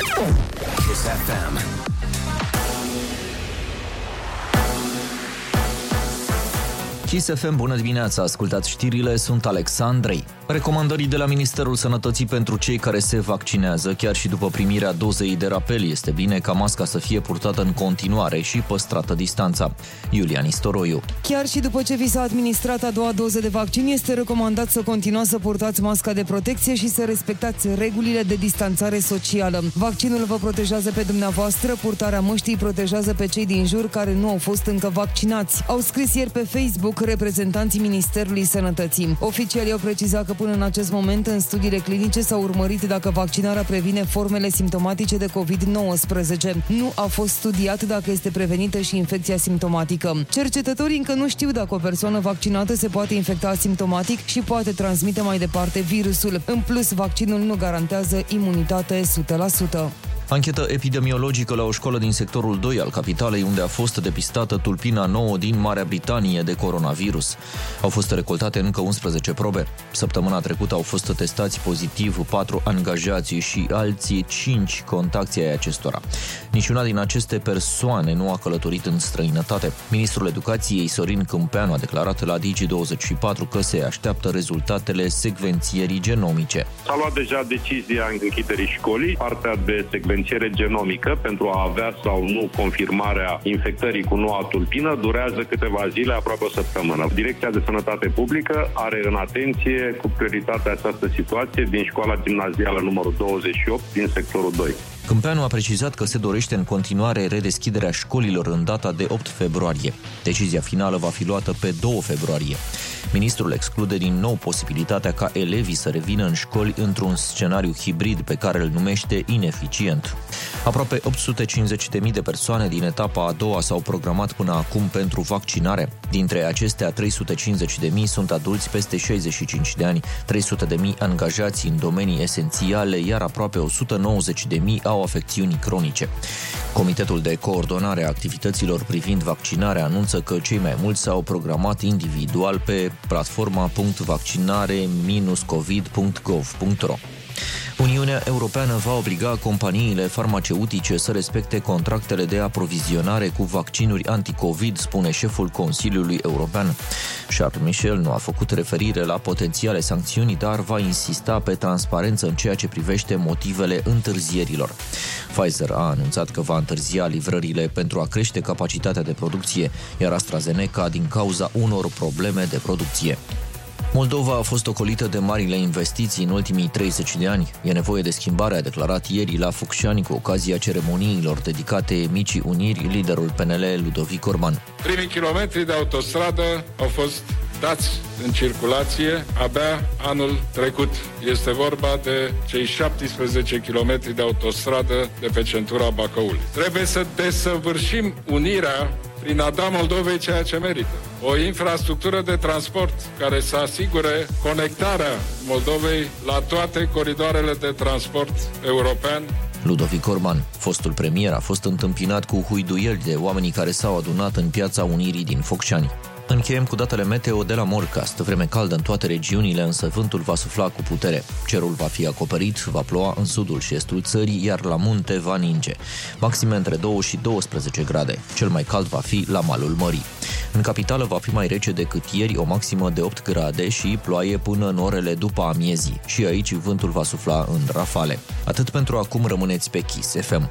Kiss FM. Kiss FM, bună dimineața, ascultați știrile, sunt Alexandrei. Recomandării de la Ministerul Sănătății pentru cei care se vaccinează, chiar și după primirea dozei de rapel, este bine ca masca să fie purtată în continuare și păstrată distanța. Iulian Istoroiu. Chiar și după ce vi s-a administrat a doua doză de vaccin, este recomandat să continuați să purtați masca de protecție și să respectați regulile de distanțare socială. Vaccinul vă protejează pe dumneavoastră, purtarea măștii protejează pe cei din jur care nu au fost încă vaccinați. Au scris ieri pe Facebook reprezentanții Ministerului Sănătății. Oficialii au precizat că până în acest moment în studiile clinice s-a urmărit dacă vaccinarea previne formele simptomatice de COVID-19. Nu a fost studiat dacă este prevenită și infecția simptomatică. Cercetătorii încă nu știu dacă o persoană vaccinată se poate infecta asimptomatic și poate transmite mai departe virusul. În plus, vaccinul nu garantează imunitate 100%. Anchetă epidemiologică la o școală din sectorul 2 al capitalei, unde a fost depistată tulpina nouă din Marea Britanie de coronavirus. Au fost recoltate încă 11 probe. Săptămâna trecută au fost testați pozitiv 4 angajați și alții 5 contacții ai acestora. Niciuna din aceste persoane nu a călătorit în străinătate. Ministrul Educației Sorin Câmpeanu a declarat la Digi24 că se așteaptă rezultatele secvențierii genomice. S-a luat deja decizia închiderii școlii, partea de secvențiere sequențiere genomică pentru a avea sau nu confirmarea infectării cu noua tulpină durează câteva zile, aproape o săptămână. Direcția de Sănătate Publică are în atenție cu prioritate această situație din școala gimnazială numărul 28 din sectorul 2. Câmpeanu a precizat că se dorește în continuare redeschiderea școlilor în data de 8 februarie. Decizia finală va fi luată pe 2 februarie. Ministrul exclude din nou posibilitatea ca elevii să revină în școli într-un scenariu hibrid pe care îl numește ineficient. Aproape 850.000 de persoane din etapa a doua s-au programat până acum pentru vaccinare. Dintre acestea, 350.000 sunt adulți peste 65 de ani, 300.000 angajați în domenii esențiale, iar aproape 190.000 au afecțiuni cronice. Comitetul de coordonare a activităților privind vaccinarea anunță că cei mai mulți s-au programat individual pe platforma.vaccinare-covid.gov.ro. Uniunea Europeană va obliga companiile farmaceutice să respecte contractele de aprovizionare cu vaccinuri anticovid, spune șeful Consiliului European. Charles Michel nu a făcut referire la potențiale sancțiuni, dar va insista pe transparență în ceea ce privește motivele întârzierilor. Pfizer a anunțat că va întârzia livrările pentru a crește capacitatea de producție, iar AstraZeneca din cauza unor probleme de producție. Moldova a fost ocolită de marile investiții în ultimii 30 de ani. E nevoie de schimbare, a declarat ieri la Fucșani cu ocazia ceremoniilor dedicate Micii Uniri, liderul PNL Ludovic Orban. Primii kilometri de autostradă au fost dați în circulație abia anul trecut. Este vorba de cei 17 km de autostradă de pe centura Bacăului. Trebuie să desăvârșim unirea prin a da Moldovei ceea ce merită. O infrastructură de transport care să asigure conectarea Moldovei la toate coridoarele de transport european Ludovic Orban, fostul premier, a fost întâmpinat cu huiduieli de oamenii care s-au adunat în piața Unirii din Focșani. Încheiem cu datele meteo de la Morcast. Vreme caldă în toate regiunile, însă vântul va sufla cu putere. Cerul va fi acoperit, va ploua în sudul și estul țării, iar la munte va ninge. Maxime între 2 și 12 grade. Cel mai cald va fi la malul mării. În capitală va fi mai rece decât ieri, o maximă de 8 grade și ploaie până în orele după amiezii. Și aici vântul va sufla în rafale. Atât pentru acum rămâneți pe Kiss FM.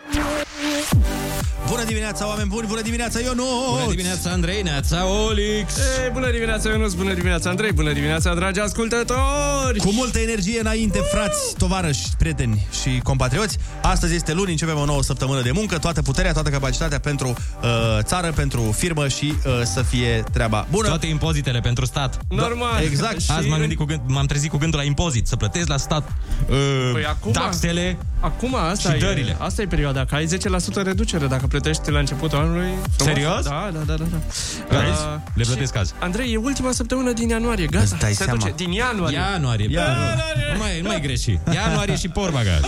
Thank you. Bună dimineața, oameni buni! Bună dimineața, Ionut! Bună dimineața, Andrei, neața, Olix! Ei, bună dimineața, Ionuț, bună dimineața, Andrei, bună dimineața, dragi ascultători! Cu multă energie înainte, frați, tovarăși, prieteni și compatrioți. Astăzi este luni, începem o nouă săptămână de muncă, toată puterea, toată capacitatea pentru uh, țară, pentru firmă și uh, să fie treaba bună. Toate impozitele pentru stat. Normal. exact. Și Azi m-am, gândit cu gând, m-am trezit cu gândul la impozit, să plătesc la stat uh, Păi acum- taxele. Acum asta Și e, dările. asta e perioada, că ai 10% reducere dacă plătești la începutul anului. Frumos. Serios? Da, da, da, da. da. Vezi? Uh, Le și- plătesc azi. Andrei, e ultima săptămână din ianuarie, gata. Îți dai se seama. duce. Din ianuarie. Ianuarie. Ianuarie. Nu mai, nu mai greși. Ianuarie și porbaga.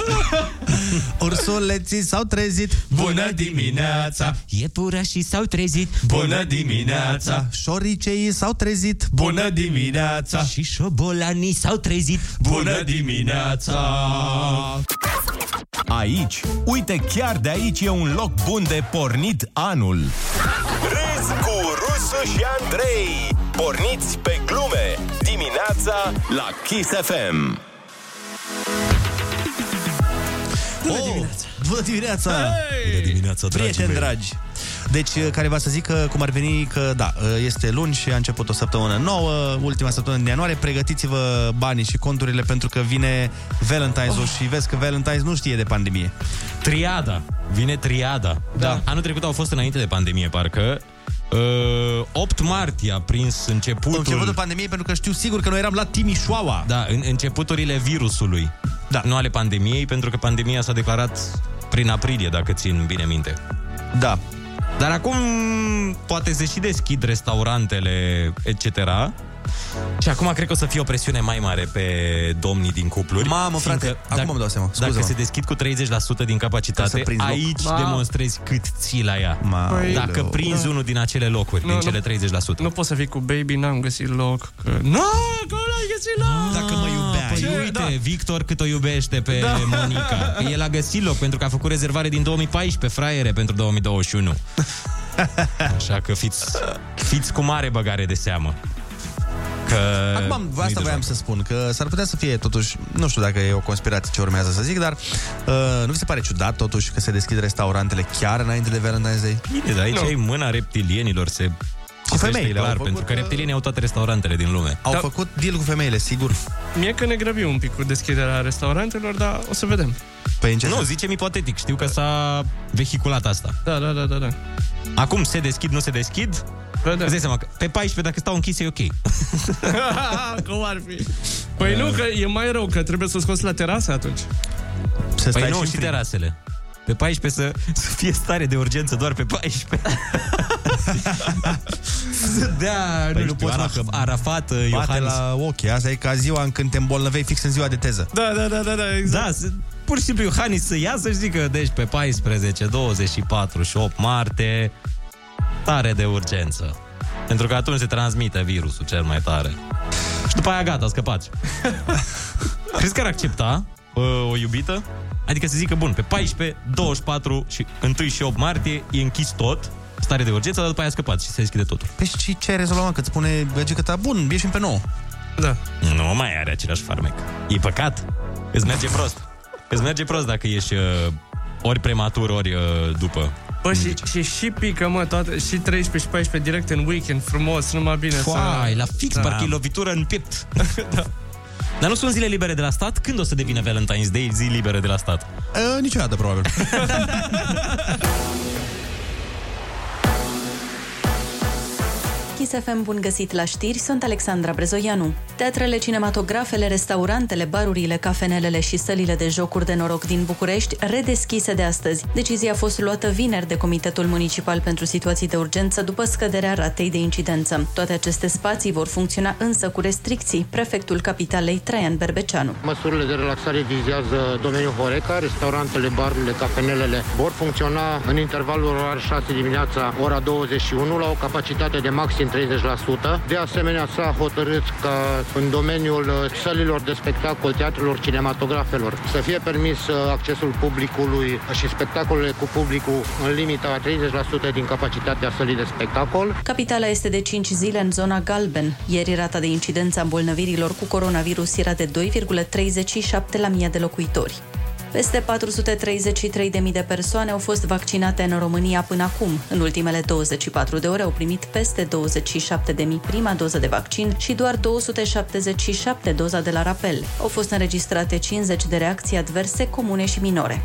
Ursuleții s-au trezit. Bună dimineața! Iepurașii s-au trezit. Bună dimineața! Șoriceii s-au trezit. Bună dimineața! Și șobolanii s-au trezit. Bună dimineața! Aici, uite chiar de aici e un loc bun de pornit anul. Râzi cu Rusu și Andrei. Porniți pe glume dimineața La Kiss FM. Bună dimineața! Bună dimineața! Bună dimineața, dragii Prieteni mei. dragi! Deci, care va să zică cum ar veni că, da, este luni și a început o săptămână nouă, ultima săptămână din ianuarie, pregătiți-vă banii și conturile pentru că vine Valentine's-ul oh. și vezi că Valentine's nu știe de pandemie. Triada. Vine triada. Da. Anul trecut au fost înainte de pandemie, parcă. Uh, 8 martie a prins începutul... Începutul pandemiei pentru că știu sigur că noi eram la Timișoara. Da, în, începuturile virusului. Da. Nu ale pandemiei, pentru că pandemia s-a declarat prin aprilie, dacă țin bine minte. Da. Dar acum poate se și deschid restaurantele, etc. Și acum cred că o să fie o presiune mai mare pe domnii din cupluri. Mamă, frate, fiindcă acum dacă- îmi dau seama, Dacă scuze-mă. se deschid cu 30% din Trebuie capacitate, să prinzi loc. aici Ma. demonstrezi cât ții la ea. Maoleu. Dacă prinzi unul din acele locuri, Nu, din nu. cele 30%. Nu poți să fii cu baby, n-am găsit loc. Că... Nu, că n-ai găsit loc. Dacă mă iubeai. Păi uite, Da. Victor cât o iubește pe da. Monica. Că el a găsit loc pentru că a făcut rezervare din 2014, fraiere, pentru 2021. Așa că fiți, fiți cu mare băgare de seamă. Că Acum, nu-i asta de voiam joc. să spun, că s-ar putea să fie totuși, nu știu dacă e o conspirație ce urmează să zic, dar uh, nu vi se pare ciudat totuși că se deschid restaurantele chiar înainte de Valentine's Day? Bine, dar aici Nu. ai mâna reptilienilor, se și femeile au clar, făcut, pentru că uh, reptilienii au toate restaurantele din lume. Au Da. făcut deal cu femeile, sigur. Mie că ne grăbim un pic cu deschiderea restaurantelor, dar o să vedem. Păi în ce Nu, sens? zicem ipotetic, știu că s-a vehiculat asta. Da, da, da, da, da. Acum se deschid, nu se deschid? Vedem. Îți dai seama că pe 14 dacă stau închis e ok. Cum ar fi? Păi nu, că e mai rău, că trebuie să o scoți la terasă atunci. Să Păi stai nu, și și în terasele. Pe 14 să, să fie stare de urgență doar pe 14. să dea, Păi nu, nu știu, poți, mă, Araf, că Arafat, Bate Iohannis. la ochi. Asta e ca ziua în când te îmbolnăvei fix în ziua de teză. Da, da, da, da, da, exact. Da, să, pur și simplu Iohannis să iasă și zică, deci pe 14, 24 și 8 martie, tare de urgență. Pentru că atunci se transmite virusul cel mai tare. Și după aia gata, scăpați. Crezi că ar accepta uh, o iubită? Adică să zică, bun, pe 14, 24 și 1 și 8 martie e închis tot, stare de urgență, dar după aia scăpați și se deschide totul. Păi și ce ai rezolvat, mă? Că îți spune gagică ta, bun, ieșim pe nouă. Da. Nu mai are același farmec. E păcat. Îți merge prost. Îți merge prost dacă ești uh, ori prematur, ori uh, după. Bă, și, și, și pică, mă, toate, și 13 și 14 direct în weekend, frumos, numai bine Foai, să... la fix, Da. parcă e lovitură în piept. da. Dar nu sunt zile libere de la stat? Când o să devină Valentine's Day zi liberă de la stat? Uh, niciodată, probabil. Kiss FM, bun găsit la știri, sunt Alexandra Brezoianu. Teatrele, cinematografele, restaurantele, barurile, cafenelele și sălile de jocuri de noroc din București redeschise de astăzi. Decizia a fost luată vineri de Comitetul Municipal pentru Situații de Urgență după scăderea ratei de incidență. Toate aceste spații vor funcționa însă cu restricții. Prefectul capitalei Traian Berbeceanu. Măsurile de relaxare vizează domeniul Horeca, restaurantele, barurile, cafenelele vor funcționa în intervalul orar 6 dimineața, ora 21, la o capacitate de maxim 30%. De asemenea, s-a hotărât ca în domeniul uh, sălilor de spectacol, teatrelor, cinematografelor, să fie permis uh, accesul publicului și spectacolele cu publicul în limita a 30% din capacitatea sălii de spectacol. Capitala este de 5 zile în zona galben. Ieri rata de incidență a îmbolnăvirilor cu coronavirus era de 2,37 la mie de locuitori. Peste 433.000 de persoane au fost vaccinate în România până acum. În ultimele 24 de ore au primit peste 27.000 prima doză de vaccin și doar 277 doza de la rapel. Au fost înregistrate 50 de reacții adverse comune și minore.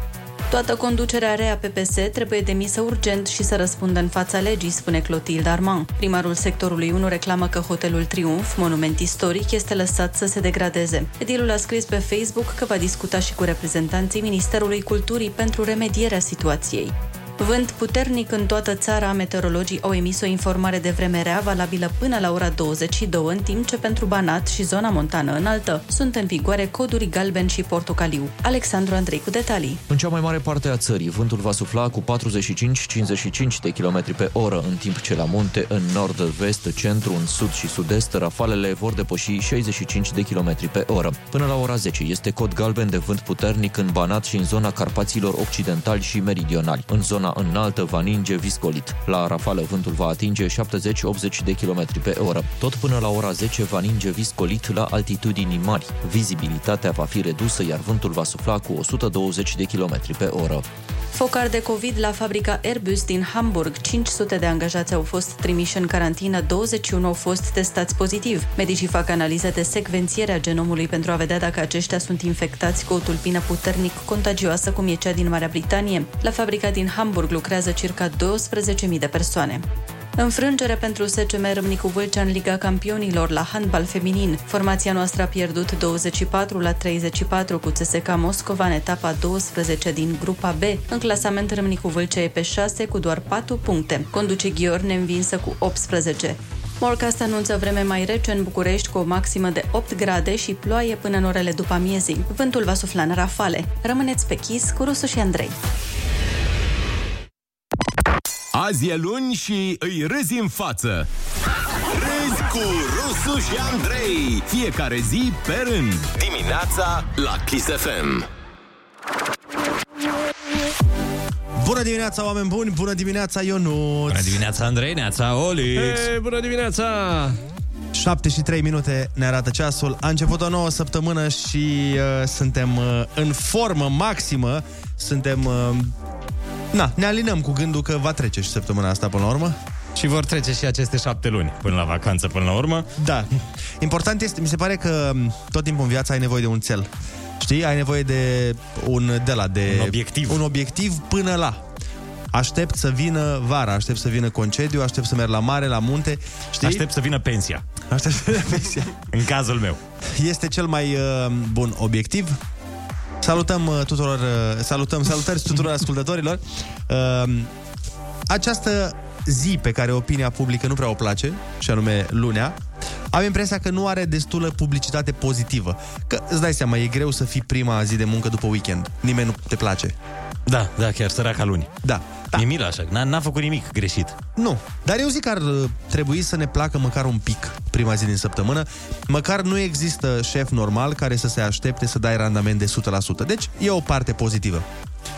Toată conducerea rea PPS trebuie demisă urgent și să răspundă în fața legii, spune Clotilde Armand. Primarul sectorului 1 reclamă că hotelul Triumf, monument istoric, este lăsat să se degradeze. Edilul a scris pe Facebook că va discuta și cu reprezentanții Ministerului Culturii pentru remedierea situației. Vânt puternic în toată țara, meteorologii au emis o informare de vreme rea valabilă până la ora 22, în timp ce pentru Banat și zona montană înaltă sunt în vigoare coduri galben și portocaliu. Alexandru Andrei cu detalii. În cea mai mare parte a țării, vântul va sufla cu 45-55 de km pe oră, în timp ce la munte, în nord, vest, centru, în sud și sud-est, rafalele vor depăși 65 de km pe oră. Până la ora 10 este cod galben de vânt puternic în Banat și în zona Carpaților Occidentali și Meridionali. În zona înaltă va ninge viscolit. La rafală vântul va atinge 70-80 de km pe oră. Tot până la ora 10 va ninge viscolit la altitudini mari. Vizibilitatea va fi redusă, iar vântul va sufla cu 120 de km pe oră. Focar de COVID la fabrica Airbus din Hamburg. 500 de angajați au fost trimiși în carantină, 21 au fost testați pozitiv. Medicii fac analize de secvențiere a genomului pentru a vedea dacă aceștia sunt infectați cu o tulpină puternic contagioasă, cum e cea din Marea Britanie. La fabrica din Hamburg lucrează circa 12.000 de persoane. Înfrângere pentru SCM Râmnicu Vâlcea în Liga Campionilor la handbal feminin. Formația noastră a pierdut 24 la 34 cu CSK Moscova în etapa 12 din grupa B. În clasament Râmnicu Vâlcea e pe 6 cu doar 4 puncte. Conduce Ghior neînvinsă cu 18. Morcast anunță vreme mai rece în București cu o maximă de 8 grade și ploaie până în orele după amiezii. Vântul va sufla în rafale. Rămâneți pe chis cu Rusu și Andrei. Azi e luni și îi râzi în față. Râzi cu Rusu și Andrei. Fiecare zi pe rând. Dimineața la Kiss FM. Bună dimineața, oameni buni! Bună dimineața, Ionut! Bună dimineața, Andrei, neața, Olix! Hey, bună dimineața! 7 și 3 minute ne arată ceasul. A început o nouă săptămână și uh, suntem uh, în formă maximă. Suntem... Uh, na, ne alinăm cu gândul că va trece și săptămâna asta până la urmă. Și vor trece și aceste șapte luni până la vacanță, până la urmă. Da. Important este, mi se pare că m, tot timpul în viață ai nevoie de un cel. Știi? Ai nevoie de un de la de Un obiectiv. un obiectiv până la. Aștept să vină vara, aștept să vină concediu, aștept să merg la mare, la munte. Știi? Aștept să vină pensia. Aștept să vină pensia. În cazul meu. Este cel mai uh, bun obiectiv. Salutăm uh, tuturor, uh, salutăm, salutări tuturor ascultătorilor. Uh, această zi pe care opinia publică nu prea o place, și anume lunea, am impresia că nu are destulă publicitate pozitivă. Că îți dai seama, e greu să fii prima zi de muncă după weekend. Nimeni nu te place. Da, da, chiar săraca luni. Da. Da. E milă așa, n-a, n-a făcut nimic greșit. Nu. Dar eu zic că ar uh, trebui să ne placă măcar un pic prima zi din săptămână. Măcar nu există șef normal care să se aștepte să dai randament de 100%. Deci e o parte pozitivă.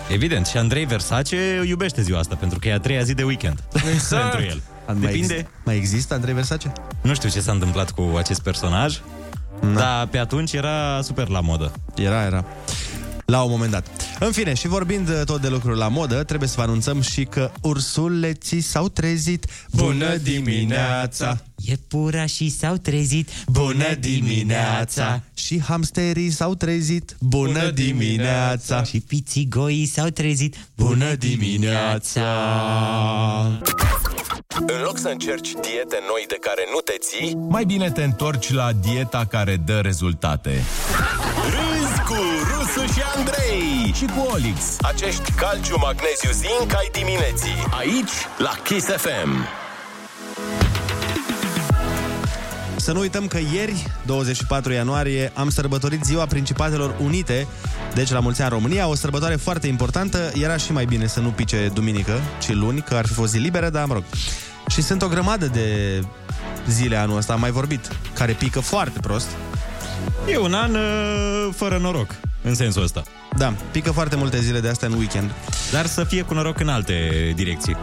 Evident, și Andrei Versace iubește ziua asta, pentru că e a treia zi de weekend. Exact. pentru el. Mai Depinde. exist- mai există Andrei Versace? Nu știu ce s-a întâmplat cu acest personaj, dar pe atunci era super la modă. Era, era. La un moment dat. În fine, și vorbind uh, tot de lucruri la modă, trebuie să vă anunțăm și că ursuleții s-au trezit. Bună dimineața! Iepurașii s-au trezit, Și hamsterii s-au trezit. Bună dimineața! Și pițigoii s-au trezit, Bună dimineața! În loc să încerci diete noi de care nu te ții, Mai bine te întorci la dieta care dă rezultate. Râzi cu Rusu și Andrei. Și cu Olix. Acești calciu, magneziu, zinc ai dimineții. Aici, la Kiss FM. Să nu uităm că ieri, 24 ianuarie, am sărbătorit ziua Principatelor Unite, deci la mulți ani în România, o sărbătoare foarte importantă. Era și mai bine să nu pice duminică, ci luni, că ar fi fost zi liberă, dar mă rog. Și sunt o grămadă de zile anul ăsta, am mai vorbit, care pică foarte prost. E un an uh, fără noroc, în sensul ăsta. Da, pică foarte multe zile de astea în weekend. Dar să fie cu noroc în alte direcții.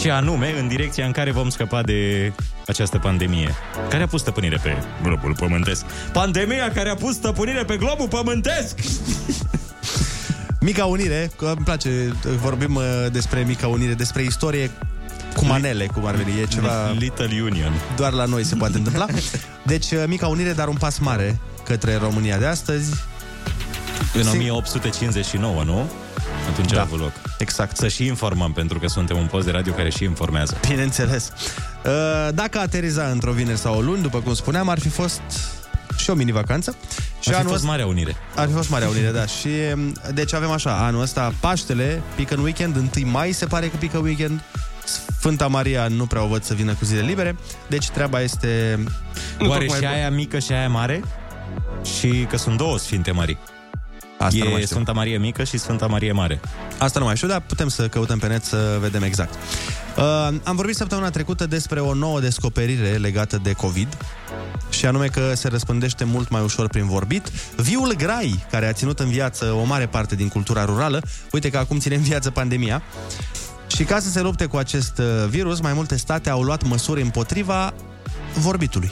Și anume, în direcția în care vom scăpa de această pandemie, care a pus stăpânire pe globul pământesc. Pandemia care a pus stăpânire pe globul pământesc! Mica Unire, că îmi place, vorbim uh, despre Mica Unire, despre istorie cu manele, cum ar veni, e ceva... Little Union. Doar la noi se poate întâmpla. Deci, uh, Mica Unire, dar un pas mare către România de astăzi. În Sim- 1859, nu? Atunci Da. a avut loc. Exact. Să și informăm, pentru că suntem un post de radio care și informează. Bineînțeles. Uh, Dacă ateriza într-o vineri sau o luni, după cum spuneam, ar fi fost și o mini-vacanță. Și Ar fi anul fost ăsta- Marea Unire. Ar fi fost Marea Unire, da. Și um, deci avem așa, anul ăsta Paștele pică în weekend, 1 mai se pare că pică weekend. Sfânta Maria nu prea o văd să vină cu zile libere, deci treaba este... Oare și aia mică și aia mare? Și că sunt două Sfinte Marii. Asta nu mai e știu. Sfânta Marie Mică și Sfânta Marie Mare. Asta nu mai știu, dar putem să căutăm pe net să vedem exact. Uh, am vorbit săptămâna trecută despre o nouă descoperire legată de COVID și anume că se răspândește mult mai ușor prin vorbit. Viul grai, care a ținut în viață o mare parte din cultura rurală, uite că acum ține în viață pandemia. Și ca să se lupte cu acest uh, virus, mai multe state au luat măsuri împotriva vorbitului.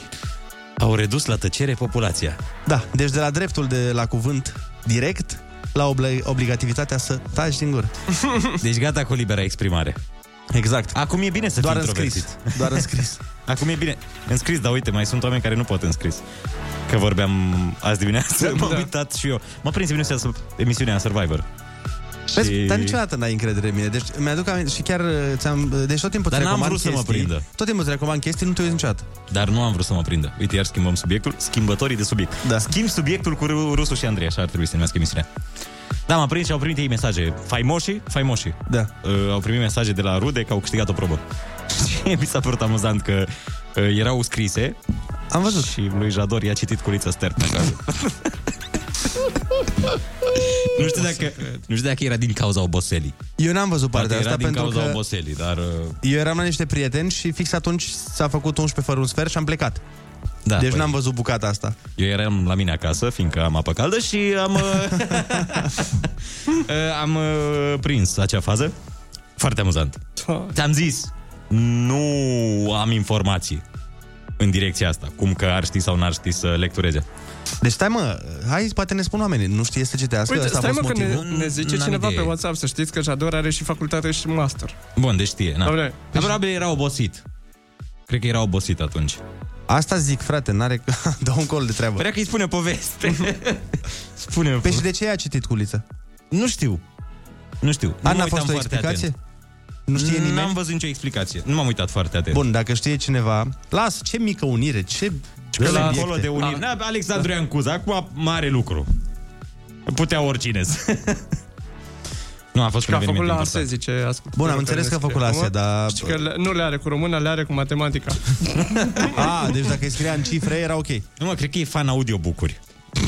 Au redus la tăcere populația. Da, deci de la dreptul de la cuvânt direct la obli- obligativitatea să taci din gură. Deci gata cu libera exprimare. Exact. Acum e bine să Doar fii în scris. introvertit. Doar în scris. Acum e bine. În scris, dar uite, mai sunt oameni care nu pot în scris. Că vorbeam azi dimineață, m-am Da. uitat și eu. Mă prins emisiunea, emisiunea Survivor. Vezi, Și- dar niciodată n-ai încredere în mine. Deci mi-aduc aminte și chiar uh, ți-am... Deci tot timpul Dar îți n-am recomand vrut să mă chestii, prindă. Tot timpul îți recomand chestii, nu te uiți niciodată. Dar nu am vrut să mă prindă. Uite, iar schimbăm subiectul. Schimbătorii de subiect. Da. Schimb subiectul cu Ru- Rusu și Andrei, așa ar trebui să se numească emisiunea. Da, m-am prins și au primit ei mesaje. Faimoșii? Faimoșii. Da. Uh, au primit mesaje de la rude că au câștigat o probă. și mi s-a părut amuzant că uh, erau scrise. Am văzut. Și lui Jador i-a citit culița Stern acasă. nu, știu dacă, nu știu dacă era din cauza oboselii. Eu n-am văzut partea Poate era asta din pentru cauza că oboselii, dar... uh, eu eram la niște prieteni și fix atunci s-a făcut 11 fără un sfert și am plecat. Da, deci păi- n-am văzut bucata asta. Eu eram la mine acasă, fiindcă am apă caldă și am... uh, uh, am uh, prins acea fază. Foarte amuzant. Ți-am zis, nu am informații în direcția asta. Cum că ar ști sau n-ar ști să lectureze. Deci stai mă, hai, poate ne spun oamenii, nu știe să citească, Uite, asta a stai fost mă că ne, motivul. ne zice N-am cineva idee. pe WhatsApp să știți că Jador are și facultate și master. Bun, deci știe. Na. Doamne, Dar probabil era obosit. Cred că era obosit atunci. Asta zic, frate, n-are... Dă un col de treabă. Părea că îi spune poveste. spune Păi și de ce ai citit culiță? Nu știu. Nu știu. Nu Ana mă a uitam fost o foarte explicație? atent. Nu știe nimeni? N-am văzut nicio explicație. Nu m-am uitat foarte atent. Bun, dacă știe cineva, lasă, ce mică unire, ce... ce Că la subiecte. acolo de unii... Da, Alexandru Iancuza, acum mare lucru. Putea oricine să... Nu, a fost Că un a făcut eveniment la important. ASE, zice ascultătorul Bun, am care înțeles ne că a scrie făcut la ASE, acum. dar- Știi că le- nu le are cu română, le are cu matematica. A, deci dacă îi scria în cifre, era ok. Nu, mă, cred că e fan audiobook-uri.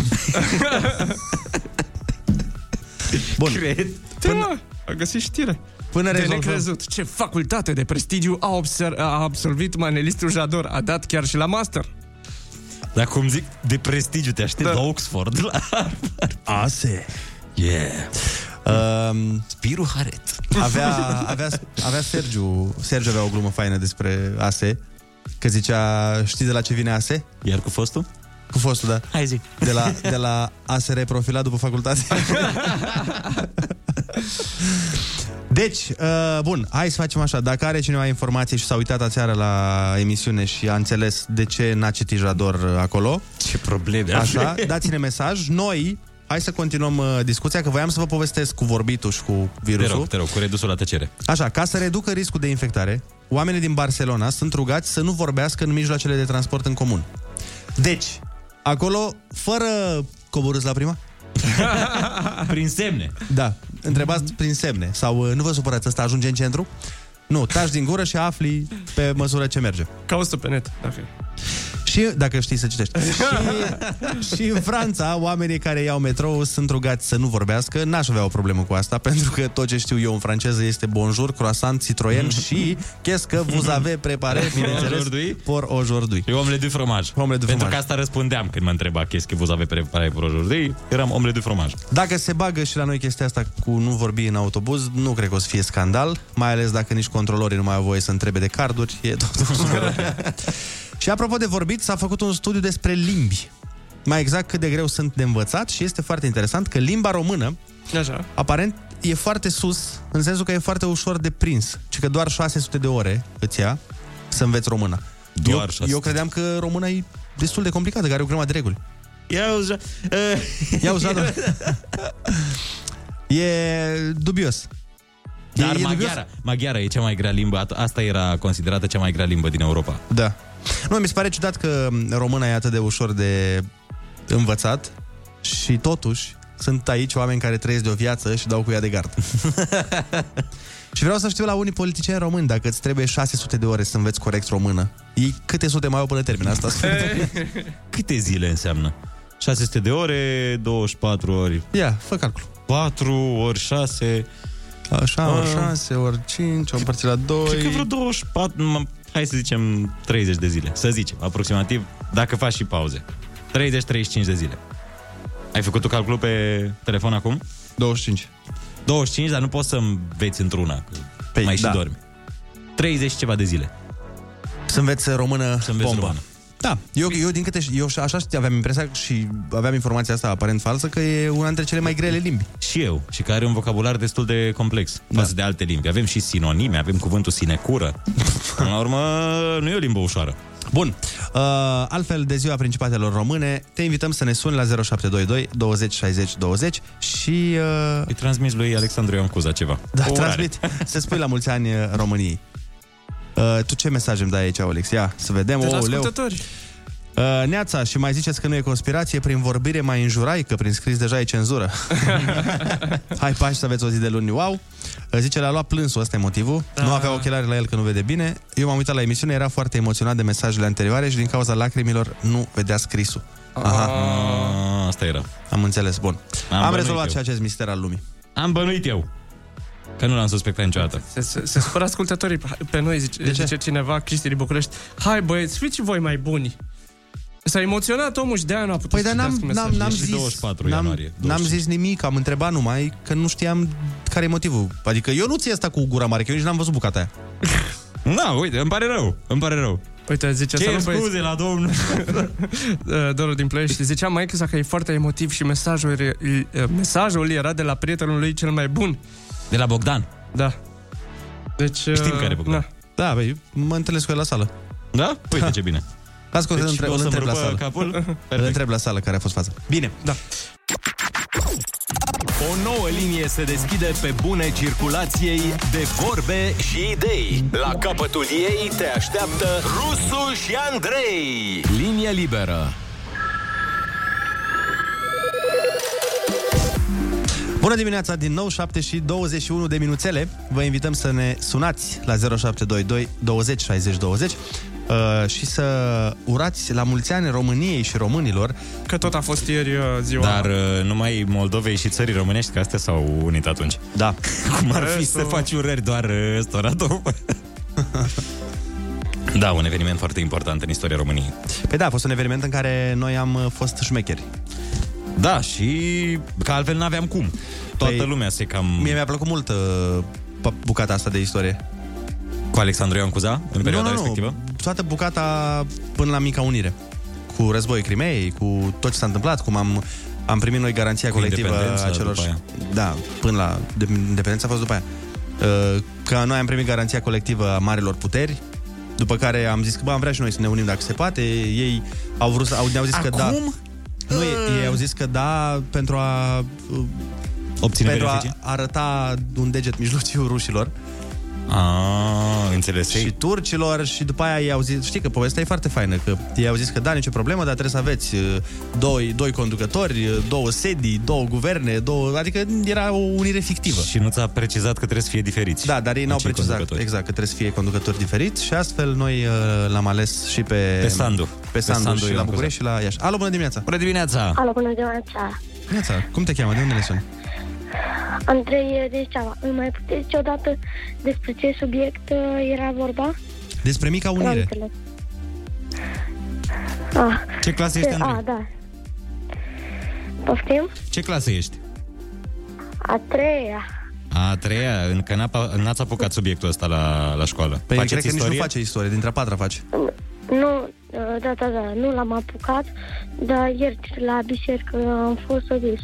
Bun. Cred. Până... A găsit știre. Până de rezolvăm. necrezut. Ce facultate de prestigiu a, obser- a absolvit manelistul Jador. A dat chiar și la master. Dar cum zic, de prestigiu, te aștept da. la Oxford. La... ASE. Yeah. Um, Spiru Haret. avea, avea, avea Sergiu, Sergiu avea o glumă faină despre ASE, că zicea, știi de la ce vine ASE? Iar cu fostul? Cu fostul, da. Hai zi. De la, de la ASR profilat după facultate. Deci, uh, bun, hai să facem așa. Dacă are cineva informații și s-a uitat aseară la emisiune și a înțeles de ce n-a citit Jador uh, acolo, Ce probleme așa, dați-ne mesaj. Noi, hai să continuăm uh, discuția, că voiam să vă povestesc cu vorbitul și cu Te virusul. rog, te rog, cu redusul la tăcere. Așa, ca să reducă riscul de infectare, oamenii din Barcelona sunt rugați să nu vorbească în mijloacele de transport în comun. Deci, acolo, fără coborâți la prima? Prin semne. Da, întrebați prin semne. Sau uh, nu vă supărați, ăsta ajunge în centru? Nu, taci din gură și afli pe măsură ce merge. Caută pe net, dacă e. Și, dacă știi să citești. și, și în Franța, oamenii care iau metrou sunt rugați să nu vorbească. N-aș avea o problemă cu asta, pentru că tot ce știu eu în franceză este bonjour, croissant, citroen și qu'est-ce que vous avez préparé, bineînțeles, Aujourd'hui? pour aujourd'hui. Eu omelette de fromaj. Omelette de Pentru fromaj. că asta răspundeam când mă întreba qu'est-ce que vous avez préparé pour aujourd'hui, eram omelette de fromaj. Dacă se bagă și la noi chestia asta cu nu vorbi în autobuz, nu cred că o să fie scandal, mai ales dacă nici controlorii nu mai au voie să întrebe de carduri, e totul super ok. Și apropo de vorbit, s-a făcut un studiu despre limbi. Mai exact cât de greu sunt de învățat și este foarte interesant că limba română Așa. Aparent e foarte sus, în sensul că e foarte ușor de prins. Ci că doar 600 de ore îți ia să înveți română. Doar eu, 600. eu credeam că româna e destul de complicată, că are o grămadă de reguli. Ia uza... Ia uza, da. E dubios. Dar e dubios? maghiara, maghiara e cea mai grea limbă. At- Asta era considerată cea mai grea limbă din Europa. Da. Nu, mi se pare ciudat că româna e atât de ușor de învățat și totuși sunt aici oameni care trăiesc de o viață și dau cu ea de gard. și vreau să știu la unii politicieni români dacă îți trebuie 600 de ore să înveți corect română. Ei câte sute mai au până termină asta? Câte zile înseamnă? 600 de ore, 24 ori. Ia, fă calcul. 4 ori 6. Așa, ori Ah. 6, ori 5, ori împărțit la 2. Cred că vreo 24, m- hai să zicem 30 de zile. Să zicem, aproximativ, dacă faci și pauze. 30-35 de zile. Ai făcut tu calculul pe telefon acum? 25. 25, dar nu poți să înveți într-una. că Păi, mai și da. dormi. 30 și ceva de zile. Să înveți română Să înveți bombă. română. Da, eu, eu din câte ș- eu și- așa știu, aveam impresia și aveam informația asta aparent falsă că e una dintre cele mai grele limbi. Și eu, și care are un vocabular destul de complex da. față de alte limbi. Avem și sinonime, avem cuvântul sinecură. Până la urmă, nu e o limbă ușoară. Bun. Uh, altfel, de ziua Principatelor Române, te invităm să ne suni la 0722 20 60 20 și... Uh, Îi transmis lui Alexandru Ioan Cuza ceva. da, O urare. transmit. să spui la mulți ani uh, României. Uh, tu ce mesaj îmi dai aici, Alex? Ia, să vedem. De la Ouleu. ascultători. Uh, Neața, și mai ziceți că nu e conspirație, prin vorbire mai înjurai, că prin scris deja e cenzură. Hai pași să aveți o zi de luni, wow. Uh, Zice, l-a luat plânsul, ăsta e motivul. Da. Nu avea ochelari la el că nu vede bine. Eu m-am uitat la emisiune, era foarte emoționat de mesajele anterioare și din cauza lacrimilor nu vedea scrisul. Aha, A, asta era. am înțeles, bun. Am Am, bănuit rezolvat eu. și acest mister al lumii. Am bănuit eu. Că nu l-am suspectat niciodată. Se, se, se supără ascultătorii pe noi, zice, De ce? zice cineva, Cristi din București. Hai băieți, fiți și voi mai buni. S-a emoționat omul și de-aia nu a putut Păi, să dar n-am, citească n-am, mesajele. n-am E și zis, 24 n-am, ianuarie, n-am 25. zis nimic, am întrebat numai că nu știam care e motivul. Adică eu nu ți asta cu gura mare, că eu nici n-am văzut bucata aia. Na, uite, îmi pare rău. Îmi pare rău. Uite, zice Ce salut, băieți. scuze la domnul. Uh, Doru din Ploiești. Zicea mai că e foarte emotiv și mesajul, e- e- mesajul era de la prietenul lui cel mai bun. De la Bogdan. Da. Deci, Știm uh, care e Bogdan. na. Da, băi, mă întâlnesc cu el la sală. Da? Uite ce bine. Las că o să Deci întreb, o îl să-mi întreb la rupă sală. capul? Îl Perfect. întreb la sală care a fost faza. Bine. Da. O nouă linie se deschide pe bune circulației de vorbe și idei. La capătul ei te așteaptă Rusu și Andrei. Linie liberă. Bună dimineața din nou, 7 și 21 de minuțele. Vă invităm să ne sunați la 0722 20 60 20 uh, și să urați la mulți ani României și românilor. Că tot a fost ieri uh, ziua. Dar uh, numai Moldovei și țării românești, că astea s-au unit atunci. Da. Cum ar fi Eso. să faci urări doar uh, ăstora două? Da, un eveniment foarte important în istoria României. Păi da, a fost un eveniment în care noi am uh, fost șmecheri. Da, și că altfel n-aveam cum. Toată Păi, lumea se cam... Mie mi-a plăcut mult uh, pa- bucata asta de istorie. Cu Alexandru Ioan Cuza, în perioada nu, nu, respectivă? Nu. Toată bucata până la Mica Unire. Cu războiul Crimeei, cu tot ce s-a întâmplat, cum am, am primit noi garanția Cu colectivă independența a celor... după aia. Da, până la... de- Independența a fost după aia. Uh, Că noi am primit garanția colectivă a marilor puteri, după care am zis că bă, am vrea și noi să ne unim dacă se poate. Ei au vrut, să- au, ne-au zis că da. Acum? Nu, ei, ei au zis că da pentru a uh, Obține pentru a beneficii? arăta un deget mijlociu rușilor Ah, înțeles. și turcilor și după aia ei au zis, știi că povestea e foarte faină, că ei au zis că da, nicio problemă, dar trebuie să aveți uh, doi, doi conducători, uh, două sedii, două guverne, două, adică era o unire fictivă. Și nu ți-a precizat că trebuie să fie diferiți. Da, dar ei n-au Acei precizat conducători. exact că trebuie să fie conducători diferiți și astfel noi uh, l-am ales și pe... Pe Sandu. Pe Pe Sandu, Sandu și la Ioan București și la Iași. Alo, bună dimineața! Bună dimineața! Alo, bună dimineața! Dimineața, cum te cheamă? De unde ne suni? Andrei Deșteava, îmi mai puteți odată despre ce subiect uh, era vorba? Despre Mica N-am Unire. înțeles. Ah, Ce clasă ești, Andrei? A, da. Poftim? Ce clasă ești? A treia. A treia, încă n-a, n-ați apucat subiectul ăsta la, la școală. Păi Faceți cred că nici istorie? nu face istorie, dintre a patra face. Nu, uh, da, da, da, nu l-am apucat, dar ieri la biserică am fost să vis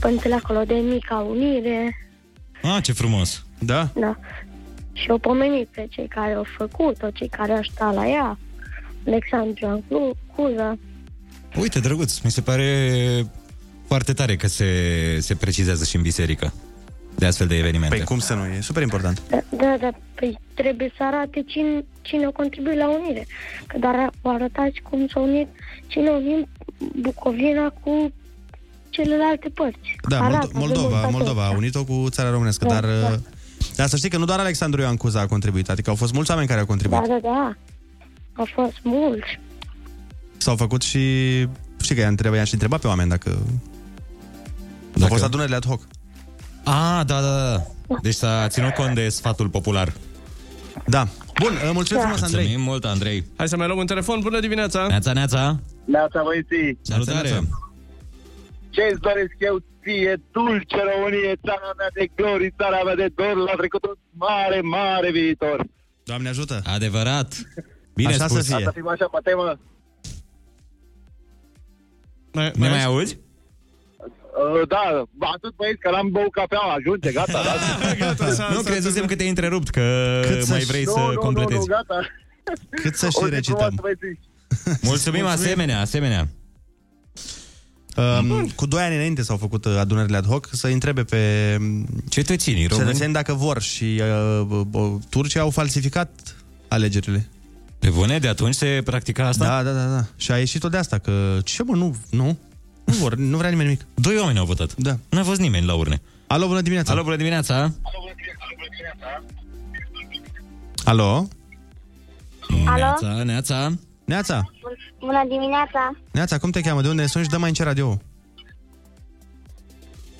părintele acolo de mica unire, Ah, ce frumos. Da? da. Și o pomenit pe cei care au făcut-o, cei care au stat la ea, Alexandru Anclu- Cuza. Uite, drăguț, mi se pare foarte tare că se, se precizează și în biserică de astfel de evenimente. Păi cum să nu, e super important. Da, da, da, păi trebuie să arate cine, cine a contribuit la unire. Că dar o arătați cum s-a unit, cine a unit Bucovina cu celelalte părți. Da, Arată, Moldo- Moldova, demonstrator. Moldova a unit-o cu țara românescă, Da, dar... da. uh, Dar să știi că nu doar Alexandru Ioan Cuza a contribuit, adică au fost mulți oameni care au contribuit. Da, da, da. Au fost mulți. S-au făcut și... Știi că i-a întrebat, i-a și întrebat pe oameni dacă... dacă... Au fost adunările ad hoc. Ah, da, da, da. Deci s-a ținut cont de sfatul popular. Da. Bun, mulțumim frumos, Andrei. Mulțumim mult, Andrei. Hai să mai luăm un telefon. Bună dimineața! Neața, neața. Neața, băieții! Salutare! Ce-ți doresc eu ție, dulce Românie, țara mea de glorii, țara mea de dor, la trecut un mare, mare viitor. Doamne ajută! Adevărat! Bine Așa spus. să fie. Să fim așa pe temă. Ne mai auzi? Uh, da, atât băieți că l-am băut cafea, ajunge, gata, da? nu, crezusem că te-ai întrerupt, că Cât mai să- vrei nu, să nu, nu, completezi. nu, gata. Cât să și O zi recităm. frumoasă, băieții. Mulțumim, asemenea, asemenea. Um, cu doi ani înainte s-au făcut uh, adunările ad hoc să întrebe pe cetățenii români cetățeni dacă vor și uh, uh, Turcia au falsificat alegerile. Pe bune, de atunci se practica asta? Da, da, da, da. Și a ieșit tot de asta, că ce mă, nu, nu, nu vor, nu vrea nimeni nimic. Doi oameni au votat. Da. N-a fost nimeni la urne. Alo, bună dimineața. Alo, bună dimineața. Alo? Alo? Neața, neața. Neața, Bună dimineața! Neața, cum te cheamă? De unde ne suni și dă mai încet radio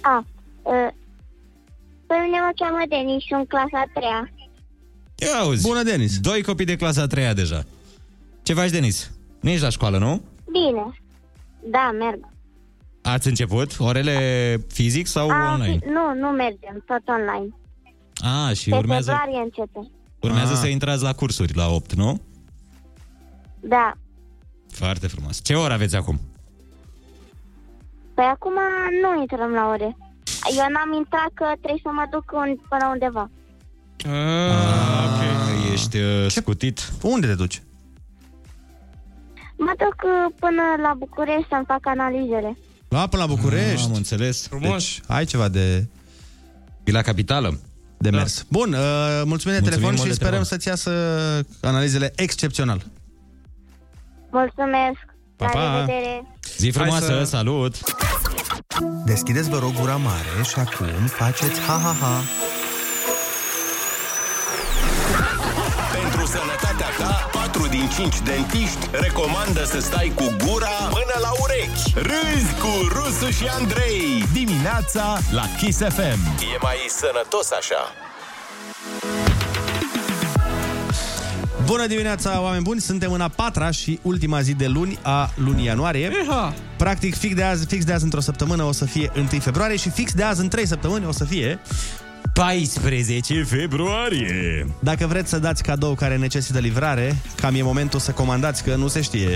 A, uh, pe mine mă cheamă Denis și în clasa a treia. Ia auzi. Bună, Denis. Doi copii de clasa a treia deja. Ce faci, Denis? Nu ești la școală, nu? Bine. Da, merg. Ați început orele fizic sau A, online? Nu, nu mergem, tot online. A, și Pe urmează, februarie începe. urmează Ah. să intrați la cursuri la 8, nu? Da. Foarte frumos. Ce oră aveți acum? Păi acum nu intrăm la ore. Eu n-am intrat că trebuie să mă duc un, până undeva. Ah, ok. Ah, Ești uh, scutit. Unde te duci? Mă duc uh, până la București să-mi fac analizele. La până la București. Ah, Am înțeles. Frumos. Deci, ai ceva de, E la capitală. de mers. Bun, uh, mulțumim de Mulțumim telefon mult și de sperăm telefon. să-ți iasă analizele excepțional. Mulțumesc! Pa, la pa. revedere! Zi frumoasă, să- salut! Deschideți, vă rog, gura mare și acum faceți ha-ha-ha. Ta, 4 din 5 dentiști recomandă să stai cu gura până la urechi. Râzi cu Rusu și Andrei. Dimineața la Kiss FM. E mai sănătos așa. Bună dimineața, oameni buni! Suntem în a patra și ultima zi de luni a lunii ianuarie. Iha. Practic, fix de azi, fix de azi într-o săptămână o să fie 1 februarie și fix de azi în 3 săptămâni o să fie 14 februarie. Dacă vreți să dați cadou care necesită livrare, cam e momentul să comandați, că nu se știe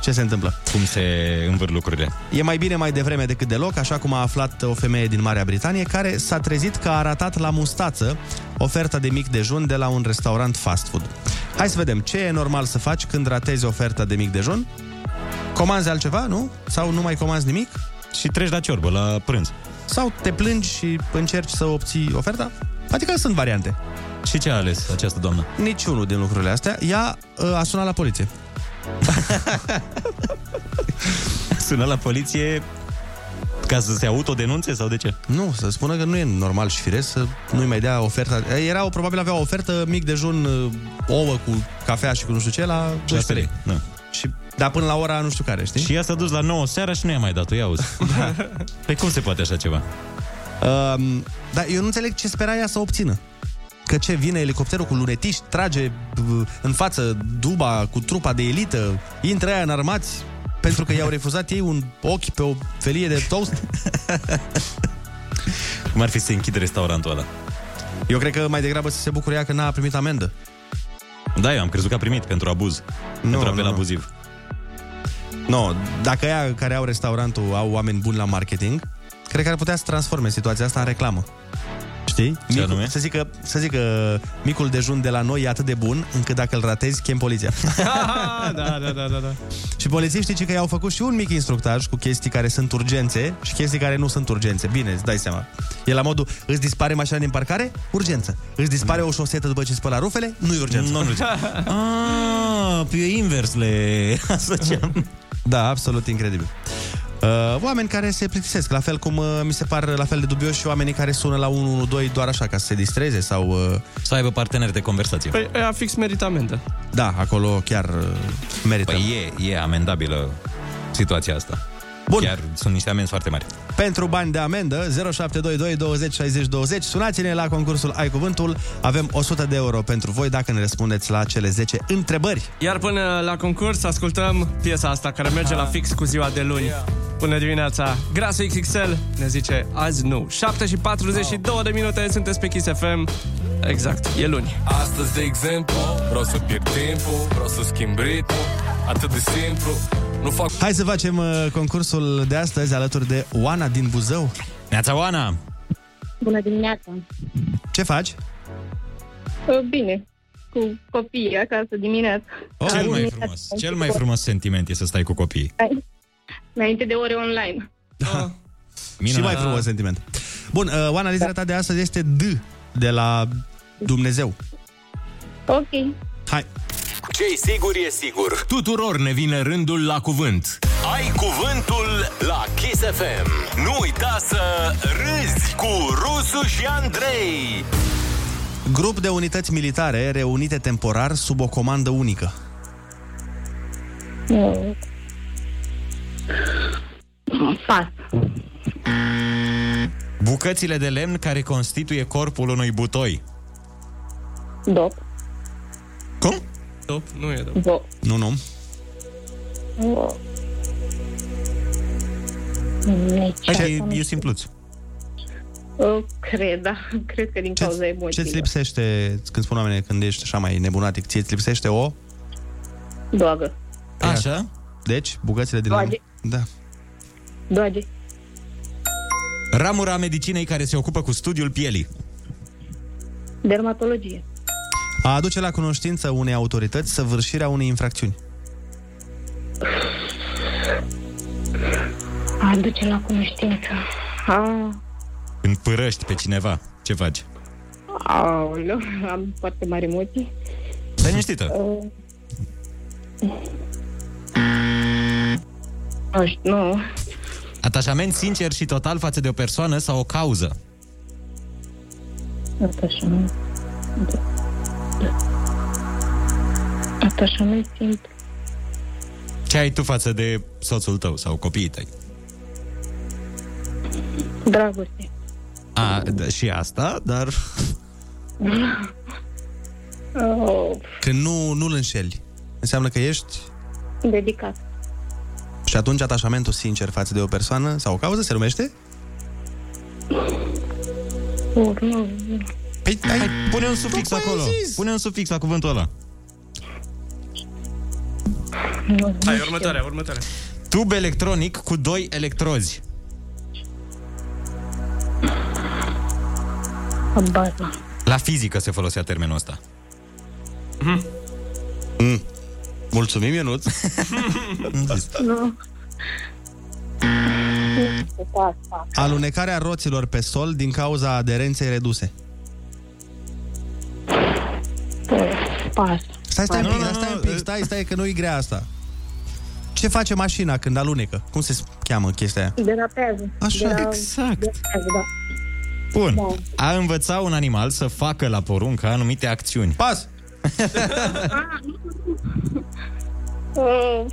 ce se întâmplă. Cum se învârt lucrurile. E mai bine mai devreme decât deloc, așa cum a aflat o femeie din Marea Britanie, care s-a trezit că a ratat la mustață oferta de mic dejun de la un restaurant fast food. Hai să vedem ce e normal să faci când ratezi oferta de mic dejun. Comanzi altceva, nu? Sau nu mai comanzi nimic? Și treci la ciorbă, la prânz. Sau te plângi și încerci să obții oferta? Adică sunt variante. Și ce a ales această doamnă? Niciunul din lucrurile astea. Ea uh, a sunat la poliție. Sună la poliție ca să se autodenunțe sau de ce? Nu, să spună că nu e normal și firesc să nu-i mai dea oferta. Era, probabil avea o ofertă, mic dejun, uh, ouă cu cafea și cu nu știu ce, la 12 lei. Da. Și, dar până la ora nu știu care, știi? Și ea s-a dus la 9 seara și nu i-a mai dat-o, ia auzi. da. Păi cum se poate așa ceva? Um, dar eu nu înțeleg ce spera ea să obțină. Că ce, vine elicopterul cu lunetiști, trage uh, în față duba cu trupa de elită, intră aia în armați pentru că i-au refuzat ei un ochi pe o felie de toast? Cum ar fi să închid restaurantul ăla? Eu cred că mai degrabă să se bucure ea că n-a primit amendă. Da, eu am crezut că a primit pentru abuz. Nu, pentru apel nu, nu. Abuziv. No, dacă ea care au restaurantul au oameni buni la marketing, cred că ar putea să transforme situația asta în reclamă. Știi? Ce Micul, anume? să zică, să zică micul dejun de la noi e atât de bun încât dacă îl ratezi, chem poliția. da, da, da, da, da. și polițiștii ci că i-au făcut și un mic instructaj cu chestii care sunt urgențe și chestii care nu sunt urgențe. Bine, îți dai seama. E la modul, îți dispare mașina din parcare? Urgență. Îți dispare o șosetă după ce spăla rufele? Nu e urgență. Nu, nu Ah, pe invers le asociam. Da, absolut incredibil. Uh, oameni care se plictisesc, la fel cum uh, mi se par la fel de dubioși și oamenii care sună la 112 doar așa ca să se distreze sau... Uh, să aibă parteneri de conversație. Păi ea fix merită amendă. Da, acolo chiar uh, merită. Păi e, e amendabilă situația asta. Bun. Chiar sunt niște amenzi foarte mari. Pentru bani de amendă 0722 20 60 20 Sunați-ne la concursul Ai Cuvântul Avem 100 de euro pentru voi dacă ne răspundeți la cele 10 întrebări Iar până la concurs ascultăm piesa asta care merge la fix cu ziua de luni. Până dimineața, Grasul XXL ne zice azi nu. 7 și 42 de minute sunteți pe Kiss FM. Exact, e luni. Astăzi, de exemplu, vreau să pierd timpul, vreau să schimb ritmul, atât de simplu. Nu fac Hai să facem uh, concursul de astăzi alături de Oana din Buzău Neața Oana! Bună dimineața! Ce faci? Uh, Bine, cu copiii acasă dimineața. Oh, cel mai frumos, cel mai frumos sentiment e să stai cu copiii. Înainte de ore online. Și mai frumos sentiment Bun, uh, Oana, litera ta de astăzi este D De la Dumnezeu Ok. Hai Ce-i sigur e sigur. Tuturor ne vine rândul la cuvânt. Ai cuvântul la Kiss FM. Nu uita să râzi cu Rusu și Andrei. Grup de unități militare reunite temporar sub o comandă unică Pas. Bucățile de lemn care constituie corpul unui butoi. Dop. Cum? Dop, nu e dop. Dop. Nu, nu Așa e, e simpluț. Uh, Cred, da. Cred că din cauza Ce-ți emoțiilor. lipsește, când spun oamenii, când ești așa mai nebunatic, ție îți lipsește o? Doagă. Așa? Deci, bucățile de Doage. lemn. Da. Doage. Ramura medicinei care se ocupă cu studiul pielii. Dermatologie. A aduce la cunoștință unei autorități săvârșirea unei infracțiuni. A duce la cunoștință. A, Când părăști pe cineva, ce faci? aoleu, am foarte mari emoții. Stai liniștită. Uh, nu știu, nu. Atașament sincer și total față de o persoană sau o cauză. Atașament. Da. Da. Atașament simplu. Ce ai tu față de soțul tău sau copiii tăi? Dragoste. A, da, și asta, dar... Oh, Când nu, nu-l înșeli, înseamnă că ești dedicat. și atunci atașamentul sincer față de o persoană sau o cauză se numește? Oh, nu. Păi, Hai, pune un sufix acolo. Pune un sufix la cuvântul ăla. nu. Hai, următoarea, următoarea. Tub electronic cu doi electrozi. Baza. La fizică se folosea termenul ăsta. Mm. Mulțumim, Ionuț. Nu. Pas, pas. Alunecarea roților pe sol din cauza aderenței reduse. Pas. Stai, stai Nu, un pic, nu, nu, stai un nu, pic, stai, stai, că nu-i grea asta. Ce face mașina când alunecă? Cum se cheamă chestia aia? Derapează. Așa, Dera- exact. Derapează, da. Bun. Da. A învăța un animal să facă la poruncă anumite acțiuni. Pas! Uh,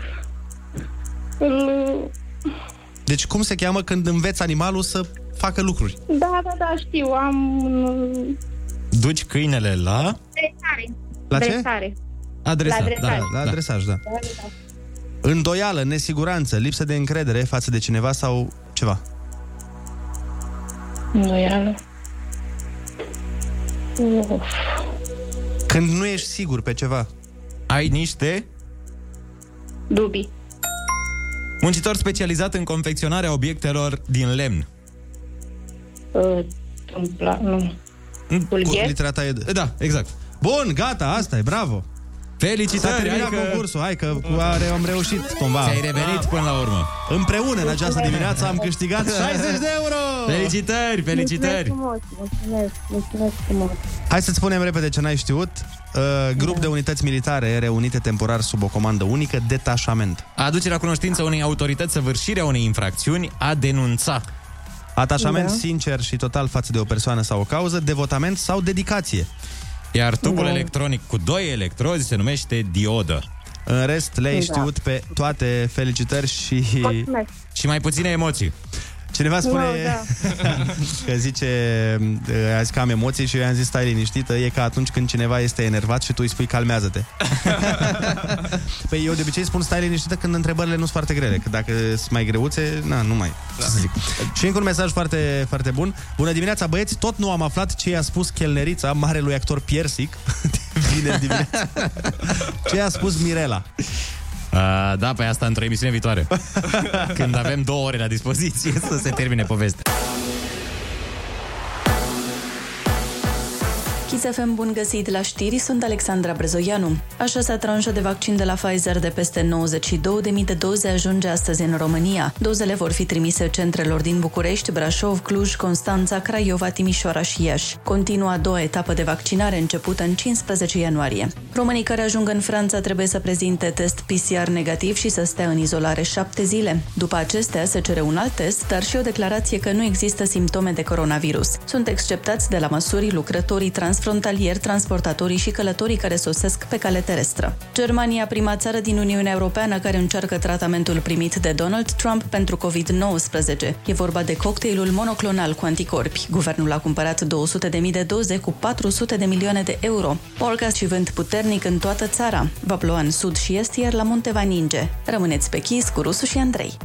îl- Deci cum se cheamă când înveți animalul să facă lucruri? Da, da, da, știu, am... uh, Duci câinele la Dresare. La ce? Dresare. adresa. La adresaj. La da. adresaj, da. Da, da. Îndoială, nesiguranță, lipsă de încredere față de cineva sau ceva. Îndoială. Uf. Când nu ești sigur pe ceva. Ai niște Dubii. Muncitor specializat în confecționarea obiectelor din lemn. Uh, tâmpla, nu. Pulgher? Litera ta e... Da, exact. Bun, gata, asta e, bravo! Felicitări, S-a terminat hai că- concursul, hai că cu are, am reușit cumva. Ți-ai revenit până la urmă. Împreună, în această dimineață, am câștigat 60 de euro! Felicitări, felicitări! Mulțumesc frumos, mulțumesc, mulțumesc frumos. Hai să-ți spunem repede ce n-ai știut. Uh, grup de unități militare reunite temporar sub o comandă unică, detașament. Aducerea cunoștință unei autorități săvârșirea unei infracțiuni, a denunța. Atașament Da. sincer și total față de o persoană sau o cauză, devotament sau dedicație. Iar tubul Da. electronic cu doi electrozi se numește diodă. În rest, le-ai Da. știut pe toate, felicitări și... Mulțumesc. Și mai puține emoții. Cineva spune Nu, da. că zice, uh, a zis că am emoții și eu i-am zis stai liniștită, e ca atunci când cineva este enervat și tu îi spui calmează-te. păi eu de obicei spun stai liniștită când întrebările nu sunt foarte grele, că dacă sunt mai greuțe, na, nu mai. Da. Ce să zic. Și încă un mesaj foarte, foarte bun. Bună dimineața, băieți, tot nu am aflat ce i-a spus chelnerița marelui actor Piersic vineri dimineața. ce i-a spus Mirela. Uh, da, pe asta într-o emisiune viitoare. Când avem două ore la dispoziție să se termine povestea. Kiss FM, bun găsit la știri, sunt Alexandra Brezoianu. A șasea tranșă de vaccin de la Pfizer de peste 92.000 de doze ajunge astăzi în România. Dozele vor fi trimise centrelor din București, Brașov, Cluj, Constanța, Craiova, Timișoara și Iași. Continuă a doua etapă de vaccinare începută în 15 ianuarie. Românii care ajung în Franța trebuie să prezinte test PCR negativ și să stea în izolare șapte zile. După acestea se cere un alt test, dar și o declarație că nu există simptome de coronavirus. Sunt exceptați de la măsuri lucrătorii transfrontalieri, transportatorii și călătorii care sosesc pe cale terestră. Germania, prima țară din Uniunea Europeană care încearcă tratamentul primit de Donald Trump pentru COVID-19. E vorba de cocktailul monoclonal cu anticorpi. Guvernul a cumpărat 200.000 de doze cu 400 de milioane de euro. Orcast și vânt puternic în toată țara. Va ploua în sud și est, iar la munte va ninge. Rămâneți pe chis cu Rusu și Andrei.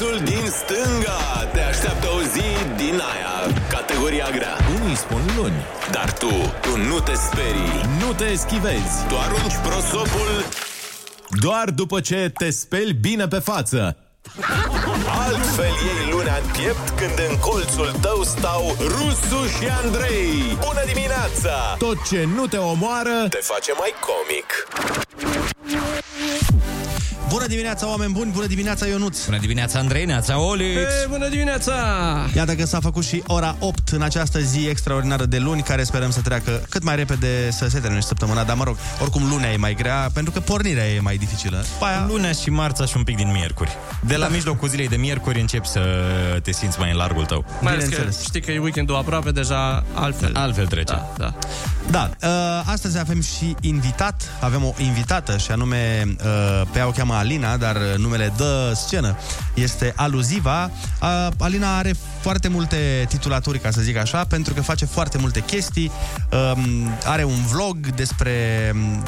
În colțul din stânga te așteaptă o zi din aia, categoria grea. Unii spun luni. Dar tu, tu nu te sperii, nu te eschivezi. Tu arunci prosopul doar după ce te speli bine pe față. Altfel iei lunea în piept când în colțul tău stau Rusu și Andrei. Bună dimineața! Tot ce nu te omoară te face mai comic. Bună dimineața, oameni buni! Bună dimineața, Ionuț! Bună dimineața, Andrei, neața, Olix! Hey, bună dimineața! Iată că s-a făcut și ora 8 în această zi extraordinară de luni, care sperăm să treacă cât mai repede să se termine săptămâna, dar mă rog, oricum lunea e mai grea, pentru că pornirea e mai dificilă. Aia... Lunea și marța și un pic din miercuri. De la da. mijlocul zilei de miercuri începi să te simți mai în largul tău. Mai ales că știi că e weekendul aproape, deja altfel. Altfel trece. Da, da. Da, uh, astăzi avem și invitat, avem o invitată și anume, uh, pe ea o cheamă Alina, dar numele de scenă. Este Aluziva. Uh, Alina are foarte multe titulaturi, ca să zic așa, pentru că face foarte multe chestii, um, are un vlog despre, um,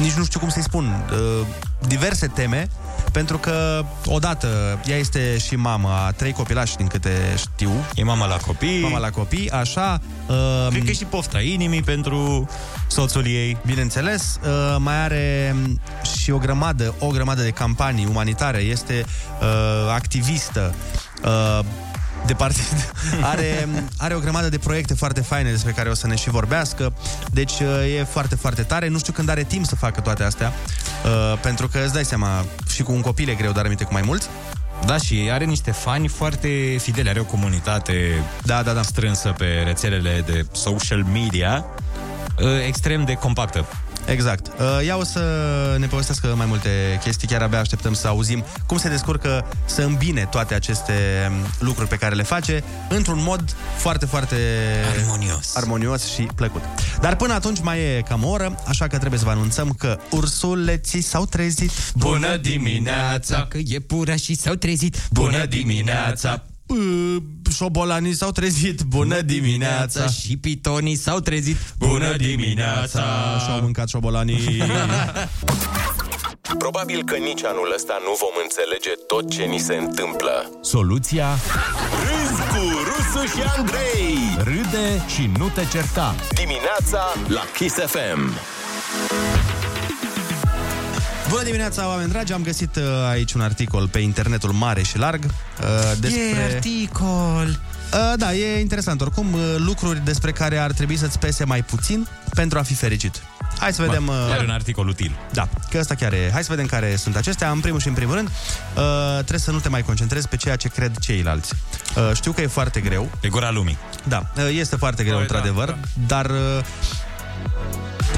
nici nu știu cum să-i spun, uh, diverse teme, pentru că, odată, ea este și mama a trei copilași, din câte știu. E mama la copii. Mama la copii, așa. Uh, Cred că e și pofta inimii pentru soțul ei. Bineînțeles, uh, mai are um, și o grămadă, o grămadă de campanii umanitare. Este uh, activistă. Uh, de partid. Are, are o grămadă de proiecte foarte faine despre care o să ne și vorbească. Deci uh, e foarte, foarte tare. Nu știu când are timp să facă toate astea. Uh, pentru că îți dai seama, și cu un copil e greu, dar aminte cu mai mulți. Da, și are niște fani foarte fideli, are o comunitate da, da, da. strânsă pe rețelele de social media, uh, extrem de compactă. Exact. Uh, Ea o să ne povestească mai multe chestii, chiar abia așteptăm să auzim cum se descurcă să îmbine toate aceste um, lucruri pe care le face într-un mod foarte, foarte armonios, armonios și plăcut. Dar până atunci mai e cam o oră, așa că trebuie să vă anunțăm că ursuleții s-au trezit. Bună dimineața! Că e pura și s-au trezit. Bună dimineața! Șobolanii s-au trezit, bună dimineața Și pitonii s-au trezit, bună dimineața Și-au mâncat șobolanii Probabil că nici anul ăsta nu vom înțelege tot ce ni se întâmplă. Soluția? Râzi cu Rusu și Andrei. Râde și nu te certa. Dimineața la Kiss FM. Bună dimineața, oameni dragi! Am găsit uh, aici un articol pe internetul mare și larg uh, despre... E articol! Uh, da, e interesant. Oricum, uh, lucruri despre care ar trebui să-ți pese mai puțin pentru a fi fericit. Hai să vedem... Bă, uh, chiar un articol util. Da, că ăsta chiar e. Hai să vedem care sunt acestea. În primul și în primul rând, uh, trebuie să nu te mai concentrezi pe ceea ce cred ceilalți. Uh, știu că e foarte greu. E gura lumii. Da, uh, este foarte greu, Păi, într-adevăr, da, dar uh,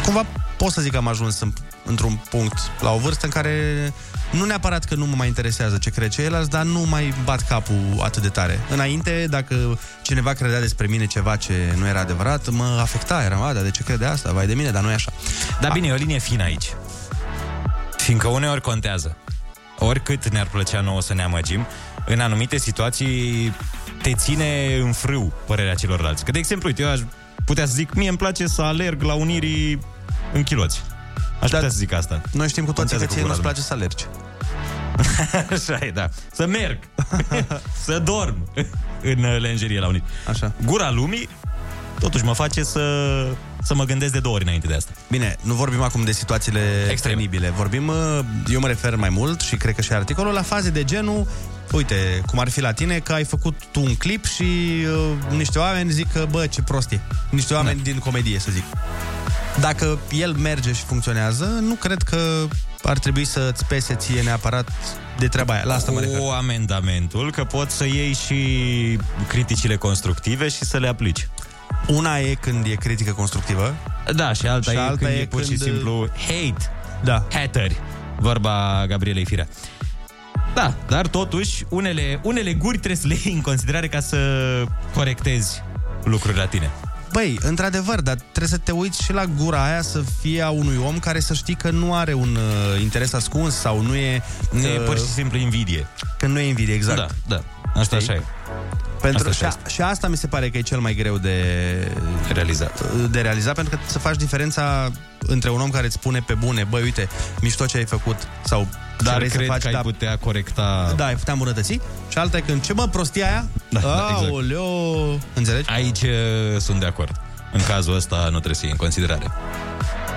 cumva pot să zic că am ajuns în, într-un punct, la o vârstă în care nu neapărat că nu mă mai interesează ce cred ceilalți, dar nu mai bat capul atât de tare. Înainte, dacă cineva credea despre mine ceva ce nu era adevărat, mă afecta, eram, a, dar de ce crede asta? Vai de mine, dar nu e așa. Dar bine, e o linie fină aici. Fiindcă uneori contează. Oricât ne-ar plăcea nouă să ne amăgim, în anumite situații te ține în frâu părerea celorlalți. Că, de exemplu, uite, eu aș putea să zic, mie îmi place să alerg la unirii în chiloți. Aș putea să zic asta. Noi știm cu toții că Contează ție cu nu-ți gura place să alergi. Așa e, da. Să merg. să dorm în uh, lenjerie la unii. Așa. Gura lumii totuși mă face să, să mă gândesc de două ori înainte de asta. Bine, nu vorbim acum de situațiile Extrem. penibile. Vorbim, uh, eu mă refer mai mult și cred că și articolul, la faze de genul Uite, cum ar fi la tine că ai făcut tu un clip și uh, niște oameni zic că, bă, ce prost e. Niște oameni da. din comedie, să zic. Dacă el merge și funcționează, nu cred că ar trebui să-ți pese ție neapărat de treaba aia. La asta mă refer. Cu amendamentul că poți să iei și criticile constructive și să le aplici. Una e când e critică constructivă. Da, și alta, Și e alta când e e pur și când- simplu hate. Da. Hateri. Vorba Gabrielei Firea. Da, dar totuși, unele, unele guri trebuie să le iei în considerare ca să corectezi lucrurile la tine. Băi, într-adevăr, dar trebuie să te uiți și la gura aia să fie a unui om care să știi că nu are un uh, interes ascuns sau nu e... Nu e pur și simplu invidie. Că nu e invidie, exact. Da, da. Asta Știi? așa e. Pentru, Asta și, a, și asta mi se pare că e cel mai greu de realizat. De realizat, pentru că să faci diferența între un om care îți spune pe bune, băi, uite, mișto ce ai făcut, sau ce Dar vrei cred să faci, că ai da, putea corecta... da, ai putea îmbunătăți. Și alta e când, ce mă, prostia aia? Da, da, exact. Aoleo, înțelegi? Aici uh, sunt de acord. În cazul ăsta nu trebuie să iei în considerare.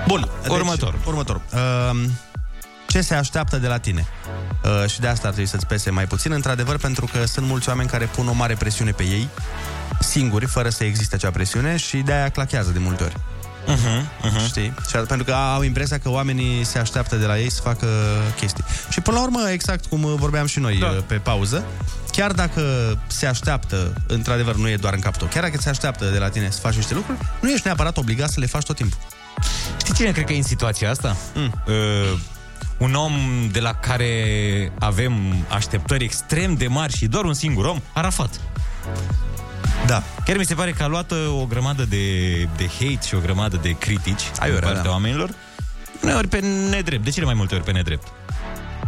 Bun, următor. Deci, următor. Uh, ce se așteaptă de la tine? Uh, și de asta ar trebui să-ți pese mai puțin, într-adevăr, pentru că sunt mulți oameni care pun o mare presiune pe ei, singuri, fără să existe acea presiune și de-aia clachează de multe ori. Uh-huh, uh-huh. Știi? Și a- pentru că au impresia că oamenii se așteaptă de la ei să facă chestii. Și până la urmă, exact cum uh, vorbeam și noi Da. da. pe pauză, chiar dacă se așteaptă, într-adevăr nu e doar în capul tău, chiar dacă se așteaptă de la tine să faci niște lucruri, nu ești neapărat obligat să le faci tot timpul. Știi cine cred că e în situația asta? Mm. Uh, un om de la care avem așteptări extrem de mari și doar un singur om, Arafat. Da. Chiar mi se pare că a luat uh, o grămadă de, de hate și o grămadă de critici din Aiurea, partea da. oamenilor, uneori pe nedrept. De cele mai multe ori pe nedrept.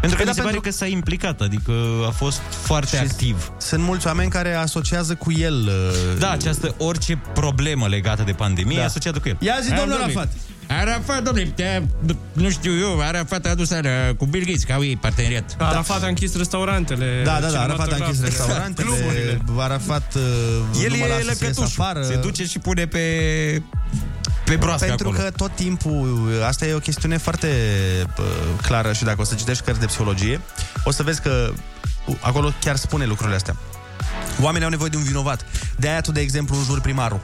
Pentru că Păi mi da, se pare pentru- că s-a implicat, adică a fost foarte Și activ. Sunt mulți oameni care asociază cu el... uh, Da, această orice problemă legată de pandemie Da. e asociată cu el. Ia zi, Hai, domnul domnule, Arafat. Arafat, domnule, te, nu știu eu, Arafat a adus alea cu Bill Gates, că au ei parteneriat. Da. Arafat a închis restaurantele. Da, da, da, Arafat a închis restaurantele, cluburile. Arafat uh, El nu mă e lasă să ies lăcătuș. afară. Se duce și pune pe, pe broască Pentru acolo. că tot timpul, asta e o chestiune foarte uh, clară și dacă o să citești cărți de psihologie, o să vezi că uh, acolo chiar spune lucrurile astea. Oamenii au nevoie de un vinovat. De aia tu, de exemplu, înjuri primarul.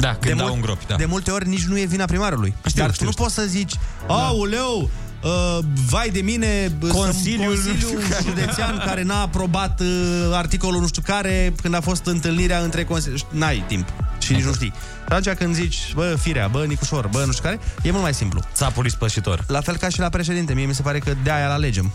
Da, când de dau mult- în gropi, da. De multe ori nici nu e vina primarului. Știu, Dar știu, tu nu știu. poți să zici, auleu, uh, vai de mine, b- Consiliul sunt nu știu Consiliul care." Județean care n-a aprobat uh, articolul nu știu care când a fost întâlnirea între Consiliul. N-ai timp și nici nu știi. Și atunci când zici, bă, Firea, bă, Nicușor, bă, nu știu care, e mult mai simplu. Țapul ispășitor. La fel ca și la președinte. Mie mi se pare că de aia îl alegem.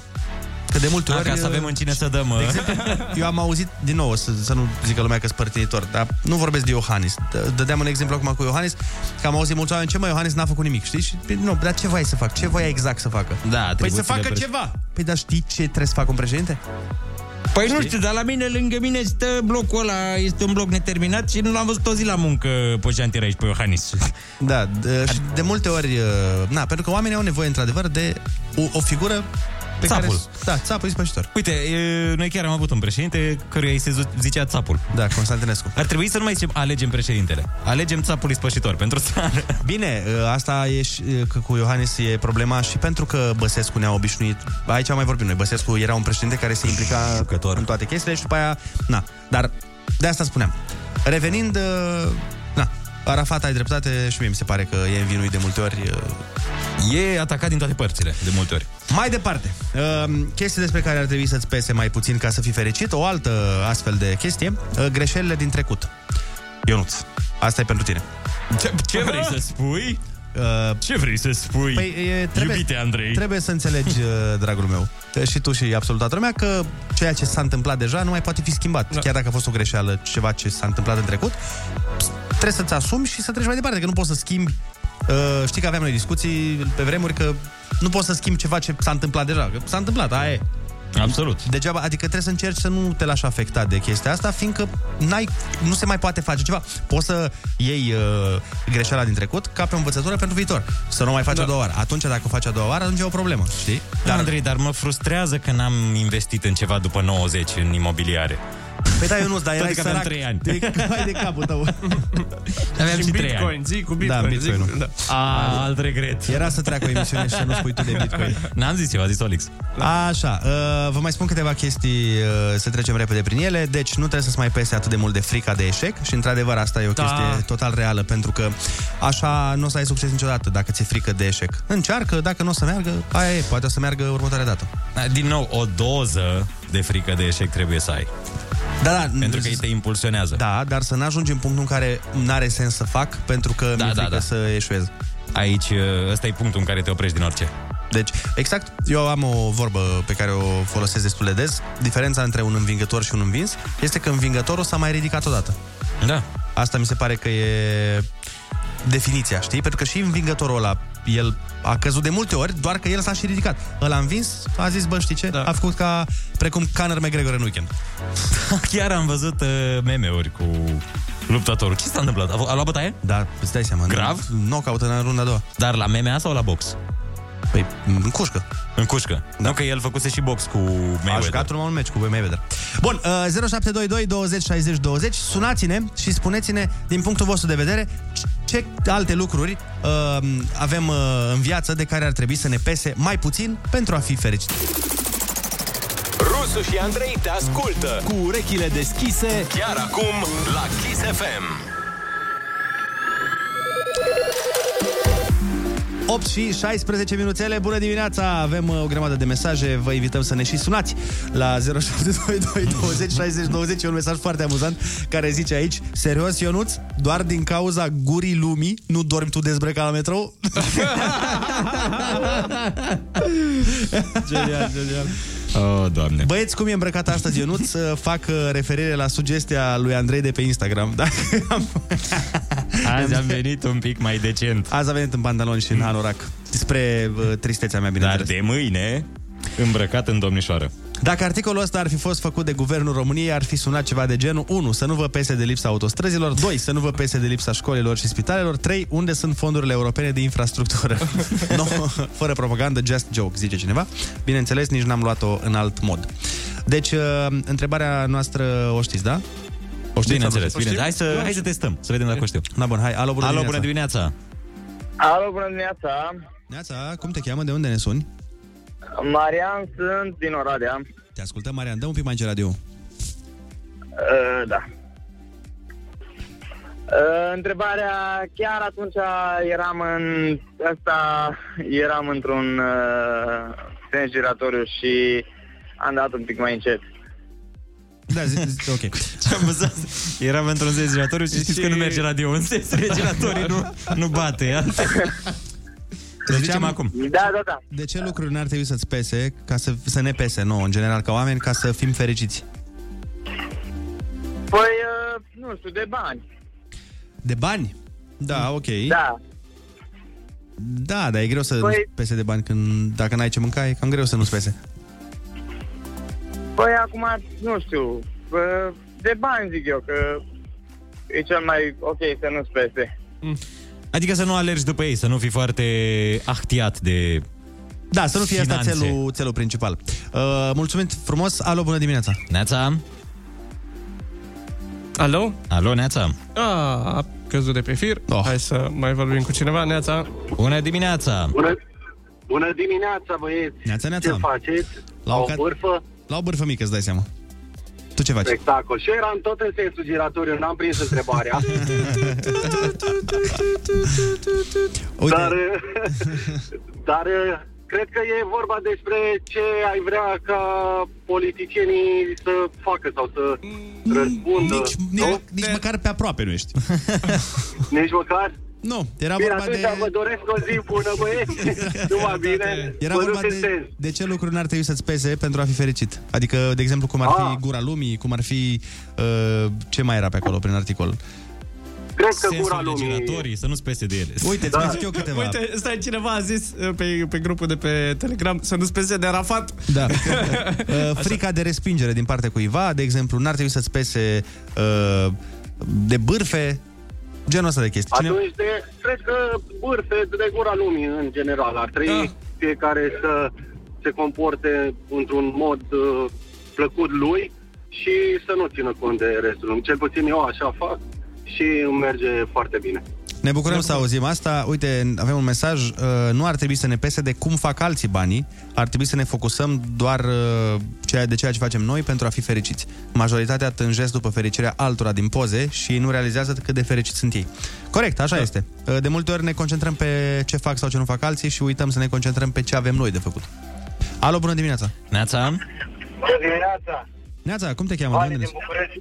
Că de multe Da, ori... ca să avem în cine să dăm... De uh, exemplu, eu am auzit, din nou, să, să nu zică lumea că sunt părtinitor, dar nu vorbesc de Iohannis. D- Dădeam un exemplu acum cu Iohannis, că am auzit mulți oameni, ce mă, Iohannis n-a făcut nimic, știi? Și, nu, dar ce voia să fac? Ce voia exact să facă? Da, Păi să atribuțiile facă preș- ceva! Păi dar știi ce trebuie să facă un președinte? Păi nu știu, dar la mine, lângă mine, stă blocul ăla, este un bloc neterminat și nu l-am văzut o zi la muncă pe șantier aici, pe Iohannis. Da, de, și de multe ori, uh, na, pentru că oamenii au nevoie, într-adevăr, de o, o figură Pe Țapul. Care, da, țapul ispășitor. Uite, e, noi chiar am avut un președinte căruia îi se zu- zicea țapul. Da, Constantinescu. Ar trebui să nu mai zicem alegem președintele. Alegem țapul ispășitor pentru țară. Bine, ă, asta e și, că cu Iohannis e problema și pentru că Băsescu ne-a obișnuit. Aici am mai vorbit noi. Băsescu era un președinte care se implica Jucător. în toate chestiile și după aia, na. Dar de asta spuneam. Revenind, ă, na, Arafat ai dreptate și mie mi se pare că e învinuit de multe ori. Ă, E atacat din toate părțile, de multe ori. Mai departe, uh, chestii despre care ar trebui să-ți pese mai puțin ca să fii fericit, o altă astfel de chestie, uh, greșelile din trecut. Ionuț, asta e pentru tine. Ce, ce vrei să spui? Uh, Ce vrei să spui, Păi, e, trebuie, iubite Andrei? Trebuie să înțelegi, uh, dragul meu, uh, și tu și absolut toată lumea, că ceea ce s-a întâmplat deja nu mai poate fi schimbat. Da. Chiar dacă a fost o greșeală, ceva ce s-a întâmplat în trecut, trebuie să-ți asumi și să treci mai departe, că nu poți să schimbi. Uh, știi că aveam noi discuții pe vremuri că nu poți să schimbi ceva ce s-a întâmplat deja, că s-a întâmplat, aia e. Absolut. Degeaba, adică trebuie să încerci să nu te lași afectat de chestia asta, fiindcă n-ai, nu se mai poate face ceva. Poți să iei uh, greșeala din trecut ca pe învățătură pentru viitor. Să nu mai faci da. a doua oară. Atunci, dacă o faci a doua oară, atunci e o problemă, știi? Da, Andrei, dar mă frustrează că n-am investit în ceva după 90 în imobiliare. Păi da, eu nu dar erai Toate că aveam sărac. 3 ani. De, hai de capul tău. Aveam Și și 3 Bitcoin, ani. zi cu Da, Bitcoin. Bitcoin-ul. zi, da. A, alt regret. Era să treacă o emisiune și să nu spui tu de Bitcoin. N-am zis eu, a zis Olix. Așa, uh, vă mai spun câteva chestii, uh, să trecem repede prin ele. Deci nu trebuie să-ți mai pese atât de mult de frica de eșec și într-adevăr asta e o Da. chestie total reală, pentru că așa nu o să ai succes niciodată dacă ți-e frică de eșec. Încearcă, dacă nu o să meargă, aia e, poate o să meargă următoarea dată. Din nou, o doză de frică de eșec trebuie să ai. Da, da, Pentru că ei te impulsionează. Da, dar să n-ajungi în punctul în care n-are sens să fac pentru că Da, mi-e da, frică da. să eșuez. Aici, ăsta e punctul în care te oprești din orice. Deci, exact, eu am o vorbă pe care o folosesc destul de des. Diferența între un învingător și un învins este că învingătorul s-a mai ridicat odată. Da. Asta mi se pare că e definiția, știi? Pentru că și învingătorul ăla, el a căzut de multe ori, doar că el s-a și ridicat. Ăla a învins, a zis, bă, știi ce? Da. A făcut ca, precum Conor McGregor în weekend. Chiar am văzut uh, meme-uri cu luptătorul. Ce s-a întâmplat? A, a luat bătaie? Da, îți dai seama. Grav? Knockout în runda a doua. Dar la MMA sau la box? Păi, în cușcă. În cușcă. Da. Nu că el făcuse și box cu A Mayweather. jucat numai un meci cu Mayweather. Bun, uh, 0722 20 60 20 Sunați-ne și spuneți-ne din punctul vostru de vedere ce alte lucruri uh, avem uh, în viață de care ar trebui să ne pese mai puțin pentru a fi fericiți. Rusu și Andrei te ascultă cu urechile deschise chiar acum la Kiss FM. 8 și 16 minuțele, bună dimineața! Avem uh, o grămadă de mesaje, vă invităm să ne și sunați la 0722 20 60 20. E un mesaj foarte amuzant care zice aici, serios Ionuț, doar din cauza gurii lumii nu dormi tu dezbrăcat la metrou? Genial, genial. Oh, doamne. Băieți, cum e îmbrăcat astăzi Ionuț? Să fac uh, referire la sugestia lui Andrei de pe Instagram. Da? Azi am venit un pic mai decent. Azi a venit în pantaloni și în hanorac. Spre uh, tristețea mea, Dar bineînțeles. de mâine, îmbrăcat în domnișoară. Dacă articolul ăsta ar fi fost făcut de Guvernul României, ar fi sunat ceva de genul 1. Să nu vă pese de lipsa autostrăzilor 2. Să nu vă pese de lipsa școlilor și spitalelor 3. Unde sunt fondurile europene de infrastructură? no, fără propagandă, just joke, zice cineva. Bineînțeles, nici n-am luat-o în alt mod. Deci, uh, întrebarea noastră o știți, da? O știți? Bineînțeles, O bine. știți? Hai să, hai să testăm, să vedem dacă o știu. Da, bun, hai, alo, bună Alo, dimineața. bună dimineața. Alo, bună dimineața! Neața, cum te cheamă? De unde ne suni? Marian sunt din Oradea. Te ascultăm, Marian. Dă un pic mai încet radio. Uh, da. Uh, întrebarea, chiar atunci eram în asta, eram într-un uh, sens giratoriu și am dat un pic mai încet. Da, zi, zi, ok. Ce am văzut? Eram într-un sens giratoriu și știți că nu merge radio în sens giratorii, nu, nu bate. Să zicem acum. Da, da, da. De ce lucruri n-ar trebui să-ți pese, ca să, să ne pese nouă, în general, ca oameni, ca să fim fericiți? Păi, uh, nu știu, de bani. De bani? Da, ok. Da. Da, dar e greu să Păi- nu pese de bani când, dacă n-ai ce mânca, e cam greu să nu-ți pese. Păi, acum, nu știu, uh, de bani zic eu, că e cel mai ok să nu-ți pese. Adică să nu alergi după ei, să nu fii foarte ahtiat de Da, să nu fie asta Finanțe. țelul, țelul principal. Uh, mulțumim frumos. Alo, bună dimineața. Neața. Alo? Alo, Neața. A, a căzut de pe fir. Oh. Hai să mai vorbim cu cineva. Neața. Bună dimineața. Bună, bună dimineața, băieți! Neața, neața. Ce faceți? La La o o ca- bârfă? La o bârfă mică, îți dai seama. Tu ce faci? Spectacol. Și eu eram tot în sensul giratoriu, n-am prins întrebarea. Uite. Dar, dar cred că e vorba despre ce ai vrea ca politicienii să facă sau să răspundă. Nici, nici, nici măcar pe aproape nu ești. Nici măcar? Nu, era Bine, vorba atunci de... vă doresc o zi bună, băieți. Numai bine. Era Vă vorba duc în de, sens. de ce lucruri n-ar trebui să-ți pese pentru a fi fericit. Adică, de exemplu, cum ar fi Ah. gura lumii, cum ar fi... Uh, ce mai era pe acolo prin articol? Cred că Sensul gura de lumii... giratorii, să nu-ți pese de ele. Uite, îți mai zic eu câteva. Uite, stai, cineva a zis uh, pe, pe grupul de pe Telegram să nu spese de Arafat. Da. Uh, frica de respingere din partea cuiva, de exemplu, n-ar trebui să-ți pese uh, de bârfe, genul ăsta de chestii. Cine... Atunci, de, cred că bârfe de gura lumii, în general, ar trebui da. fiecare să se comporte într-un mod uh, plăcut lui și să nu țină cont de restul lumii. Cel puțin eu așa fac și îmi merge foarte bine. Ne bucurăm să auzim asta. Uite, avem un mesaj. Uh, nu ar trebui să ne pese de cum fac alții banii. Ar trebui să ne focusăm doar uh, ceea, de ceea ce facem noi pentru a fi fericiți. Majoritatea tânjesc după fericirea altora din poze și nu realizează cât de fericiți sunt ei. Corect, așa da. este. Uh, De multe ori ne concentrăm pe ce fac sau ce nu fac alții și uităm să ne concentrăm pe ce avem noi de făcut. Alo, bună dimineața! Neața. Bună dimineața! Neața, cum te cheamă? Vali De unde din ești? București.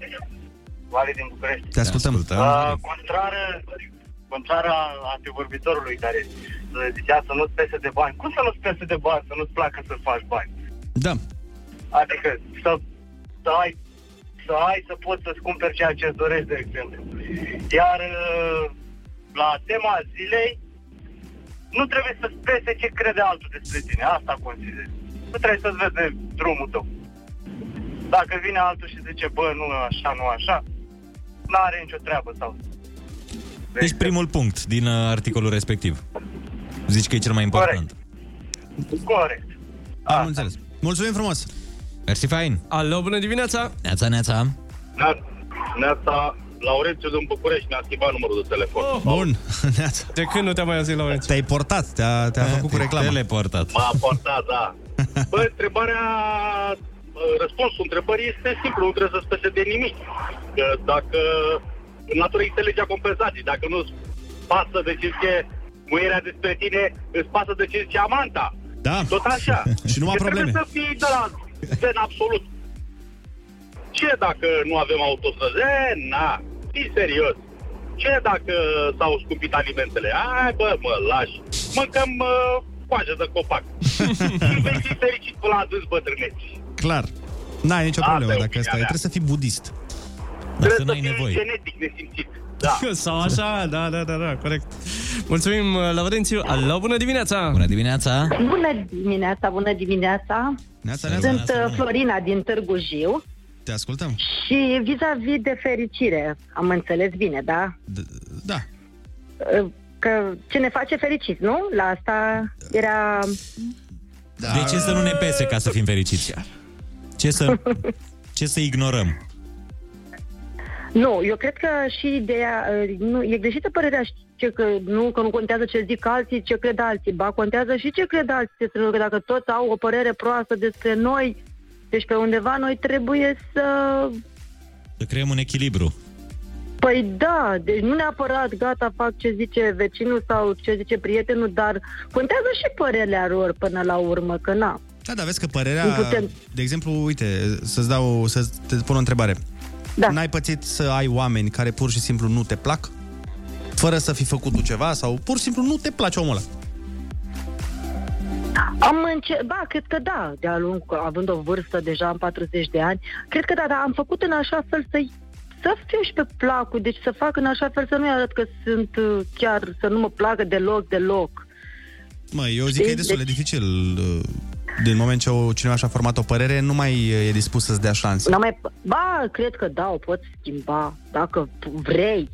Vali din București. Te ascultăm. Uh, contrară, contrară antivorbitorului care uh, zicea să nu-ți pese de bani. Cum să nu-ți pese de bani, să nu-ți placă să faci bani? Da. Adică să, să ai să ai să poți să-ți cumperi ceea ce îți dorești, de exemplu. Iar uh, la tema zilei, nu trebuie să-ți pese ce crede altul despre tine. Asta consider. Nu trebuie să-ți vezi de drumul tău. Dacă vine altul și zice, bă, nu așa, nu așa, n-are nicio treabă sau... Deci primul punct din uh, articolul respectiv. Zici că e cel mai important. Corect. Am înțeles. Mulțumim frumos! Mersi fain! Alo, bună dimineața! Neața, neața! Neața, Laurențiu din București mi-a schimbat numărul de telefon. Oh. Bun, Neața. De când nu te-am mai auzit, Laurențiu? Te-ai portat, te-a, te-a făcut cu reclamă. Teleportat. M-a portat, da. Bă, întrebarea, răspunsul întrebării este simplu, nu trebuie să spese de nimic. Că dacă în natură este legea compensației, dacă nu-ți pasă de ce zice muierea despre tine, îți pasă de ce zice amanta. Da. Tot așa. Și numai Deci probleme. Trebuie să fii de la zen absolut. Ce dacă nu avem autostrăzi? E, na, fii serios. Ce dacă s-au scumpit alimentele? Ai, bă, mă, lași. Mâncăm uh, coajă de copac. și vei fi fericit până la adânci bătrâneți. Clar. N-ai nicio Asta problemă e dacă opinia asta e. mea. Trebuie să fii budist. Trebuie să fii genetic nesimțit. Da. Sau așa, da, da, da, da, corect. Mulțumim, uh, Laurențiu. Alo, bună dimineața! Bună dimineața! Bună dimineața, bună dimineața. Neața, Sunt uh, Florina din Târgu Jiu Te ascultăm. și vis-a-vis de fericire, am înțeles bine, da? Da. Uh, Că ce ne face fericiți, nu? La asta era... Da. De ce să nu ne pese ca să fim fericiți? Ce să, ce să ignorăm? Nu, eu cred că și ideea... uh, Nu, e greșită părerea ce că nu, că nu contează ce zic alții, ce cred alții. Ba, contează și ce cred alții despre noi, că dacă toți au o părere proastă despre noi, deci pe undeva noi trebuie să Să creăm un echilibru. Păi da, deci nu neapărat gata fac ce zice vecinul sau ce zice prietenul, dar contează și părerea lor până la urmă, că na. Da, dar vezi că părerea... Nu putem- De exemplu, uite, să-ți dau, să te pun o întrebare. Da. N-ai pățit să ai oameni care pur și simplu nu te plac? Fără să fi făcut tu ceva? Sau pur și simplu nu te place omul ăla? Am înce- ba, cred că da, de-a lung, având o vârstă deja am 40 de ani, cred că da, dar am făcut în așa fel să să fiu și pe placul, deci să fac în așa fel să nu-i arăt că sunt uh, chiar, să nu mă placă deloc, deloc. Mă, eu zic că e destul de dificil. Uh, Din moment ce o- cineva și-a format o părere, nu mai e dispus să-ți dea șanse. N-am mai... Ba, cred că da, o poți schimba, dacă vrei.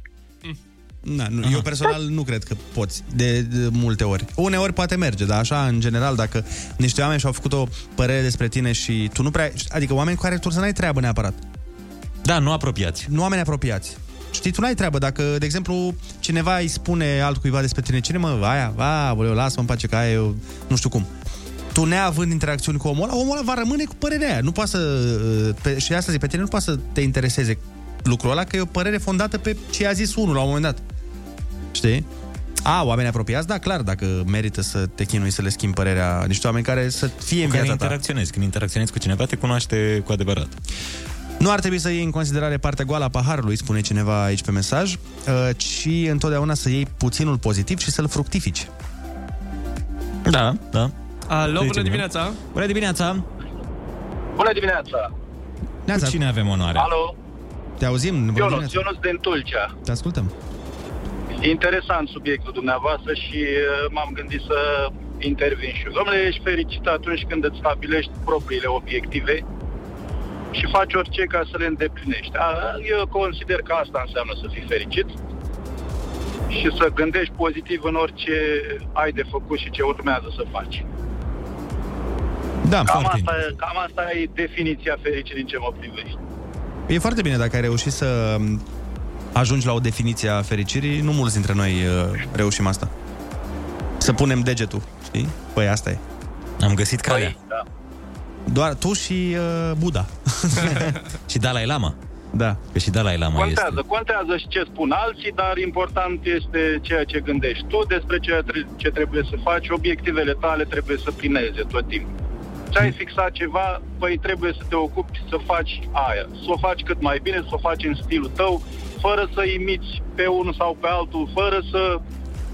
Na, nu, eu personal nu cred că poți de, de multe ori. Uneori poate merge, dar așa, în general, dacă niște oameni și-au făcut o părere despre tine și tu nu prea... Adică oameni cu care tu să n-ai treabă neapărat. Da, nu apropiați. Nu oameni apropiați. Știi, tu n-ai treabă. Dacă, de exemplu, cineva îi spune altcuiva despre tine, cine mă, aia, a, bă, lasă-mă în pace, că aia eu nu știu cum. Tu neavând interacțiuni cu omul ăla, omul ăla va rămâne cu părerea aia. Nu poate să... Pe, și asta zic, pe tine nu poate să te intereseze lucrul ăla, că e o părere fondată pe ce a zis unul la un moment dat. Știi? A, oameni apropiați, da, clar, dacă merită să te chinui să le schimbi părerea niște oameni care să fie în Cu care viața ta. interacționezi. Când interacționezi cu cineva, te cunoaște cu adevărat. Nu ar trebui să iei în considerare partea goală a paharului, spune cineva aici pe mesaj, uh, ci întotdeauna să iei puținul pozitiv și să-l fructifici. Da, da. Alo, Zicem bună eu. dimineața! Bună dimineața! Bună dimineața! Neața. Cu cine avem onoare? Alo, Te auzim? Bună Ionuț, dimineața. Ionuț din Tulcea. Te ascultăm. Interesant subiectul dumneavoastră și uh, m-am gândit să intervin și eu. Domnule, ești fericit atunci când îți stabilești propriile obiective și faci orice ca să le îndeplinești. A, Eu consider că asta înseamnă să fii fericit și să gândești pozitiv în orice ai de făcut și ce urmează să faci. Da, Cam foarte asta, cam asta e definiția fericirii în ce mă privește. E foarte bine dacă ai reușit să um, ajungi la o definiție a fericirii. Nu mulți dintre noi uh, reușim asta. Să punem degetul, știi? Păi asta e. Am găsit calea. Da. Doar tu și uh, Buddha. și Dalai Lama. Da. Că și Dalai Lama Contează, este. contează și ce spun alții, dar important este ceea ce gândești tu despre ceea tre- ce trebuie să faci. Obiectivele tale trebuie să primeze tot timpul. Ți-ai fixat ceva, păi trebuie să te ocupi să faci aia. Să o faci cât mai bine, să o faci în stilul tău, fără să imiți pe unul sau pe altul, fără să,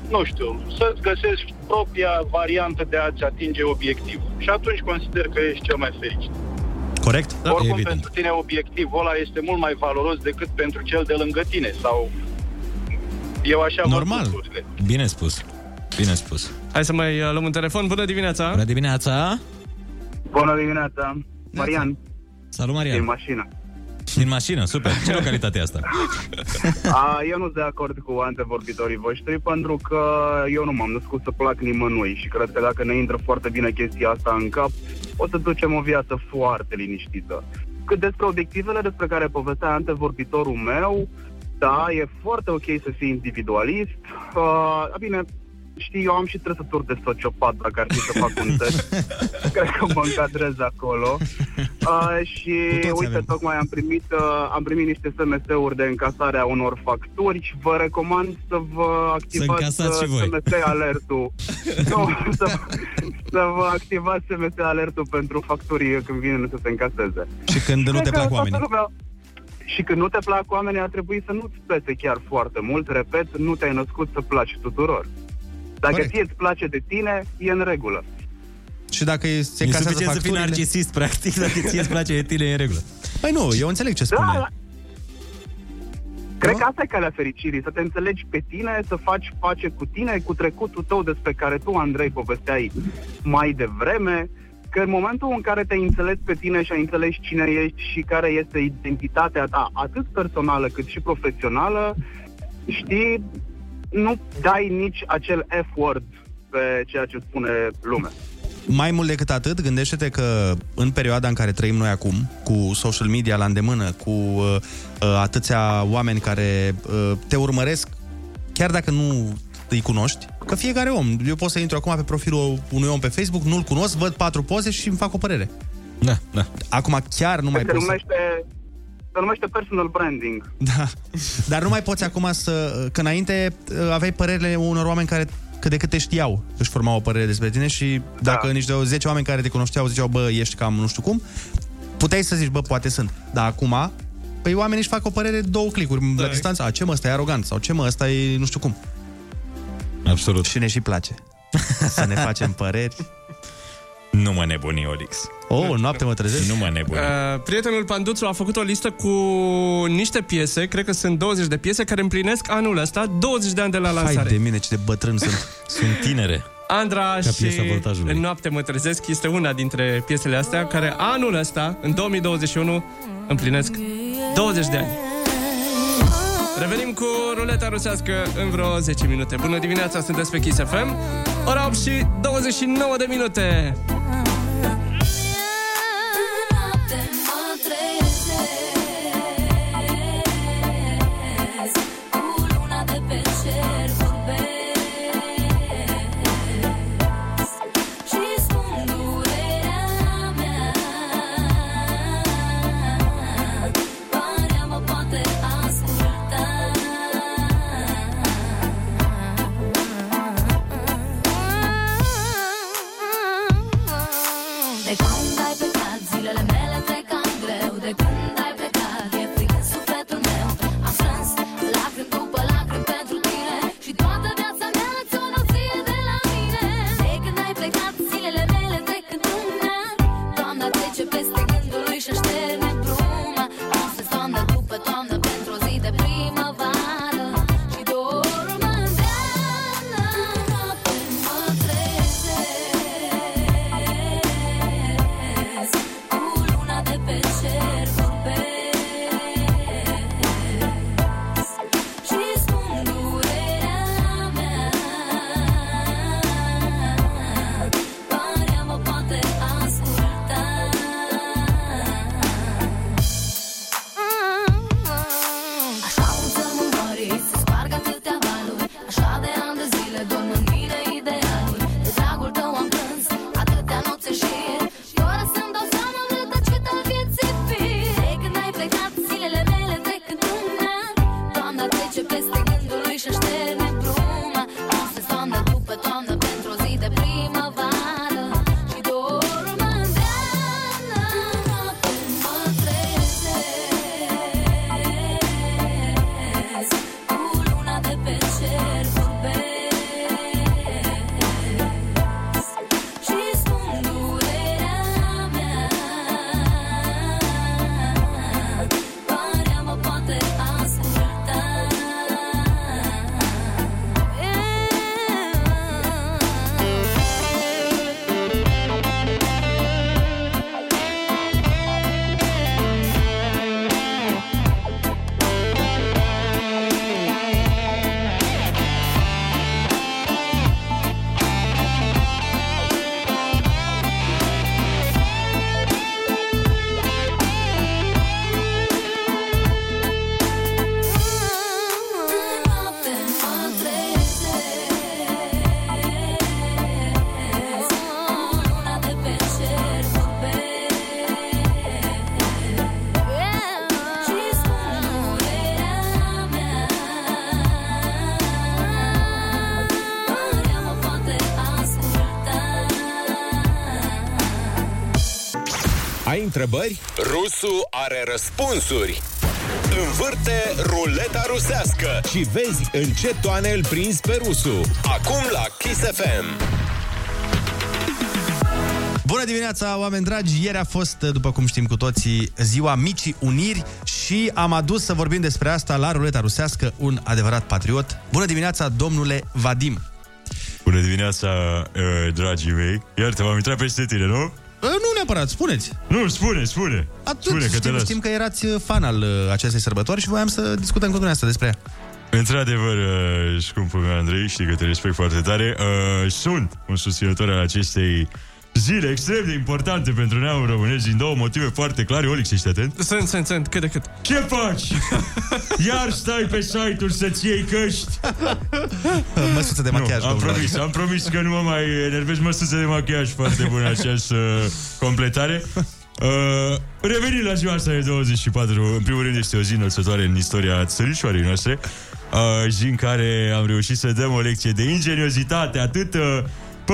nu știu, să-ți găsești propria variantă de a-ți atinge obiectivul. Și atunci consider că ești cel mai fericit. Corect? Da, Oricum, pentru tine obiectivul ăla este mult mai valoros decât pentru cel de lângă tine sau... Eu așa văd Normal. lucrurile. Bine spus. Bine spus. Hai să mai uh, luăm un telefon. Bună dimineața! Bună dimineața! Bună dimineața, Marian, Salut, Marian! din mașină. Din mașină, super. Ce localitate e asta? A, eu nu sunt de acord cu antevorbitorii voștri pentru că eu nu m-am născut să plac nimănui și cred că dacă ne intră foarte bine chestia asta în cap, o să ducem o viață foarte liniștită. Cât despre obiectivele despre care povestea antevorbitorul meu, da, e foarte ok să fii individualist. Uh, bine, știi, eu am și trăsături de sociopat, dacă ar fi să fac un test. Cred că mă încadrez acolo. Uh, și uite, tocmai am primit, uh, am primit niște SMS-uri de încasare a unor facturi și vă recomand să vă activați încasați și uh, voi. SMS alertul. nu, să, să vă activați SMS alertul pentru facturi când vine să se încaseze. Și când nu te Cred că plac toată oamenii. lumea- Și când nu te plac oamenii, ar trebui să nu-ți pese chiar foarte mult. Repet, nu te-ai născut să placi tuturor. Dacă Corect. ție îți place de tine, e în regulă. Și dacă e- se E încasează suficient să fii facturile... narcisist, practic, dacă ție îți place de tine, e în regulă. Păi nu, eu înțeleg ce spune. Da, Cred că asta e calea fericirii, să te înțelegi pe tine, să faci pace cu tine, cu trecutul tău despre care tu, Andrei, povesteai mai devreme, că în momentul în care te-ai înțeles pe tine și ai înțeles cine ești și care este identitatea ta, atât personală cât și profesională, știi, nu dai nici acel F-word pe ceea ce spune lumea. Mai mult decât atât, gândește-te că în perioada în care trăim noi acum, cu social media la îndemână, cu uh, uh, atâția oameni care uh, te urmăresc, chiar dacă nu îi cunoști, că fiecare om, eu pot să intru acum pe profilul unui om pe Facebook, nu-l cunosc, văd patru poze și îmi fac o părere. Da, da. Acum chiar nu mai se, poți să... numește, se numește personal branding. Da. Dar nu mai poți acum să... Că înainte uh, aveai părerile unor oameni care cât de cât te știau, își formau o părere despre tine și dacă da. niște 10 oameni care te cunoșteau ziceau, bă, ești cam nu știu cum, puteai să zici, bă, poate sunt. Dar acum, păi oamenii își fac o părere două clicuri da. la distanță. A, ce mă, ăsta e arogant sau ce mă, ăsta e nu știu cum. Absolut. Și ne și place. să ne facem păreri. Nu mă nebuni, Olix. Oh, noapte mă trezesc? Nu mă nebuni. Uh, prietenul Panduțu a făcut o listă cu niște piese, cred că sunt 20 de piese, care împlinesc anul ăsta 20 de ani de la lansare. Hai de mine, ce de bătrân sunt. Sunt tinere. Andra Ca și piesa voltajului. În noapte mă trezesc este una dintre piesele astea care anul ăsta, în 2021, împlinesc 20 de ani. Revenim cu ruleta rusească în vreo 10 minute. Bună dimineața, sunteți pe Kiss FM. Ora 8 și 29 de minute. Întrebări? Rusu are răspunsuri. Învârte ruleta rusească și vezi în ce toane îl prinzi pe Rusu. Acum la Kiss FM. Bună dimineața, oameni dragi! Ieri a fost, după cum știm cu toții, ziua Micii Uniri și am adus să vorbim despre asta la ruleta rusească un adevărat patriot. Bună dimineața, domnule Vadim! Bună dimineața, uh, dragii mei. Iartă, m-am intrat peste tine, nu? Nu neapărat, spuneți! Nu, spune, spune. Atât, spune că te știm, las. știm că erați uh, fan al uh, acestei sărbători și voiam să discutăm cu dumneavoastră despre ea. Într-adevăr, uh, scumpul meu Andrei, știi că te respect foarte tare, uh, sunt un susținător al acestei zile extrem de importante pentru neamul românesc din două motive foarte clare. Olix, ești atent? Sunt, sunt, sunt, cât de cât. Ce faci? Iar stai pe site-uri să-ți iei căști? Măsuță de machiaj, nu, am domnule. promis, am promis că nu mă mai enervez Măsuță de machiaj foarte bună această uh, completare Uh, revenind la ziua asta de 24 În primul rând este o zi înălțătoare În istoria țărișoarei noastre uh, Zi în care am reușit să dăm o lecție De ingeniozitate Atât uh,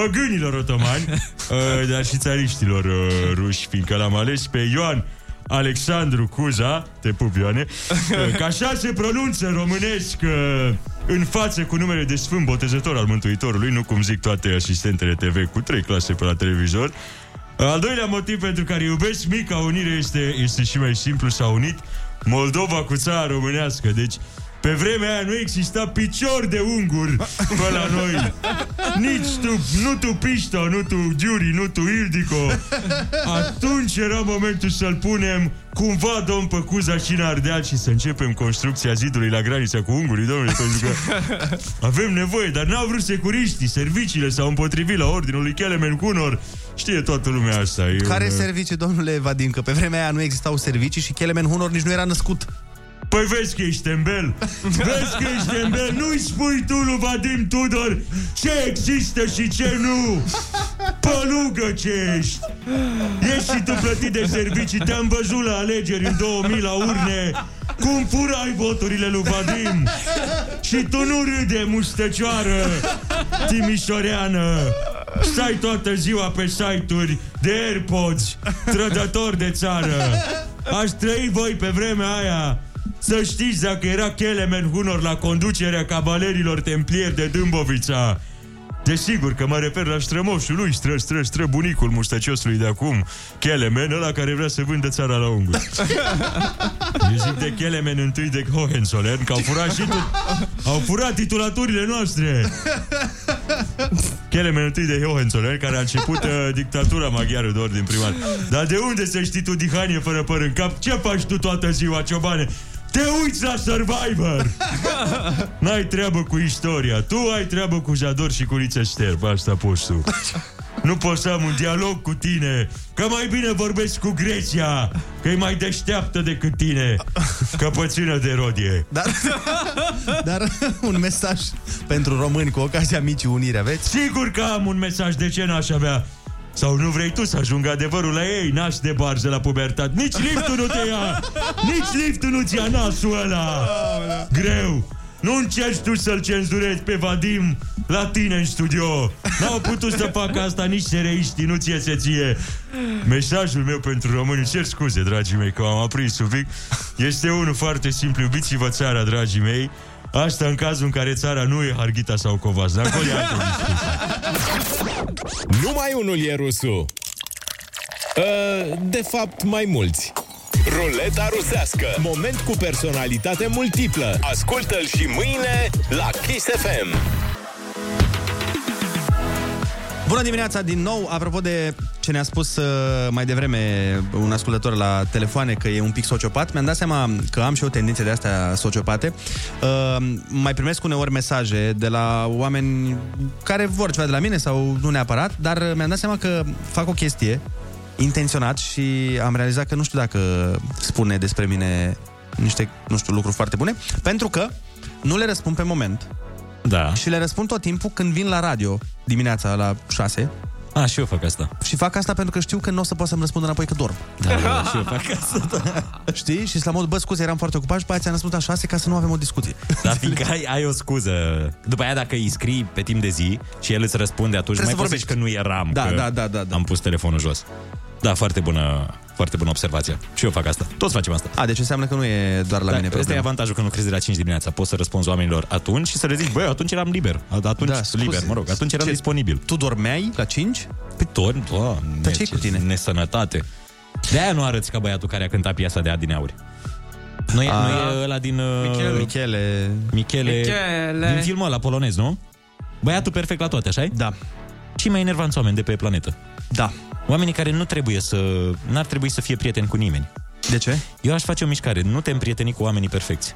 păgânilor otomani uh, Dar și țariștilor uh, ruși Fiindcă l-am ales pe Ioan Alexandru Cuza, te pup Ioane uh, Că așa se pronunță în românesc uh, În față cu numele de Sfânt Botezător al Mântuitorului Nu cum zic toate asistentele TV Cu trei clase pe la televizor al doilea motiv pentru care iubesc mica unire este, este și mai simplu, s-a unit Moldova cu țara românească. Deci, Pe vremea aia nu exista picior de ungur pe la noi. Nici tu, nu tu Pisto, nu tu Giuri, nu tu Ildico. Atunci era momentul să-l punem cumva domn pe Cuza și în Ardeal și să începem construcția zidului la granița cu ungurii, domnule, pentru că avem nevoie, dar n-au vrut securiștii, serviciile s-au împotrivit la ordinul lui Kelemen Cunor. Știe toată lumea asta. E Care un, servicii, domnule Vadim? Că pe vremea aia nu existau servicii și Kelemen Hunor nici nu era născut. Păi vezi că ești tembel. Vezi că ești tembel. Nu-i spui tu lui Vadim Tudor Ce există și ce nu. Pălugă ce ești. Ești și tu plătit de servicii. Te-am văzut la alegeri în 2000 la urne. Cum furai voturile lui Vadim? Și tu nu râde mustăcioară Timișoreană. Stai toată ziua pe site-uri De Airpods Trădător de țară. Aș trăi voi pe vremea aia să știți dacă era Kelemen Hunor la conducerea cavalerilor templieri de Dâmbovița. Desigur că mă refer la strămoșul lui, stră, stră, stră, bunicul mustăciosului de acum, Kelemen, ăla care vrea să vândă țara la unguri. Eu zic de Kelemen întâi de Hohenzollern, că au furat și tu... au furat titulaturile noastre. Kelemen întâi de Hohenzollern, care a început uh, dictatura maghiară de ordin primar. Dar de unde să știi tu dihanie fără păr în cap? Ce faci tu toată ziua, ciobane? Te uiți la Survivor! N-ai treabă cu istoria. Tu ai treabă cu Jador și cu Lița Șterb. Asta poți tu. Nu pot să am un dialog cu tine Că mai bine vorbesc cu Grecia Că e mai deșteaptă decât tine Căpățână de rodie Dar, dar un mesaj pentru români cu ocazia micii unire aveți? Sigur că am un mesaj, de ce n-aș avea? Sau nu vrei tu să ajungă adevărul la ei, naș de barză la pubertate? Nici liftul nu te ia! Nici liftul nu-ți ia nasul ăla! Greu! Nu încerci tu să-l cenzurezi pe Vadim la tine în studio. N-au putut să facă asta nici sereiștii, nu ție se ție. Mesajul meu pentru români, cer scuze, dragii mei, că am aprins un pic, este unul foarte simplu. Iubiți-vă țara, dragii mei. Asta în cazul în care țara nu e Harghita sau Covas. Dar acolo e altă discuție. Numai unul e rusul. Uh, De fapt, mai mulți. Ruleta rusească. Moment cu personalitate multiplă. Ascultă-l și mâine la Kiss FM. Bună dimineața din nou, apropo de ce ne-a spus uh, mai devreme un ascultător la telefoane că e un pic sociopat, mi-am dat seama că am și eu tendințe de astea sociopate. Uh, mai primesc uneori mesaje de la oameni care vor ceva de la mine sau nu neapărat, dar uh, mi-am dat seama că fac o chestie intenționat și am realizat că nu știu dacă spune despre mine niște, nu știu, lucruri foarte bune, pentru că nu le răspund pe moment. Da. Și le răspund tot timpul când vin la radio dimineața la 6. A, și eu fac asta. Și fac asta pentru că știu că nu o să pot să-mi răspund înapoi că dorm. Da, da, și eu fac asta. Da. Știi? Și la mod, bă, scuze, eram foarte ocupat și pe aia ți-am răspuns la 6 ca să nu avem o discuție. Dar fiindcă ai, ai o scuză. După aia dacă îi scrii pe timp de zi și el îți răspunde atunci, Trebuie mai să poți zici că nu eram, Da, că da, da, da, da. am pus telefonul jos. Da, foarte bună, foarte bună observație. Și eu fac asta. Toți facem asta. A, deci înseamnă că nu e doar la da, mine Asta e problema. avantajul că nu crezi de la 5 dimineața. Poți să răspunzi oamenilor atunci și să le zici, băi, atunci eram liber. Atunci, Da, scuze. liber, mă rog, atunci eram Ce, disponibil. Tu dormeai la 5? Pe torn, doamne, Dar ce-i cu tine? Nesănătate. De-aia nu arăți ca băiatul care a cântat piesa de Adineauri. Nu e, A. nu e ăla din... uh, Michelu. Michele... Michele... Michele. Din filmul ăla polonez, nu? Băiatul perfect la toate, așa Da. Cei mai enervanți oameni de pe planetă. Da. Oamenii care nu trebuie să... N-ar trebui să fie prieteni cu nimeni. De ce? Eu aș face o mișcare. Nu te împrieteni cu oamenii perfecți.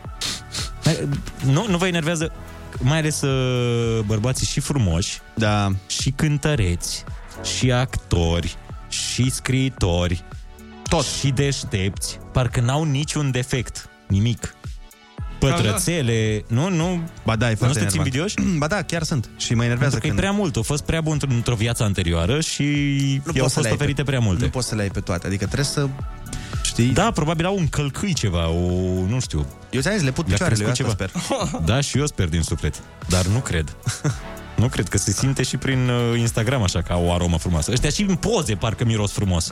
Nu, nu vă enervează mai ales uh, bărbații și frumoși, da. și cântăreți, și actori, și scriitori, tot. și deștepți, parcă n-au niciun defect, nimic. Pătrățele, nu, nu... Ba da, e nu foarte sunteți enervant. invidioși? Ba da, chiar sunt. Și mă enervează Pentru că când... e prea mult, a fost prea bun într- într-o viață anterioară și Nu i-au poți să le fost ai oferite pe- prea multe. Nu poți să le ai pe toate, adică trebuie să... Știi? Da, probabil au un călcâi ceva, o, nu știu. Eu ți-am zis, le put Le-a picioarele, eu crescut asta sper. Da, și eu sper din suflet, dar nu cred. Nu cred că se simte și prin uh, Instagram așa ca o aromă frumoasă. Ăștia și în poze parcă miros frumos.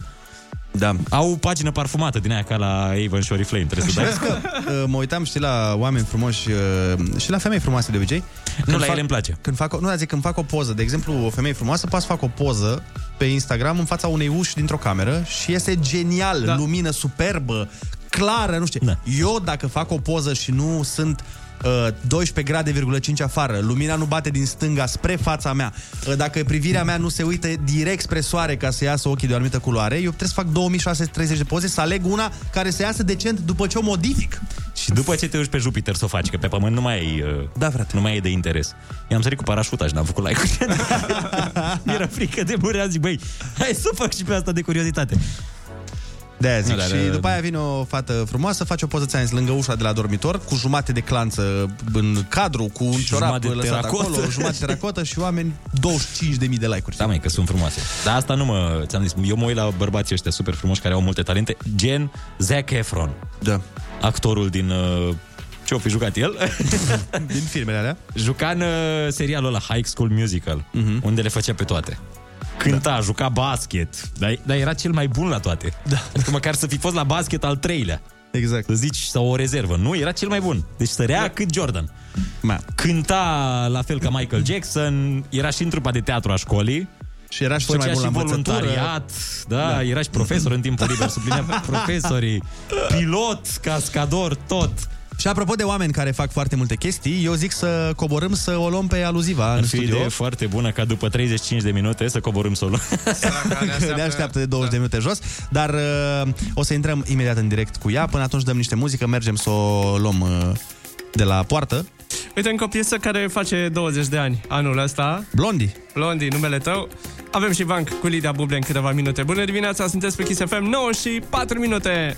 Da. Au pagină parfumată din aia ca la Avon și Oriflame. Trebuie să Și dai. vezi că uh, mă uitam, știi, la oameni frumoși uh, și la femei frumoase de obicei. Nu, la ele îmi place. Când fac, o, nu, dar zic, când fac o poză, de exemplu, o femeie frumoasă, poate să fac o poză pe Instagram în fața unei uși dintr-o cameră și este genial, da. lumină superbă, clară, nu știu. Da. Eu, dacă fac o poză și nu sunt uh, 12 grade,5 afară, lumina nu bate din stânga spre fața mea, uh, dacă privirea mea nu se uită direct spre soare ca să iasă ochii de o anumită culoare, eu trebuie să fac 2630 de poze, să aleg una care să iasă decent după ce o modific. Și după ce te duci pe Jupiter să o faci, că pe Pământ nu mai ai, uh, da, frate. nu mai e de interes. I-am sărit cu parașuta și n-am făcut like Mi-era frică de murea, zic, băi, hai să fac și pe asta de curiozitate. De aia zic. Nu, dar, și uh, după aia vine o fată frumoasă, face o poză ți lângă ușa de la dormitor, cu jumate de clanță în cadru, cu un Și ciorap jumătate de lăsat teracotă. acolo, jumătate de teracotă și oameni 25.000 de like-uri. Da, mai că sunt frumoase. Dar asta nu mă... Ți-am zis, eu mă uit la bărbații ăștia super frumoși care au multe talente, gen Zac Efron. Da. Actorul din... Uh, ce-o fi jucat el? din filmele alea. Juca în uh, serialul ăla High School Musical, Mhm. unde le făcea pe toate. Cânta, da. juca basket, dar, dar era cel mai bun la toate. Da. Adică măcar să fi fost la basket al treilea. Exact. Să zici, sau o rezervă. Nu, era cel mai bun. Deci sărea da. cât Jordan. Ma. Cânta la fel ca Michael Jackson, era și în trupa de teatru a școlii. Și era și cel Făcea mai bun și la învățătură. voluntariat, da, Da. da, era și profesor în timpul liber, suplinea profesorii, pilot, cascador, tot. Și apropo de oameni care fac foarte multe chestii, eu zic să coborâm să o luăm pe aluziva Ar în fi o studio. idee foarte bună ca după 35 de minute să coborâm solo. ne așteaptă de 20 de minute jos, dar uh, o să intrăm imediat în direct cu ea. Până atunci dăm niște muzică, mergem să o luăm uh, de la poartă. Uite, încă o piesă care face 20 de ani anul ăsta. Blondie. Blondie, numele tău. Avem și Vanc cu Lidia Buble în câteva minute. Bună dimineața, sunteți pe Kiss FM 9 și 4 minute.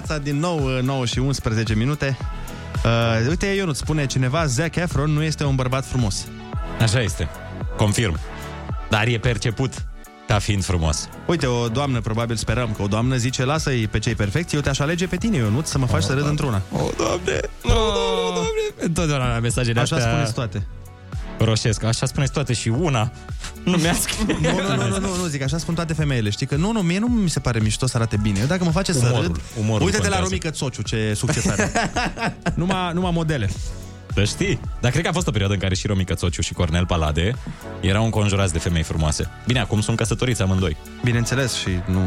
Dimineața, din nou 9 și 11 minute. Uh, uite, Ionut, spune cineva, Zac Efron nu este un bărbat frumos. Așa este. Confirm. Dar e perceput ca fiind frumos. Uite, o doamnă, probabil sperăm că o doamnă zice, lasă-i pe cei perfecți, eu te-aș alege pe tine, Ionut, să mă faci să râd într-una. O, doamne, o, doamne, o, doamne. Întotdeauna la mesajele Așa astea... spuneți toate. Roșesc, așa spuneți toate și una nu mi-a scris. Nu, nu, nu, nu, nu, nu, zic, așa spun toate femeile, știi că nu, nu, mie nu mi se pare mișto să arate bine. Eu dacă mă face să Umorul, râd, umorul uite-te la contează. Romică Țociu, ce succes are. numai, numai modele. Să știi. Dar cred că a fost o perioadă în care și Romica Țociu și Cornel Palade erau înconjurați de femei frumoase. Bine, acum sunt căsătoriți amândoi. Bineînțeles și nu...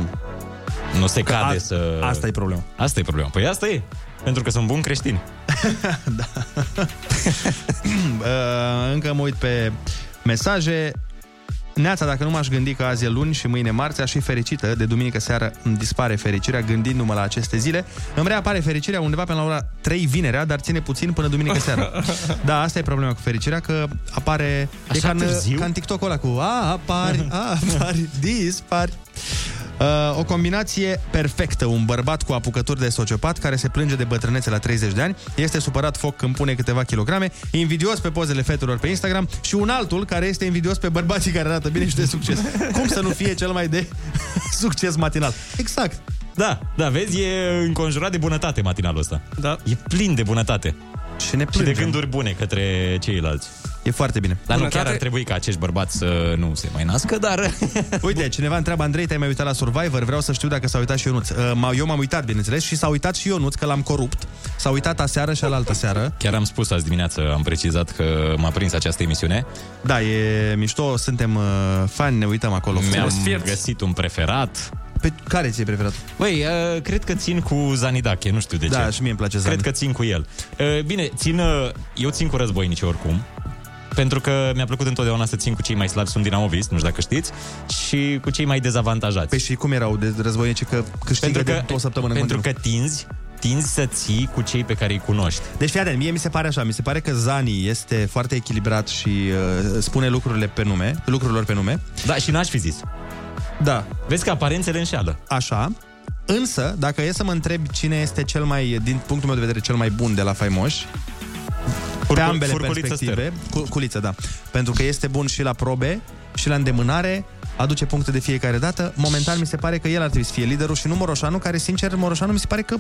Nu se Că cade a- să... asta e problema. Asta e problema. Păi asta e. Pentru că sunt buni creștini. Uh, încă mă uit pe mesaje. Neața, dacă nu m-aș gândi că azi e luni și mâine marți, aș fi fericită. De duminică seară îmi dispare fericirea gândindu-mă la aceste zile. Îmi reapare fericirea undeva până la ora 3 vinerea, dar ține puțin până duminică seara. Da, asta e problema cu fericirea, că apare... e Așa ca în, târziu? ca în TikTok-ul ăla cu a, apari, a, apari, dispari. Uh, o combinație perfectă. Un bărbat cu apucături de sociopat care se plânge de bătrânețe la 30 de ani, este supărat foc când pune câteva kilograme, invidios pe pozele fetelor pe Instagram și un altul care este invidios pe bărbații care arată bine și de succes. Cum să nu fie cel mai de succes matinal? Exact. Da, da, vezi, e înconjurat de bunătate matinalul ăsta. Da. E plin de bunătate. Și ne Și de plângem. gânduri bune către ceilalți. E foarte bine. Dar nu Bunătate- chiar ar trebui ca acești bărbați să nu se mai nască, dar... Uite, cineva întreabă, Andrei, te-ai mai uitat la Survivor? Vreau să știu dacă s-a uitat și Ionuț. Uh, m- Eu m-am uitat, bineînțeles, și s-a uitat și Ionuț, că l-am corupt. S-a uitat aseară și alaltă seară. Chiar am spus azi dimineață, am precizat că m-a prins această emisiune. Da, e mișto, suntem uh, fani, ne uităm acolo. Mi-am frumos. găsit un preferat. Pe care ți-e preferat? Băi, uh, cred că țin cu Zanidache, nu știu de ce. Da, și mie îmi place Zani. Cred că țin cu el. Uh, bine, țin, uh, eu țin cu războinici oricum. Pentru că mi-a plăcut întotdeauna să țin cu cei mai slabi, sunt dinamovist, nu știu dacă știți, și cu cei mai dezavantajați. Păi și cum erau de războinici că câștigă pentru că, de o săptămână în Pentru continuu? că tinzi, tinzi să ții cu cei pe care îi cunoști. Deci fii atent, mie mi se pare așa, mi se pare că Zani este foarte echilibrat și uh, spune lucrurile pe nume, lucrurilor pe nume. Da, și n-aș fi zis. Da. Vezi că aparențele înșeală. Așa. Însă, dacă e să mă întreb cine este cel mai, din punctul meu de vedere, cel mai bun de la Faimoși, pe Furcu- ambele Furculiță perspective, cu, culiță, da. Pentru că este bun și la probe, și la îndemânare, aduce puncte de fiecare dată. Momentan mi se pare că el ar trebui să fie liderul și nu Moroșanu, care, sincer, Moroșanu mi se pare că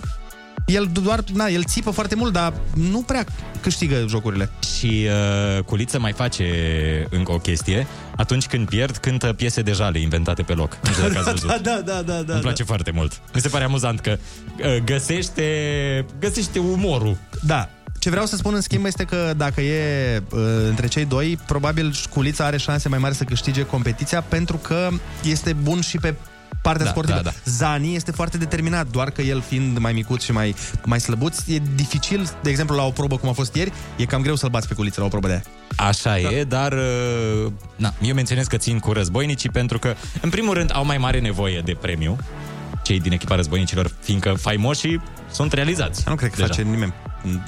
el doar, na, el țipă foarte mult, dar nu prea câștigă jocurile. Și uh, Culiță mai face încă o chestie. Atunci când pierd, cântă piese de jale inventate pe loc. Nu știu dacă ați văzut. da, da, da, da, da. Îmi place foarte mult. Mi se pare amuzant că uh, găsește, găsește umorul. Da. Ce vreau să spun în schimb este că dacă e uh, între cei doi, probabil Șculița are șanse mai mari să câștige competiția pentru că este bun și pe partea Da, sportivă. da, da. Zani este foarte determinat, doar că el fiind mai micuț și mai, mai slăbuț, e dificil, de exemplu, la o probă cum a fost ieri, e cam greu să-l bați pe Culiță la o probă de aia. Așa da. e, dar uh, na, eu menționez că țin cu războinicii pentru că, în primul rând, au mai mare nevoie de premiu, cei din echipa războinicilor, fiindcă faimoșii sunt realizați. Nu cred că deja. face nimeni.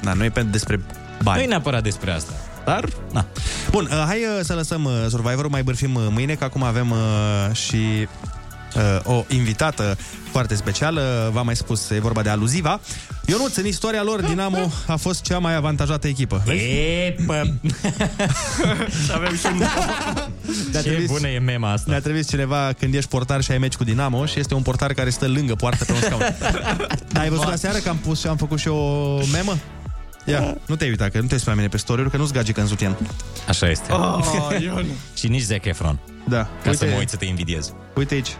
Na, nu e pe despre bani. Nu e neapărat despre asta. Dar, na. Bun, uh, hai uh, să lăsăm uh, Survivor-ul, mai bârfim uh, mâine, că acum avem uh, și uh, o invitată foarte specială, v-am mai spus, e vorba de Aluziva. Ionuț, în istoria lor, Dinamo a fost cea mai avantajată echipă. Vezi? E, pă... Și avem și un... Ne-a Ce trimis- bună e mema asta. Ne-a trimis cineva când ești portar și ai meci cu Dinamo și este un portar care stă lângă poartă pe un scaun. Dar ai văzut aseară că am pus și am făcut și o memă? Ia, nu te-ai uitat, că nu te uiți pe la mine pe story că nu-ți gagică în sutian. Așa este. Oh, Ion. Și nici Zac Efron. Da. Ca să mă uit să te invidiez. Uite aici.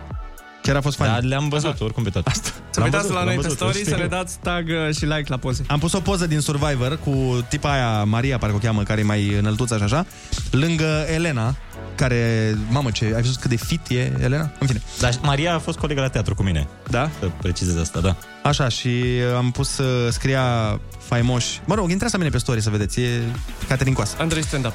Chiar a fost fain. Dar le-am văzut oricum pe toate. Asta. Să uitați la noi pe story, să ne dați tag uh, și like la poze. Am pus o poză din Survivor cu tipa aia, Maria, parcă o cheamă, care e mai înăltuță și așa, lângă Elena, care, mamă, ce, ai văzut cât de fit e Elena? În fine. Dar Maria a fost colegă la teatru cu mine. Da? Să precizez asta, da. Așa, și am pus, uh, scria faimoși. Mă rog, intrați la mine pe story să vedeți, e Caterin Coasă. Andrei stand-up.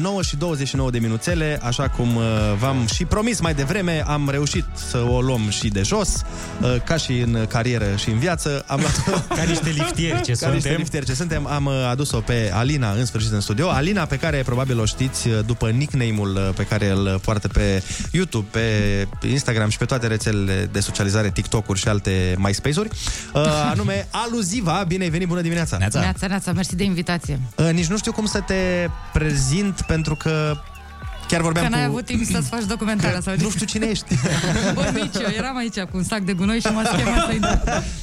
9 și 29 de minuțele, așa cum uh, v-am și promis mai devreme, am reușit să o luăm și de jos, uh, ca și în carieră și în viață. Am luat Ca niște liftieri ce ca niște suntem. liftieri ce suntem, am uh, adus-o pe Alina în sfârșit în studio. Alina pe care probabil o știți uh, după nickname-ul uh, pe care îl poartă pe YouTube, pe Instagram și pe toate rețelele de socializare, TikTok-uri și alte MySpace-uri, uh, anume Aluziva. Bine ai venit, bună dimineața! Neața, neața, mersi de invitație. Uh, nici nu știu cum să te prezint pentru că chiar vorbeam Că n-ai cu... avut timp să-ți faci documentarea sau Nu știu cine ești. Bă, nici eu, eram aici cu un sac de gunoi și m-a chemat să intru.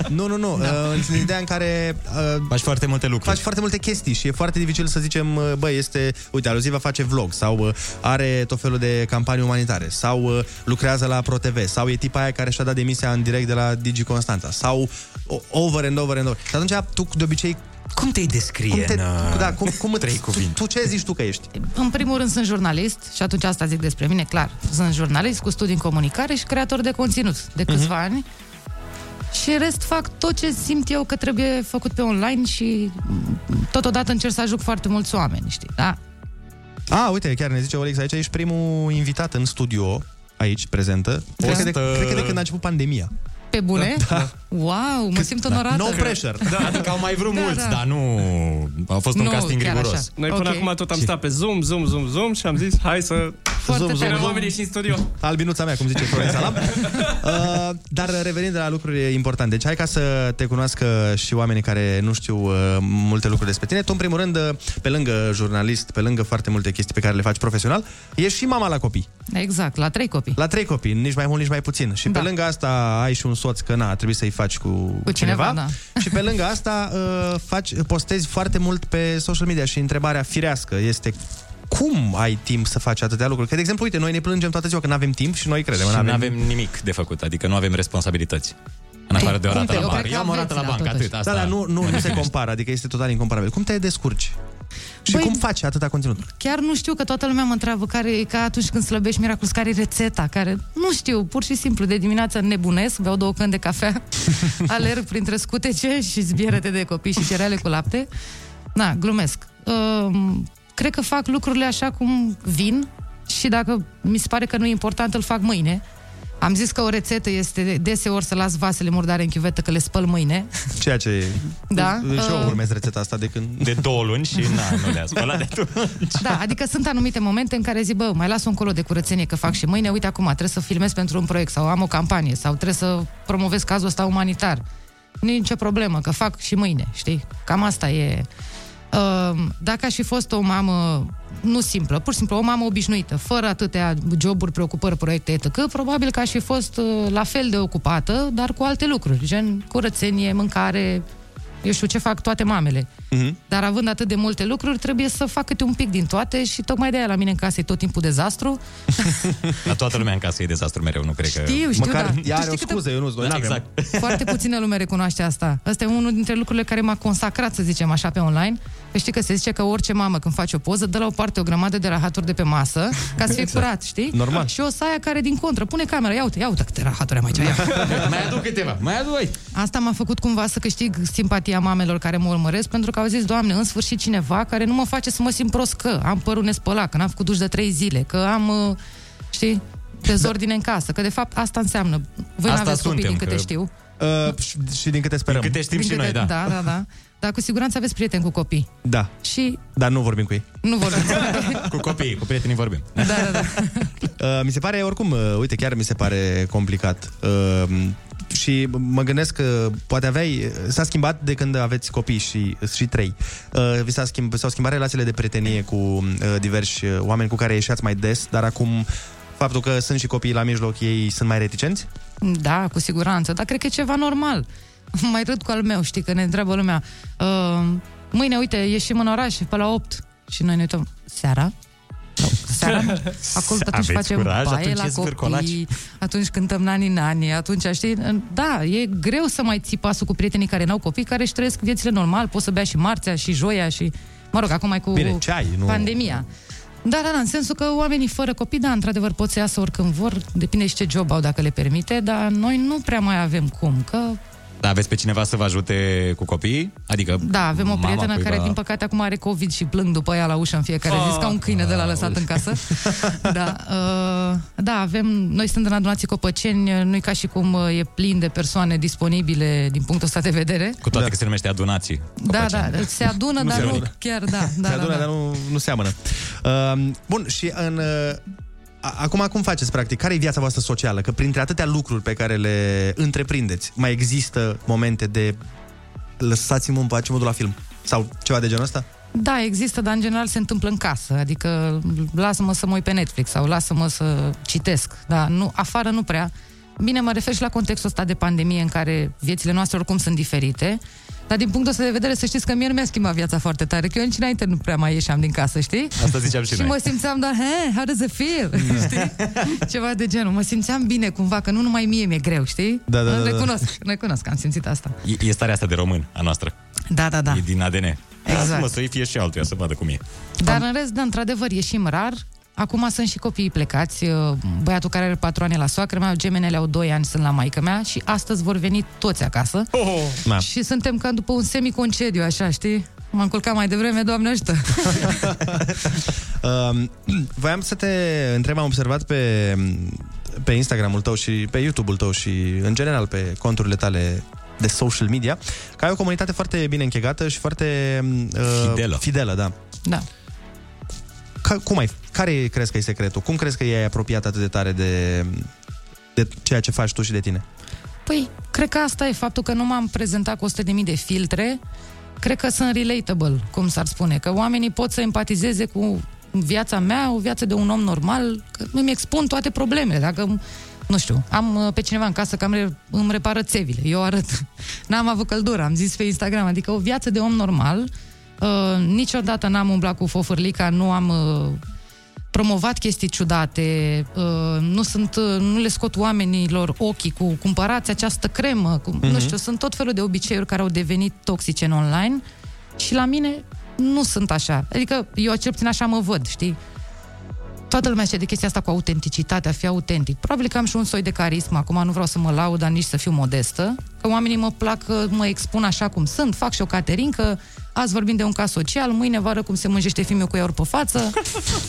Nu, nu, nu. Da. Uh, în ideea în care... Uh, faci foarte multe lucruri. Faci foarte multe chestii și e foarte dificil să zicem, uh, bă, este... Uite, Aluziva face vlog sau uh, are tot felul de campanii umanitare sau uh, lucrează la ProTV sau e tipa aia care și-a dat demisia în direct de la Digi Constanța sau o- over and over and over. Și atunci tu de obicei Cum te-ai descrie cum te, în, uh, da, cum, cum trei tu, cuvinte? tu ce zici tu că ești? În primul rând sunt jurnalist și atunci asta zic despre mine, clar. Sunt jurnalist cu studii în comunicare și creator de conținut de câțiva Mhm. ani. Și în rest fac tot ce simt eu că trebuie făcut pe online și m, totodată încerc să ajut foarte mulți oameni, știi, da? A, uite, chiar ne zice Olex aici, ești primul invitat în studio aici, prezentă. Da. Cred, că de, Fost, cred că de uh, când a început pandemia. Pe bune? Da. Wow, mă simt onorată. No pressure. Da, adică au mai vrut Da, mulți, da. dar nu... A fost un Nu, casting chiar riguros. așa. Noi până Ok. acum tot am stat pe Zoom, Zoom, Zoom, Zoom și am zis, hai să Zoom, zoom, ținem zoom. oamenii și în studio. Albinuța mea, cum zice Florin Salam. uh, dar revenind de la lucruri importante, deci hai ca să te cunoască și oamenii care nu știu uh, multe lucruri despre tine. Tu, în primul rând, uh, pe lângă jurnalist, pe lângă foarte multe chestii pe care le faci profesional, ești și mama la copii. Exact, la trei copii. La trei copii, nici mai mult, nici mai puțin. Și Da. pe lângă asta ai și un soț, că na, trebuie să-i faci cu, Cu cineva, da. Și pe lângă asta uh, faci, postezi foarte mult pe social media și întrebarea firească este cum ai timp să faci atâtea lucruri? Că, de exemplu, uite, noi ne plângem toată ziua că nu avem timp și noi credem. Și n-avem nu avem nimic de făcut, adică nu avem responsabilități. În afară de o cum rată te- la eu bancă. cred că Eu am o rată la aveți, da, bancă, totuși. atât. Da, Asta dar nu, nu, mă nu se definește. compară, adică este total incomparabil. Cum te descurci? Și Băi- cum faci atâta conținut? Chiar nu știu că toată lumea mă întreabă care e ca atunci când slăbești miraculos, care e rețeta, care nu știu, pur și simplu de dimineață nebunesc, beau două căni de cafea, alerg printre scutece și zbierete de copii și cereale cu lapte. Na, glumesc. Um, cred că fac lucrurile așa cum vin și dacă mi se pare că nu e important, îl fac mâine. Am zis că o rețetă este deseori să las vasele murdare în chiuvetă, că le spăl mâine. Ceea ce... Da, Și eu uh, urmez rețeta asta de când... De două luni și na, nu le-a spălat de atunci. Da, adică sunt anumite momente în care zic, bă, mai las un colo de curățenie că fac și mâine, uite acum, trebuie să filmez pentru un proiect sau am o campanie sau trebuie să promovez cazul ăsta umanitar. Nu e nicio problemă, că fac și mâine, știi? Cam asta e. Uh, Dacă aș fi fost o mamă nu simplă, pur și simplu o mamă obișnuită, fără atâtea joburi, preocupări, proiecte, etc., probabil că aș fi fost uh, la fel de ocupată, dar cu alte lucruri, gen curățenie, mâncare, eu știu ce fac toate mamele. Mhm. Dar având atât de multe lucruri, trebuie să fac câte un pic din toate și tocmai de aia la mine în casă e tot timpul dezastru. La toată lumea în casă e dezastru mereu, nu cred că... Știu, știu, Măcar da. ea Tu are o știi câte- scuză, eu nu noi Da, n-avem. exact. Foarte puțină lume recunoaște asta. Asta e unul dintre lucrurile care m-a consacrat, să zicem așa, pe online. Că știi că se zice că orice mamă când face o poză dă la o parte o grămadă de rahaturi de pe masă ca să fie curat, știi? Normal. Și o să aia care din contră pune camera, ia uite, ia uite câte rahaturi am aici, ia. Mai aduc câteva, mai aduc voi. Asta m-a făcut cumva să câștig simpatia mamelor care mă urmăresc, pentru că au zis, Doamne, în sfârșit cineva care nu mă face să mă simt prost că am părul nespălat, că n-am făcut duș de trei zile, că am, uh, știi, dezordine în casă, că de fapt asta înseamnă. Voi Asta nu aveți copii, suntem, din câte că- știu. Uh, și, și din câte sperăm. Din câte știm Din și câte- noi, da. Da, da, da. Dar cu siguranță aveți prieteni cu copii. Da, Și dar nu vorbim cu ei. nu vorbim. Cu copiii, cu prietenii vorbim. da, da, da. Uh, mi se pare, oricum, uh, uite, chiar mi se pare complicat. Uh, și mă gândesc că poate aveai... S-a schimbat de când aveți copii și, și trei. Uh, vi s-a schimb, s-au schimbat relațiile de prietenie cu uh, diversi uh, oameni cu care ieșeați mai des, dar acum faptul că sunt și copii la mijloc, ei sunt mai reticenți? Da, cu siguranță, dar cred că e ceva normal. Mai râd cu al meu, știi, că ne întreabă lumea. Uh, mâine, uite, ieșim în oraș pe la 8 și noi ne uităm. Seara? Sau, seara? Acolo atunci Aveți facem curaj, baie atunci la ies copii, vârcolaci. atunci cântăm nani-nani, atunci, știi? Da, e greu să mai ții pasul cu prietenii care n-au copii, care își trăiesc viețile normal, poți să bea și marțea și joia și... Mă rog, acum mai cu Bine, ceai, nu- pandemia. Da, da, da, în sensul că oamenii fără copii, da, într-adevăr pot să iasă oricând vor, depinde și ce job au dacă le permite, dar noi nu prea mai avem cum, că Da, aveți pe cineva să vă ajute cu copiii? Adică Da, avem o mama prietenă cuiva... care, din păcate, acum are COVID și plâng după ea la ușă în fiecare zi, ca un câine de la lăsat în casă. da, uh, da, avem, noi suntem în adunații Copăceni, nu-i ca și cum uh, e plin de persoane disponibile din punctul ăsta de vedere. Cu toate că se numește adunații. Da, da, se adună, Nu dar se nu adună. chiar, da. da, Se da, adună, da. dar nu, nu seamănă. Uh, bun, și în... Uh, a- Acum, cum faceți, practic? Care e viața voastră socială? Că printre atâtea lucruri pe care le întreprindeți, mai există momente de lăsați-mă în pace modul la film? Sau ceva de genul ăsta? Da, există, dar în general se întâmplă în casă. Adică lasă-mă să mă uit pe Netflix sau lasă-mă să citesc. Da, nu, afară nu prea. Bine, mă refer și la contextul ăsta de pandemie în care viețile noastre oricum sunt diferite. Dar din punctul ăsta de vedere, să știți că mie nu mi-a schimbat viața foarte tare, că eu nici înainte nu prea mai ieșeam din casă, știi? Asta ziceam și Și noi. mă simțeam doar, he, how does it feel? știi? Ceva de genul. Mă simțeam bine cumva, că nu numai mie mi-e greu, știi? Da, da, da, da. Recunosc, recunosc că am simțit asta. E, e starea asta de român a noastră. Da, da, da. E din ADN. Exact. Lasă-mă să-i fie și altuia, să vadă cum e. Dar în rest, da, într-adevăr, ieșim rar. Acum sunt și copiii plecați. Uh, Băiatul care are patru ani la soacră mea, gemenele au doi ani, sunt la maică mea și astăzi vor veni toți acasă. Oh, da. Și suntem ca după un semiconcediu, așa, știi? M-am culcat mai devreme, Doamne ajută. Uh, voiam să te întreb, am observat pe, pe Instagramul tău și pe YouTube-ul tău și în general pe conturile tale de social media, că ai o comunitate foarte bine închegată și foarte uh, Fidelă. fidelă da. Da. Ca, cum ai, care crezi că e secretul? Cum crezi că e apropiat atât de tare de, de ceea ce faci tu și de tine? Păi, cred că asta e faptul că nu m-am prezentat cu 100.000 de filtre. Cred că sunt relatable, cum s-ar spune, că oamenii pot să empatizeze cu viața mea, o viață de un om normal, că îmi expun toate problemele. Dacă, nu știu, am uh, pe cineva în casă că îmi, re- îmi repară țevile, eu arăt. N-am avut căldură, am zis pe Instagram, adică o viață de om normal. Uh, niciodată n-am umblat cu fofârlica, nu am... Uh, promovat chestii ciudate, uh, nu, sunt, uh, nu le scot oamenilor ochii cu cumpărați această cremă, cu, mm-hmm. nu știu, sunt tot felul de obiceiuri care au devenit toxice în online și la mine nu sunt așa. Adică eu cel puțin așa mă văd, știi? Toată lumea știe de chestia asta cu autenticitatea, fi autentic. Probabil că am și un soi de carismă, acum nu vreau să mă laud, dar nici să fiu modestă, că oamenii mă plac că mă expun așa cum sunt, fac și o caterincă, azi vorbim de un caz social, mâine vară cum se mânjește filmul cu ea pe față,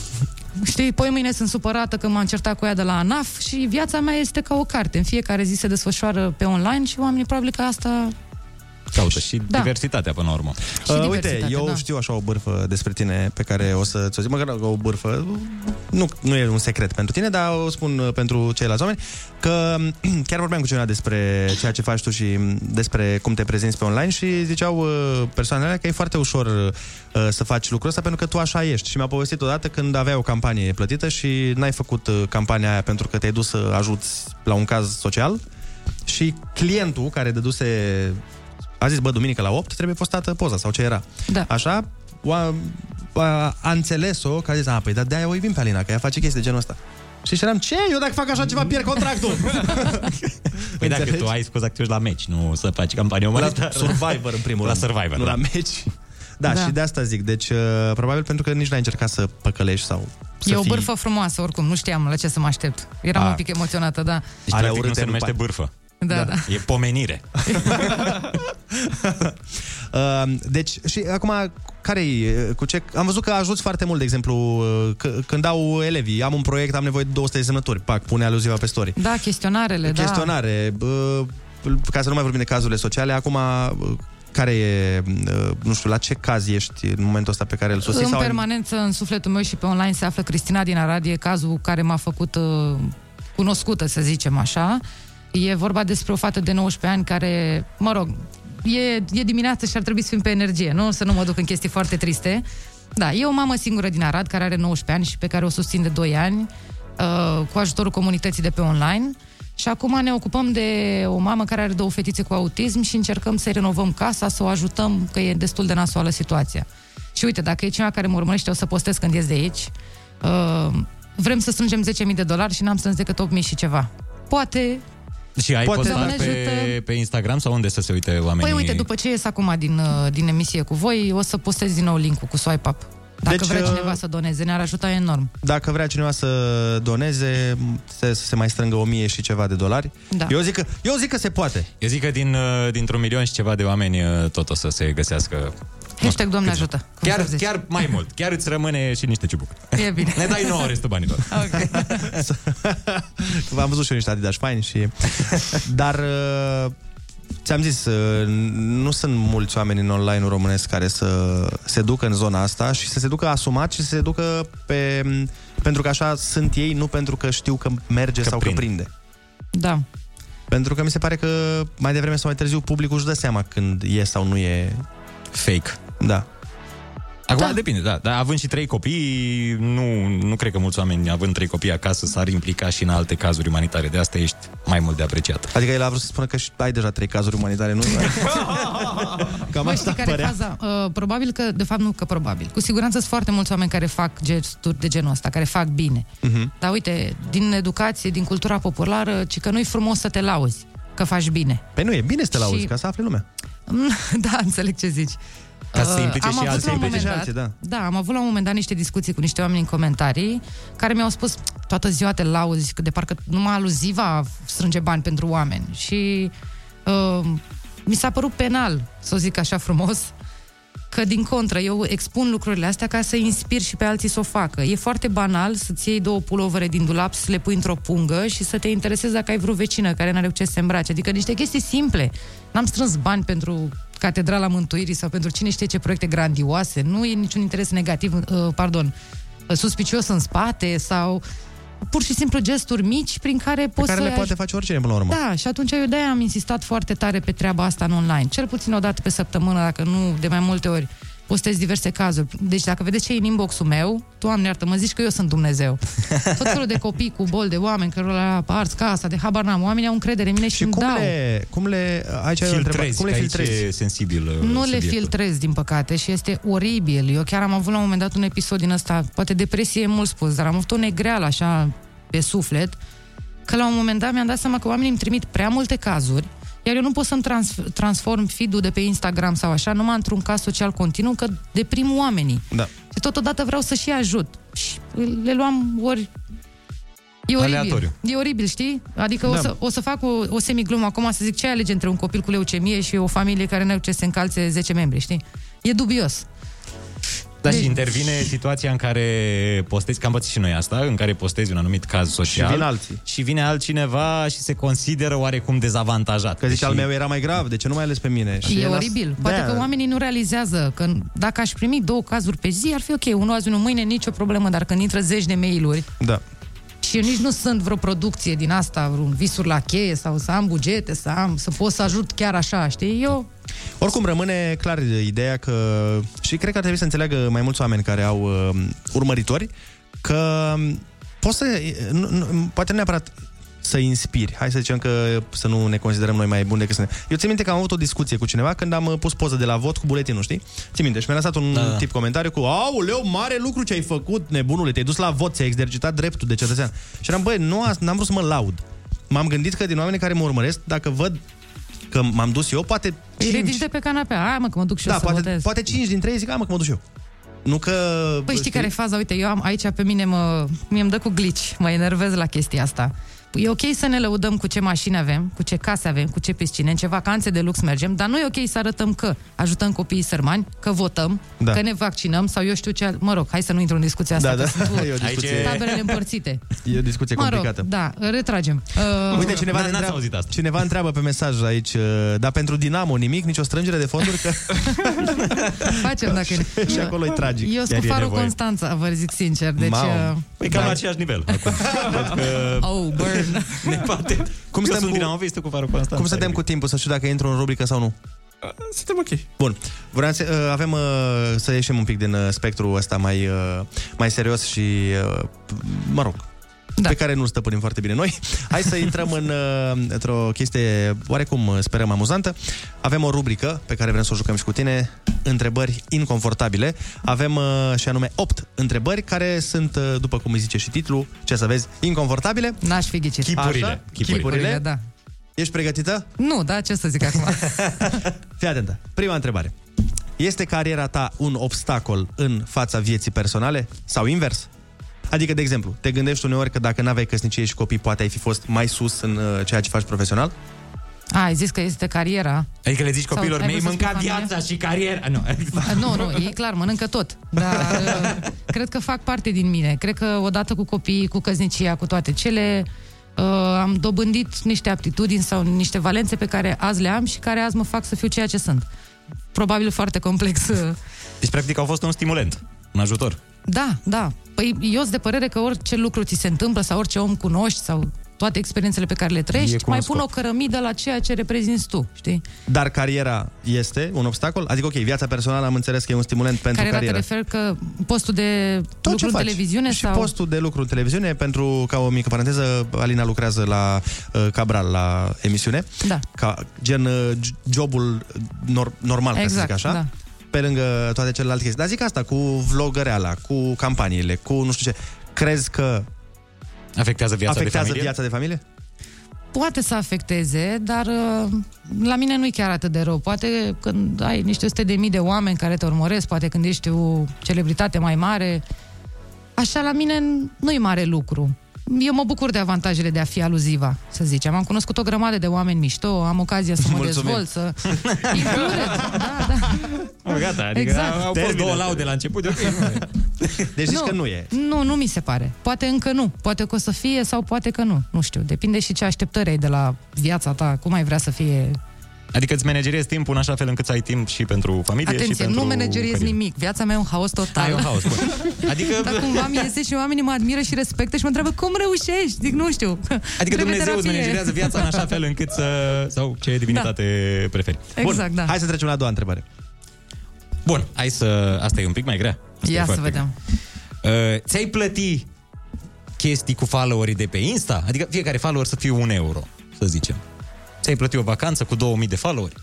Știi, poi mâine sunt supărată că m-am certat cu ea de la ANAF și viața mea este ca o carte. În fiecare zi se desfășoară pe online și oamenii probabil că asta... Caută și Da. diversitatea până la urmă. Și Uh, uite, diversitate, eu da. știu așa o bârfă despre tine pe care o să ți-o zic, măcar o bârfă, nu, nu e un secret pentru tine, dar o spun uh, pentru ceilalți oameni, că chiar vorbeam cu cineva despre ceea ce faci tu și mm, despre cum te prezinți pe online și ziceau uh, persoanele alea că e foarte ușor uh, să faci lucrul ăsta pentru că tu așa ești. Și mi-a povestit odată când avea o campanie plătită și n-ai făcut uh, campania aia pentru că te-ai dus să ajuți la un caz social și clientul care dăduse a zis, bă, duminică la 8 trebuie postată poza sau ce era. Da. Așa, a, a, a înțeles-o, că a zis, a, păi, dar de-aia o iubim pe Alina, că ea face chestii de genul ăsta. Și și eram, ce? Eu dacă fac așa ceva, pierd contractul. Păi dacă tu ai scos activi la meci, nu să faci campanie umanitară. La Survivor, în primul la rând. Survivor, nu da. la meci. Da, Da. și de asta zic. Deci, uh, probabil pentru că nici n-ai încercat să păcălești sau să e o fii... bârfă frumoasă, oricum, nu știam la ce să mă aștept. Eram A. un pic emoționată, da. Deci, Alea practic, nu urâte se nu numește fac. bârfă. Da, da. E pomenire. Uh, deci, și acum, care cu ce... Am văzut că ajuți foarte mult, de exemplu, uh, c- când au elevii, am un proiect, am nevoie de 200 de semnături, pac, pune aluziva pe story. Da, chestionarele, da. Chestionare, uh, ca să nu mai vorbim de cazurile sociale, acum uh, care e, uh, nu știu, la ce caz ești în momentul ăsta pe care îl susții? În sau ai- permanență, în sufletul meu și pe online se află Cristina din Arad, e cazul care m-a făcut uh, cunoscută, să zicem așa. E vorba despre o fată de 19 ani care, mă rog, e, e dimineață și ar trebui să fim pe energie, nu? Să nu mă duc în chestii foarte triste. Da, e o mamă singură din Arad care are 19 ani și pe care o susțin de 2 ani uh, cu ajutorul comunității de pe online. Și acum ne ocupăm de o mamă care are două fetițe cu autism și încercăm să-i renovăm casa, să o ajutăm, că e destul de nasoală situația. Și uite, dacă e cineva care mă urmărește, o să postez când ies de aici. Uh, vrem să strângem 10.000 de dolari și n-am strâns decât 8.000 și ceva. Poate... Și ai Poate- postat Doamne pe, ajută. pe Instagram sau unde să se uite oamenii? Păi uite, după ce ies acum din, uh, din emisie cu voi, o să postez din nou link-ul cu swipe up. Dacă Deci, vrea uh, cineva să doneze, ne-ar ajuta enorm. Dacă vrea cineva să doneze, să, să se mai strângă o mie și ceva de dolari. Da. Eu, zic că, eu zic că se poate. Eu zic că din, uh, dintr-un milion și ceva de oameni uh, tot o să se găsească Hashtag Doamne câțiva. ajută. cum Chiar, s-ar zice. chiar mai mult. Chiar îți rămâne și niște ciubuc. E bine. Ne dai nouă restul banilor. Am văzut și eu niște Adidas faini și... Dar... uh, Ți-am zis, uh, nu sunt mulți oameni în online românesc care să se ducă în zona asta și să se ducă asumat și să se ducă pe, pentru că așa sunt ei, nu pentru că știu că merge că sau prinde. că prinde. Da. Pentru că mi se pare că mai devreme sau mai târziu publicul își dă seama când e sau nu e fake. Da. Acum da. depinde, da. Dar având și trei copii, nu, nu cred că mulți oameni, având trei copii acasă, s-ar implica și în alte cazuri umanitare. De asta ești mai mult de apreciat. Adică el a vrut să spună că și ai deja trei cazuri umanitare, nu? Cam Băi, asta știi care e părea. faza? Uh, probabil că, de fapt nu că probabil, cu siguranță sunt foarte mulți oameni care fac gesturi de genul ăsta, care fac bine. Mhm. Dar uite, din educație, din cultura populară, ci că nu-i frumos să te lauzi, că faci bine. Păi nu, e bine să te lauzi, Și- ca să afle lumea. da, înțeleg ce zici. Ca să se Uh, implice am și avut alții. la un Să implice moment și dat, alții, da. am avut la un moment dat niște discuții cu niște oameni în comentarii care mi-au spus toată ziua te lauzi, că de parcă numai aluziva strânge bani pentru oameni. Și uh, mi s-a părut penal, să o zic așa frumos, că din contră, eu expun lucrurile astea ca să inspir și pe alții să o facă. E foarte banal să-ți iei două pulovere din dulap, să le pui într-o pungă și să te interesezi dacă ai vreo vecină care n-are cu ce să se îmbrace. Adică niște chestii simple. N-am strâns bani pentru Catedrala Mântuirii sau pentru cine știe ce proiecte grandioase. Nu e niciun interes negativ, uh, pardon, uh, suspicios în spate sau pur și simplu gesturi mici prin care Pe poți care să le poate face oricine până la urmă. da, și atunci eu de-aia am insistat foarte tare pe treaba asta în online. Cel puțin o dată pe săptămână, dacă nu de mai multe ori, postez diverse cazuri. Deci dacă vedeți ce e în inbox-ul meu, Doamne iartă, mă zici că eu sunt Dumnezeu. Tot felul de copii cu bol de oameni care le ars casa, de habar n-am. Oamenii au încredere în mine și, Și îmi cum dau. le, cum le, aici ai o întrebare, Filtrezi, cum le că aici filtrezi? e sensibil uh, Nu le subiectul. filtrez, din păcate, și este oribil. Eu chiar am avut la un moment dat un episod din ăsta, poate depresie e mult spus, dar am avut o negreală așa pe suflet, că la un moment dat mi-am dat seama că oamenii îmi trimit prea multe cazuri, iar eu nu pot să-mi trans- transform feed-ul de pe Instagram sau așa, numai într-un caz social continuu, că deprim oamenii. Da. Și totodată vreau să și ajut. Și le luam ori... E oribil. Aleatoriu. E oribil, știi? Adică da. o, Da. să, o să fac o, o semiglumă acum să zic ce alege între un copil cu leucemie și o familie care nu au ce să se încalțe 10 membri, știi? E dubios. Da, Deci- și intervine situația în care postezi, că am pățit și noi asta, în care postezi un anumit caz social. Și vin alții. Și vine altcineva și se consideră oarecum dezavantajat. Că zice, al Și- meu era mai grav, de ce nu mai ales pe mine? E el a- oribil. Poate De-aia- că oamenii nu realizează că dacă aș primi două cazuri pe zi, ar fi ok, unul azi, unul mâine, nicio problemă, dar când intră zeci de mail-uri Da. Și eu nici nu sunt vreo producție din asta, vreun visuri la cheie sau să am bugete, să am, să pot să ajut chiar așa, știi? Eu Oricum rămâne clar ideea că și cred că ar trebui să înțeleagă mai mulți oameni care au uh, urmăritori că um, poți să nu, nu, poate nu neapărat să inspiri. Hai să zicem că să nu ne considerăm noi mai buni decât să ne... Eu țin minte că am avut o discuție cu cineva când am uh, pus poză de la vot cu buletinul, știi? Țin minte și mi-a lăsat un Da. da. tip comentariu cu Aoleu, mare lucru ce ai făcut, nebunule, te-ai dus la vot, ți-ai exercitat dreptul de cetățean. Și eram, băi, nu, as- n-am vrut să mă laud. M-am gândit că din oamenii care mă urmăresc, dacă văd că m-am dus eu, poate îi ridici de pe canapea. Hai mă, că mă duc și eu da, să poate, votez. poate 5 dintre ei zic, hai mă, că mă duc și eu. Nu că... Păi știi care e faza? Uite, eu am aici pe mine, mă, mie îmi dă cu glitch, mă enervez la chestia asta. E ok să ne lăudăm cu ce mașini avem, cu ce case avem, cu ce piscine, în ce vacanțe de lux mergem, dar nu e ok să arătăm că ajutăm copiii sărmani, că votăm, Da. că ne vaccinăm sau eu știu ce... Mă rog, hai să nu intru în discuția asta, Da, că da. sunt E o discuție- taberele împărțite. E o discuție Mă rog, complicată. da, retragem. Uh, Uite, cineva, ne întreabă, cineva întreabă pe mesaj aici, uh, dar pentru Dinamo nimic, nicio strângere de fonduri, că Facem dacă e. și acolo e tragic. Eu sunt cu farul Constanța, vă zic sincer. Deci, Mamă. uh, Păi cam da. la același nivel. Acum. Văd că Oh, burn. Ne bate. Cum Eu stăm sunt cu- dinamovist, tu cu farul Constanța. Cum suntem cu timpul, să știu dacă intru în rubrică sau nu? Suntem ok. Bun. Vreau să, uh, avem uh, să ieșim un pic din uh, spectrul ăsta mai, uh, mai serios și, uh, mă rog, da. pe care nu-l stăpânim foarte bine noi. Hai să intrăm în, uh, într-o chestie oarecum uh, sperăm amuzantă. Avem o rubrică pe care vrem să o jucăm și cu tine, întrebări inconfortabile. Avem uh, și anume 8 întrebări care sunt, uh, după cum îi zice și titlul, ce să vezi, inconfortabile. N-aș fi ghicit. Chipurile. Așa? Chipurile, Chipurile. da. Ești pregătită? Nu, da, ce să zic acum? Fii atentă. Prima întrebare. Este cariera ta un obstacol în fața vieții personale sau invers? Adică, de exemplu, te gândești uneori că dacă n-aveai căsnicie și copii, poate ai fi fost mai sus în uh, ceea ce faci profesional? A, ai zis că este cariera. Adică le zici Sau copiilor ai mei, vrut să mânca spui familie? viața și cariera. Nu. A, Nu, nu, e clar, mănâncă tot. Dar uh, cred că fac parte din mine. Cred că odată cu copiii, cu căsnicia, cu toate cele, uh, am dobândit niște aptitudini sau niște valențe pe care azi le am și care azi mă fac să fiu ceea ce sunt. Probabil foarte complex. uh, Deci, practic, au fost un stimulent, un ajutor. Da, da. Păi eu sunt de părere că orice lucru ți se întâmplă sau orice om cunoști sau toate experiențele pe care le E trăiești, cu mai un pun scop. o cărămidă la ceea ce reprezinți tu, știi? Dar cariera este un obstacol? Adică, ok, viața personală am înțeles că e un stimulent pentru Cariera te carieră. refer că postul de Tot lucru ce în faci. televiziune și sau... postul de lucru în televiziune, pentru, ca o mică paranteză, Alina lucrează la uh, Cabral, la emisiune. Da. Ca gen uh, j- jobul nor- normal, ca să Exact, zic așa. da. Pe lângă toate celelalte chestii. Dar zic asta, cu vlogăreala, cu campaniile, cu nu știu ce. Crezi că Afectează viața afectează de familie? viața de familie? Poate să afecteze, dar uh, la mine nu e chiar atât de rău. Poate când ai niște sute de mii de oameni care te urmăresc, poate când ești o celebritate mai mare, așa la mine nu e mare lucru. Eu mă bucur de avantajele de a fi aluziva, să zicem. Am cunoscut o grămadă de oameni mișto, am ocazia să mă Mulțumim. dezvolt, să... Include, da, da. Oh, gata, adică Exact. au fost Termină. două laude la început. de ok. Deci zici că nu e. Nu, nu mi se pare. Poate încă nu. Poate că o să fie sau poate că nu. Nu știu. Depinde și ce așteptări ai de la viața ta, cum ai vrea să fie. Adică îți manageriezi timpul în așa fel încât să ai timp și pentru familie și Atenție, pentru nu manageriez carieră. nimic. Viața mea e un haos total. Ai un haos, bun. Adică... Dar cumva mi iese și oamenii mă admiră și respectă și mă întreabă cum reușești? Zic, nu știu. Adică Trebuie Dumnezeu îți terapie. managerează viața în așa fel încât să... Sau ce divinitate preferi. Exact, da. Hai să trecem la a doua întrebare. Bun, hai să... Asta e un pic mai grea. Asta e Ia să foarte vedem. grea. Uh, ți-ai plăti chestii cu followerii de pe Insta? Adică fiecare follower să fie un euro, să zicem. Ți-ai plătit o vacanță cu 2000 de followeri?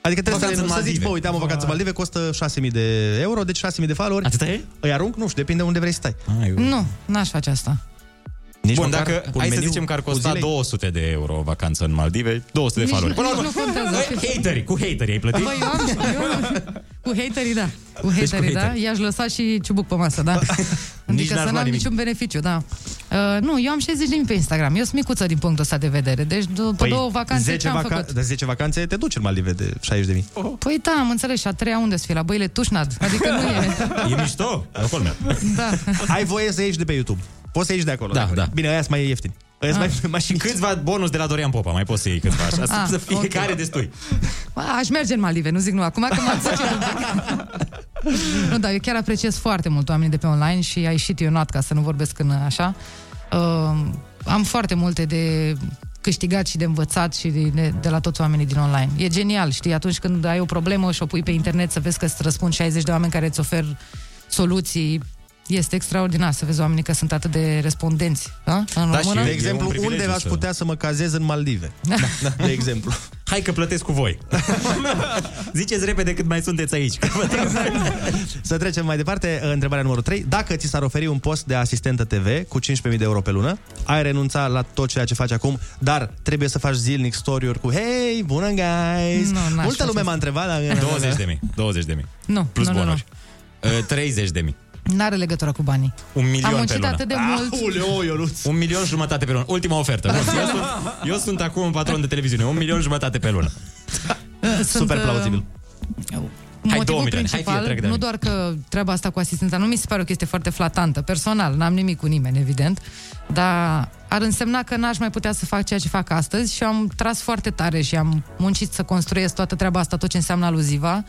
Adică trebuie Vacanță să, în să zici, Maldive. bă, uite, am o vacanță în Maldive, costă 6.000 de euro, deci 6.000 de followeri. Atâta e? Îi arunc? Nu știu, depinde unde vrei să stai. Ai, Nu, n-aș face asta. Nici Bun, măcar dacă, un hai să meniu zicem că ar cu costa zilei? 200 de euro o vacanță în Maldive, 200 de Nici followeri. nu- Până la nici urmă, nu contează. Băi, haterii, cu haterii ai plătit? Băi, eu am, eu, cu haterii, da. Cu Deci cu haterii, da. haterii. I-aș lăsa și ciubuc pe masă, da. Adică n-aș să lua n-am nimic. niciun beneficiu, da. Uh, nu, eu am 60 de mii pe Instagram. Eu sunt micuță din punctul ăsta de vedere. Deci după două vacanțe 10 ce am vaca- făcut? De 10 vacanțe te duci în Maldive de 60 de mii. Păi da, am înțeles. Și a treia unde să fie? La băile Tușnad. Adică nu e. E mișto, acolo meu. Da. Ai voie să ieși de pe YouTube. Poți să ieși de acolo. Da, dacă vrei. da. Bine, aia sunt mai ieftini. Aia sunt Ah. mai, mai Și câțiva bonus de la Dorian Popa, mai poți să iei câțiva așa, Ah, să fie ok. care destui. Bă, Aș merge în Maldive, nu zic nu. Acum că m-am zis un pic. Nu, dar eu chiar apreciez foarte mult oamenii de pe online și ai ieșit eu not ca să nu vorbesc în așa. Uh, am foarte multe de câștigat și de învățat și de, de, de la toți oamenii din online. E genial, știi, atunci când ai o problemă și o pui pe internet să vezi că îți răspund 60 de oameni care îți ofer soluții, este extraordinar să vezi oamenii că sunt atât de respondenți. Da? În Da, și română? De E un exemplu, privilegiu unde aș să- putea să mă cazez în Maldive? Da, de exemplu. Hai că plătesc cu voi. Ziceți repede cât mai sunteți aici. Să trecem mai departe. Întrebarea numărul 3. Dacă ți s-ar oferi un post de asistentă TV cu 15.000 de euro pe lună, ai renunța la tot ceea ce faci acum, dar trebuie să faci zilnic story-uri cu Hei, bună, guys! Nu, n-aș Multă face lume asta. m-a întrebat. Dar... 20 de mii, 20 de mii. Nu, Plus nu, nu, nu. bonuri. Uh, 30 de mii. N-are legătură cu banii. Un milion Am pe muncit lună. atât de mult. Aoleu, Ionuț. Un milion jumătate pe lună. Ultima ofertă. Bun, Eu sunt, eu sunt acum un patron de televiziune. Un milion jumătate pe lună. Sunt, Super uh, plauzibil. Hai, două Motivul milioane. Hai, principal, fie, trec de nu ani. doar că treaba asta cu asistența, nu mi se pare o chestie foarte flatantă. Personal, n-am nimic cu nimeni, evident, dar ar însemna că n-aș mai putea să fac ceea ce fac astăzi și am tras foarte tare și am muncit să construiesc toată treaba asta, tot ce înseamnă aluziva.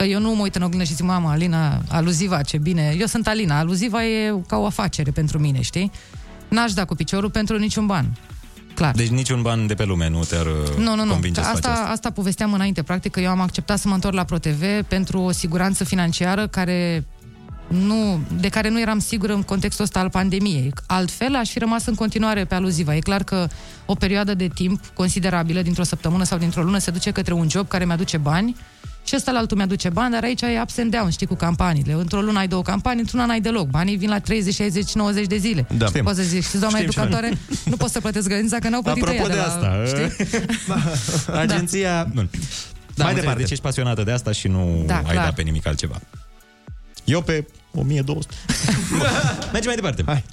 Că eu nu mă uit în oglindă și zic, mama, Alina, aluziva, ce bine. Eu sunt Alina, aluziva e ca o afacere pentru mine, știi? N-aș da cu piciorul pentru niciun ban. Clar. Deci niciun ban de pe lume nu te-ar uh, Nu, nu, nu. convinge Că să faci asta, asta. asta povesteam înainte. Practic că eu am acceptat să mă întorc la ProTV pentru o siguranță financiară care nu, de care nu eram sigură în contextul ăsta al pandemiei. Altfel, aș fi rămas în continuare pe aluziva. E clar că o perioadă de timp considerabilă, dintr-o săptămână sau dintr-o lună, se duce către un job care mi-aduce bani și ăsta la altul mi-aduce bani, dar aici e ups and down, știi, cu campaniile. Într-o lună ai două campanii, într-una n-ai deloc. Banii vin la 30, 60, 90 de zile. Da. Știm. Poți să zici, știți, doamna Știm și noi. educatoare, nu pot să plătesc grădinița că n-au plătit Apropo ea de la, asta, știi? Agenția... Bun. Da, mai departe. Deci ești pasionată de asta și nu Da, ai clar. dat pe nimic altceva. Eu pe 1200. Mergem mai departe. Hai.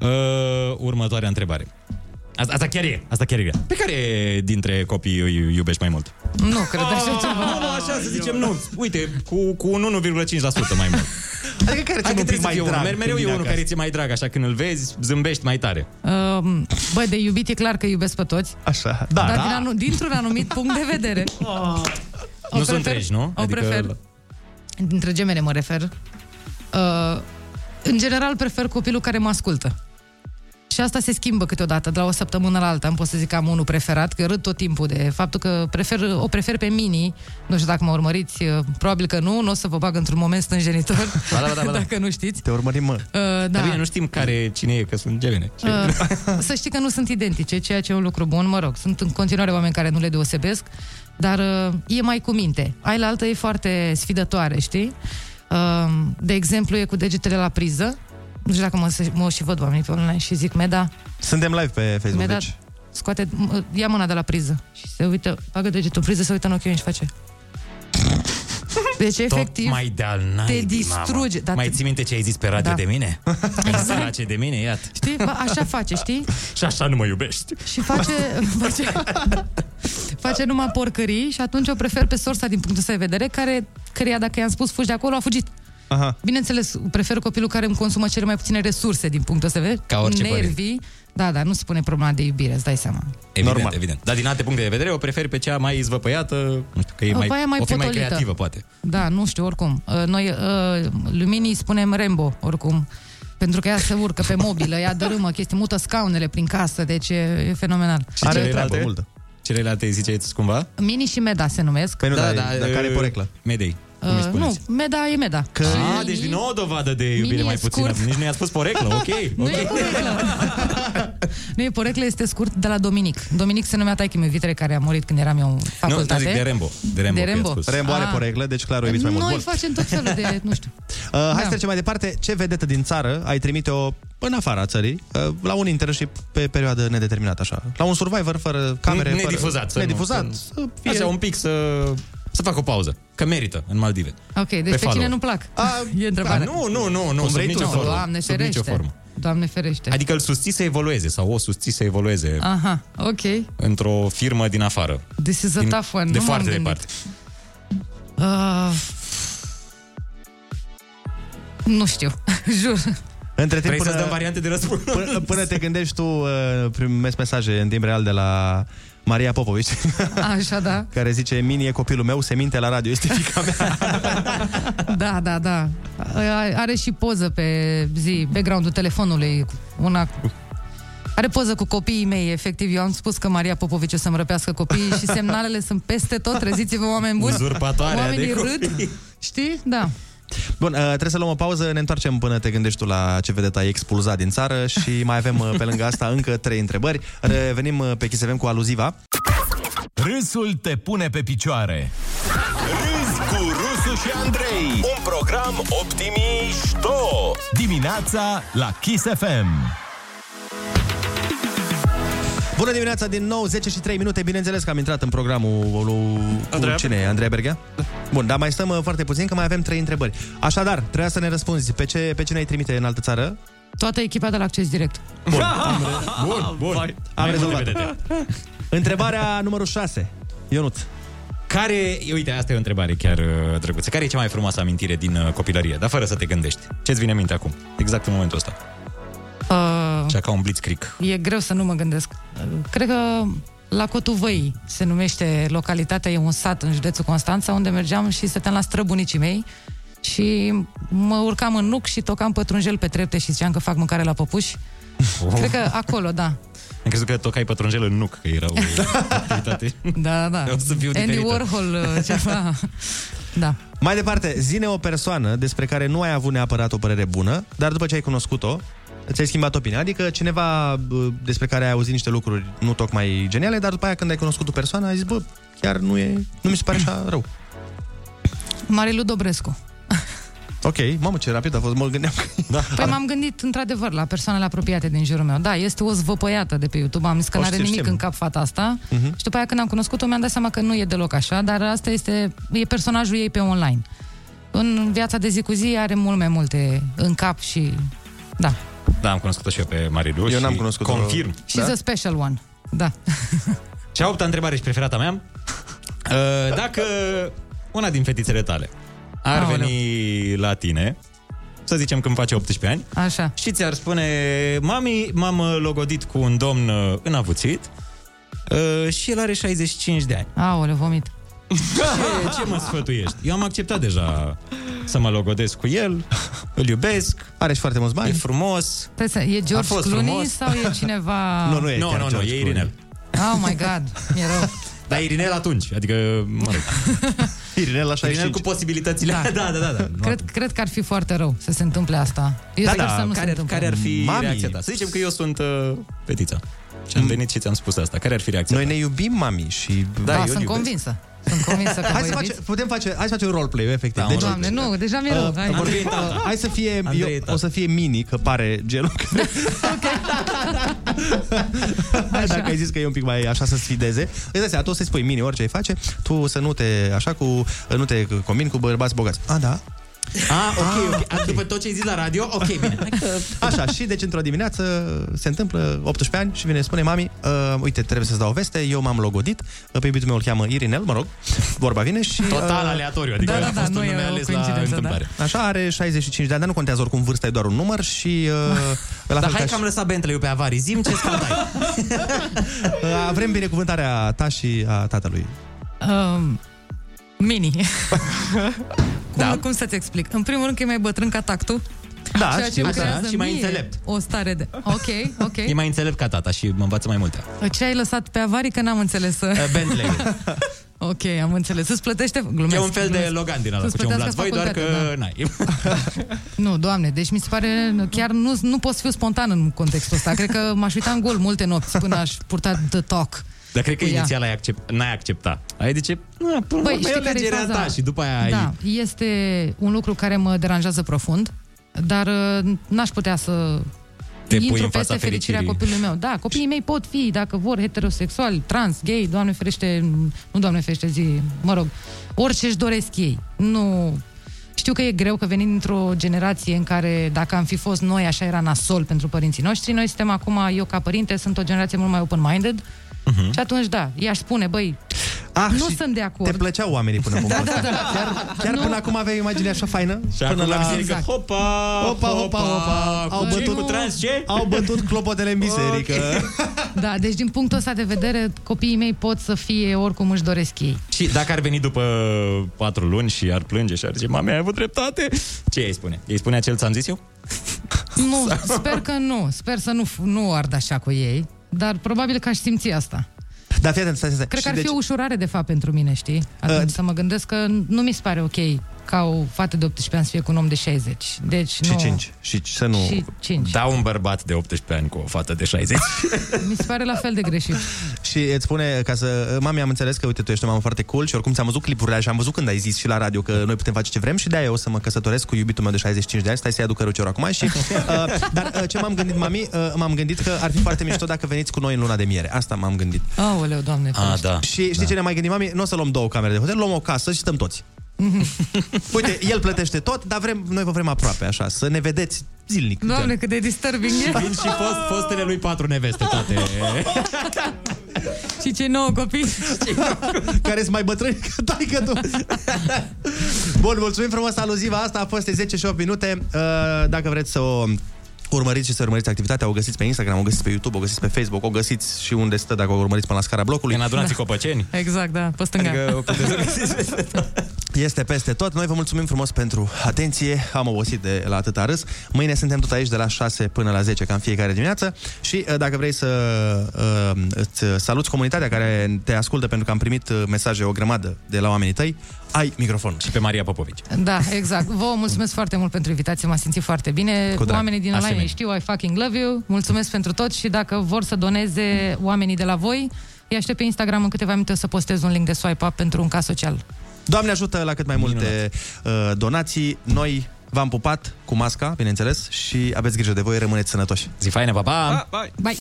Uh, următoarea întrebare. Asta, asta chiar e, asta chiar e grea. Pe care dintre copii îi iubești mai mult? Nu, cred așa ceva. Nu, nu, așa să zicem, nu. Uite, cu, cu un 1,5% mai mult. Adică care ți-e Adică un pic trebuie să mai fie unul. drag Mereu când e vine unul acasă. care ți-e mai drag, așa când îl vezi, zâmbești mai tare. Um, bă, de iubit e clar că iubesc pe toți. Așa, da, Dar da. Din anu- dintr-un anumit punct de vedere. Nu sunt treci, nu? O prefer. Dintre gemene mă refer. Uh, în general prefer copilul care mă ascultă. Și asta se schimbă câteodată, de la o săptămână la alta. Nu pot să zic că am unul preferat, că râd tot timpul de faptul că prefer, o prefer pe Mini. Nu știu dacă mă urmăriți, uh, probabil că nu, nu o să vă bag într-un moment stânjenitor, Ba da, ba da, ba da. dacă nu știți. Te urmărim, mă. Uh, Da. da. Dar bine, nu știm care, cine e, că sunt gemene. Uh, să știi că nu sunt identice, ceea ce e un lucru bun, mă rog. Sunt în continuare oameni care nu le deosebesc, dar uh, e mai cu minte. Ai la altă e foarte sfidătoare, știi? Uh, de exemplu, e cu degetele la priză. Nu știu dacă mă, mă și văd oamenii pe online și zic, Meda, Suntem live pe Facebook, Meda, deci... scoate, m- ia mâna de la priză și se uită, bagă degetul în priză, se uită în ochii și face. Deci, efectiv, Tot mai de-al te naibii, distruge. Mamă. Dar Mai te- ții minte ce ai zis pe radio Da. de mine? Exact. Ai zis de mine, iată. Știi? Bă, așa face, știi? Și așa nu mă iubești. Și face, face, face numai porcării și atunci o prefer pe sorsa din punctul ăsta de vedere, care, căreia dacă i-am spus fugi de acolo, a fugit. Aha. Bineînțeles, prefer copilul care îmi consumă cele mai puține resurse din punctul ăsta de vedere. Ca orice Nervii. Da, da, nu se pune problema de iubire, îți dai seama. Evident, Normal. evident. Dar din alte puncte de vedere o preferi pe cea mai zvăpăiată, nu știu, că e O, mai, pe aia mai o fi mai potolită. creativă, poate. Da, nu știu, oricum. Uh, Noi, uh, luminii, spunem Rambo, oricum. Pentru că ea se urcă pe mobilă, ea dărâmă chestii, mută scaunele prin casă, deci e, e fenomenal. Și celelalte? Celelalte îi ziceți cumva? Mini și Meda se numesc. Păi nu, Da, dar, da, dar care e uh, poreclă? Medei. Cum îi Uh, spuneți? nu, Meda e Meda. Că... Ah, deci din nou o dovadă de iubire Mini mai e puțină. scurt. Nici nu i-a spus poreclă, ok. Nu ok. e poreclă. nu e poreclă, este scurt de la Dominic. Dominic se numea taică meu vitre care a murit când eram eu în Nu, facultate. nu zic de Rambo. De Rambo, De că Rambo. i-a spus. Rembo are Ah. poreclă, deci clar o iubiți mai mult. Noi Bun. facem tot felul de, nu știu. Uh, hai Da. să trecem mai departe. Ce vedetă din țară ai trimite-o în afara țării, uh, la un internship pe perioadă nedeterminată, așa? La un survivor, fără camere, Nedifuzat. fără... Nedifuzat. Nu, să fie... Așa, un pic să, să fac o pauză. Că merită în Maldive. Ok, deci pe, follow. cine nu plac? A, e întrebarea. Da, nu, nu, nu, nu, Cum sub vrei nicio tu. formă. Doamne sub ferește. nicio formă. Doamne ferește. Adică îl susții să evolueze sau o susții să evolueze Aha, ok. într-o firmă din afară. This is a Din- tough one. De nu foarte m-am departe. gândit. Uh, nu știu, jur. Între timp, Vrei până, să-ți dăm variante de răspuns? până, până te gândești tu, uh, primesc mesaje în timp real de la Maria Popovici, Așa, da. care zice, Mini e copilul meu, se minte la radio, este fica mea. Da, da, da. Are și poză pe zi, background-ul telefonului. Una are poză cu copiii mei, efectiv. Eu am spus că Maria Popovici o să-mi răpească copiii și semnalele sunt peste tot. Treziți-vă, oameni buni. Uzurpatoarea Oamenii de râd. copii. Știi? Da. Bun, uh, trebuie să luăm o pauză, ne întoarcem până te gândești tu la ce vedetă ai expulzat din țară și mai avem uh, pe lângă asta încă trei întrebări. Revenim uh, pe Kiss FM cu aluziva. Râsul te pune pe picioare. Râzi cu Rusu și Andrei. Un program optimișto. Dimineața la Kiss FM. Bună dimineața din nou, 10 și 3 minute. Bineînțeles că am intrat în programul lui... Andreea? Cu cine e? Andreea Berghea? Bun, dar mai stăm uh, foarte puțin, că mai avem trei întrebări. Așadar, trebuia să ne răspunzi. Pe, ce, pe cine ai trimite în altă țară? Toată echipa de la Acces Direct. Bun, am, re- Bun, bun. am Mai rezolvat. multe vedete. Întrebarea numărul 6. Ionut. Care, uite, asta e o întrebare chiar uh, drăguță. Care e cea mai frumoasă amintire din uh, copilărie? Dar fără să te gândești. Ce-ți vine în minte acum? Exact în momentul ăsta. Uh, Cea ca un blitzkrieg. e greu să nu mă gândesc. Uh, Cred că la Cotuvăi se numește localitatea, e un sat în județul Constanța, unde mergeam și stăteam la străbunicii mei și mă urcam în nuc și tocam pătrunjel pe trepte și ziceam că fac mâncare la păpuși. Oh. Cred că acolo, da. Am crezut că tocai pătrunjel în nuc, că era o activitate. Da, da. O să fiu Andy diferită. Warhol, uh, ceva. Da. Mai departe, zine o persoană despre care nu ai avut neapărat o părere bună, dar după ce ai cunoscut-o, ți-ai schimbat opinia. Adică cineva bă, despre care ai auzit niște lucruri nu tocmai geniale, dar după aia când ai cunoscut o persoană, ai zis, bă, chiar nu, e, nu mi se pare așa rău. Marilu Dobrescu. Ok, mamă, ce rapid a fost, mă gândeam că... Da. Păi m-am gândit într-adevăr la persoanele apropiate din jurul meu. Da, este o zvăpăiată de pe YouTube. Am zis că O, nu are știu, nimic știm. în cap fata asta. Mhm. Și după aia când am cunoscut-o mi-am dat seama că nu e deloc așa, dar asta este e personajul ei pe online. În viața de zi cu zi are mult mai multe în cap și da. Da, am cunoscut-o și eu pe Marilu Eu n-am și cunoscut-o. Confirm. She's a special one. Da. Și a opta întrebare și preferata mea. Uh, Dacă una din fetițele tale ar Aoleu. veni la tine, să zicem când face 18 ani, Așa. și ți-ar spune, mami, m-am uh, logodit cu un domn uh, înavuțit uh, și el are 65 de ani. Aoleu, vomit. Ce, ce mă sfătuiești? Eu am acceptat deja să mă logodesc cu el, îl iubesc, are și foarte mulți bani, e frumos. Trebuie să, e A George fost Clooney frumos. sau e cineva... Nu, nu e Nu, chiar nu, nu, George e Irinel. Oh my god, mi-e rău. Dar Irinel atunci, adică, mă rog. Irinel la 65. Irinel cu posibilitățile. Da, da, da. da, da. Cred, cred că ar fi foarte rău să se întâmple asta. Eu da, sper da, să nu se care, întâmple. care ar fi Mami. reacția ta? Să zicem că eu sunt uh, fetița. Și am venit și ți-am spus asta. Care ar fi reacția Noi ta? ne iubim, mami, și... Da, eu sunt iubesc. convinsă. Sunt convinsă că Hai vă să face, iubiți. putem face, hai să facem un roleplay, efectiv. Da, deci, un Doamne, nu, deja mi-e rău. Uh, Hai. vorbim, uh, hai să fie, Andrei e eu, tata. o să fie mini, că pare gelul care... Dacă ai zis că e un pic mai așa să sfideze, îți dai seama, tu o să-i spui mini orice ai face, tu să nu te, așa, cu, nu te combini cu bărbați bogați. A, da. Ah, ok, ok. Ah, După tot ce ai zis la radio, ok, bine. Așa, și deci într-o dimineață se întâmplă 18 ani și vine spune mami, uh, uite, trebuie să-ți dau o veste, eu m-am logodit, uh, pe iubitul meu îl cheamă Irinel, mă rog, vorba vine și... Total uh, aleatoriu, adică Da, da, a da, fost nu un e nume o ales la coincidență, da. întâmplare. Așa, are 65 de ani, dar nu contează oricum vârsta, e doar un număr și... Uh, la Dar fel hai ca că am și- lăsat Bentley-ul pe avarii. Zim ce scandai. Uh, vrem binecuvântarea ta și a tatălui. Um, mini. cum, da. cum să-ți explic? În primul rând că e mai bătrân ca tactul. Da, ceea ce știu, îmi da, creează și mai mie înțelept. O stare de... Ok, ok. E mai înțelept ca tata și mă învață mai multe. Ce ai lăsat pe avarii că n-am înțeles? Uh, Bentley. ok, am înțeles. Îți plătește... Glumesc, E un fel de glumesc. Logan din ăla Să-ți cu ce umblați voi, doar plătească că facultatea, n-ai. Nu, doamne, deci mi se pare, chiar nu, nu pot să fiu spontan în contextul ăsta. Cred că m-aș uita în gol multe nopți până aș purta the talk. Dar cred că cu ea. inițial ai accept, n-ai accepta. Ai zice, na, până Băi, Băi, știi e care e alegerea faza? ta și după aia ai... Da, este un lucru care mă deranjează profund, dar uh, n-aș putea să Te pui intru în fața peste fericirea fericirii. copilului meu. Da, copiii mei pot fi, dacă vor, heterosexuali, trans, gay, doamne ferește, nu doamne ferește zi, mă rog, orice își doresc ei. Nu... Știu că e greu că venim dintr-o generație în care dacă am fi fost noi, așa era nasol pentru părinții noștri, noi suntem acum, eu ca părinte, sunt o generație mult mai open-minded Mhm. și atunci, da, i-aș spune, băi, Ah, nu și sunt de acord. Te plăceau oamenii până în punctul Da, ăsta. da, da. Chiar, chiar Nu. până acum aveai o imagine așa faină? Și până acum la biserică, Exact. hopa, Opa, opa, opa, au ce, bătut, cu trans, ce? au bătut clopotele în biserică. Da, deci din punctul ăsta de vedere, copiii mei pot să fie oricum își doresc ei. Și dacă ar veni după patru luni și ar plânge și ar zice, mame, ai avut dreptate, ce îi spune? Îi spune acel ți-am zis eu? Nu, sper că nu. Sper să nu, f- nu ard așa cu ei. Dar probabil că aș simți asta. Da, fii atent, stai, stai. Cred Și că ar deci- fi o ușurare, de fapt, pentru mine, știi? Atunci Uh, să mă gândesc că nu mi se pare ok ca o fată de 18 ani să fie cu un om de 60. Deci Și nu... 5. Și să nu... Și 5. Da un bărbat de 18 ani cu o fată de 60. Mi se pare la fel de greșit. Și îți spune ca să... Mami, am înțeles că, uite, tu ești o mamă foarte cool și oricum ți-am văzut clipurile și am văzut când ai zis și la radio că noi putem face ce vrem și de-aia o să mă căsătoresc cu iubitul meu de 65 de ani. Stai să-i aduc căruciorul acum și... Uh, dar uh, ce m-am gândit, mami? Uh, m-am gândit că ar fi foarte mișto dacă veniți cu noi în luna de miere. Asta m-am gândit. Aoleu, doamne. A, da. Și știi da. ce ne-am mai gândit, mami? Nu o să luăm două camere de hotel, luăm o casă și stăm toți. Uite, el plătește tot, dar vrem, noi vă vrem aproape, așa, să ne vedeți zilnic. Doamne, cât de disturbing e. Vin și fost, fostele lui patru neveste toate. Și cei nouă copii. care sunt mai bătrâni ca taică tu. Bun, mulțumim frumos aluziva asta, a fost de 10 și 8 minute. Uh, Dacă vreți să o urmăriți și să urmăriți activitatea, o găsiți pe Instagram, o găsiți pe YouTube, o găsiți pe Facebook, o găsiți și unde stă dacă o urmăriți până la scara blocului. În adunații copăceni. Exact, da, pe stânga. Adică puteți să găsiți peste tot. Este peste tot. Noi vă mulțumim frumos pentru atenție. Am obosit de la atâta râs. Mâine suntem tot aici de la 6 până la 10, ca în fiecare dimineață. Și uh, dacă vrei să uh, îți saluți comunitatea care te ascultă, pentru că am primit uh, mesaje o grămadă de la oamenii tăi, ai microfon. Și pe Maria Popovici. Da, exact. Vă mulțumesc foarte mult pentru invitație, m-a simțit foarte bine. Cu drag. Oamenii din online Asemenea. știu, I fucking love you. Mulțumesc pentru tot și dacă vor să doneze oamenii de la voi, îi aștept pe Instagram în câteva minute să postez un link de swipe up pentru un caz social. Doamne ajută la cât mai multe uh, donații. Noi V-am pupat cu masca, bineînțeles, și aveți grijă de voi, rămâneți sănătoși. Zi faină, pa, pa! Bye! Bye!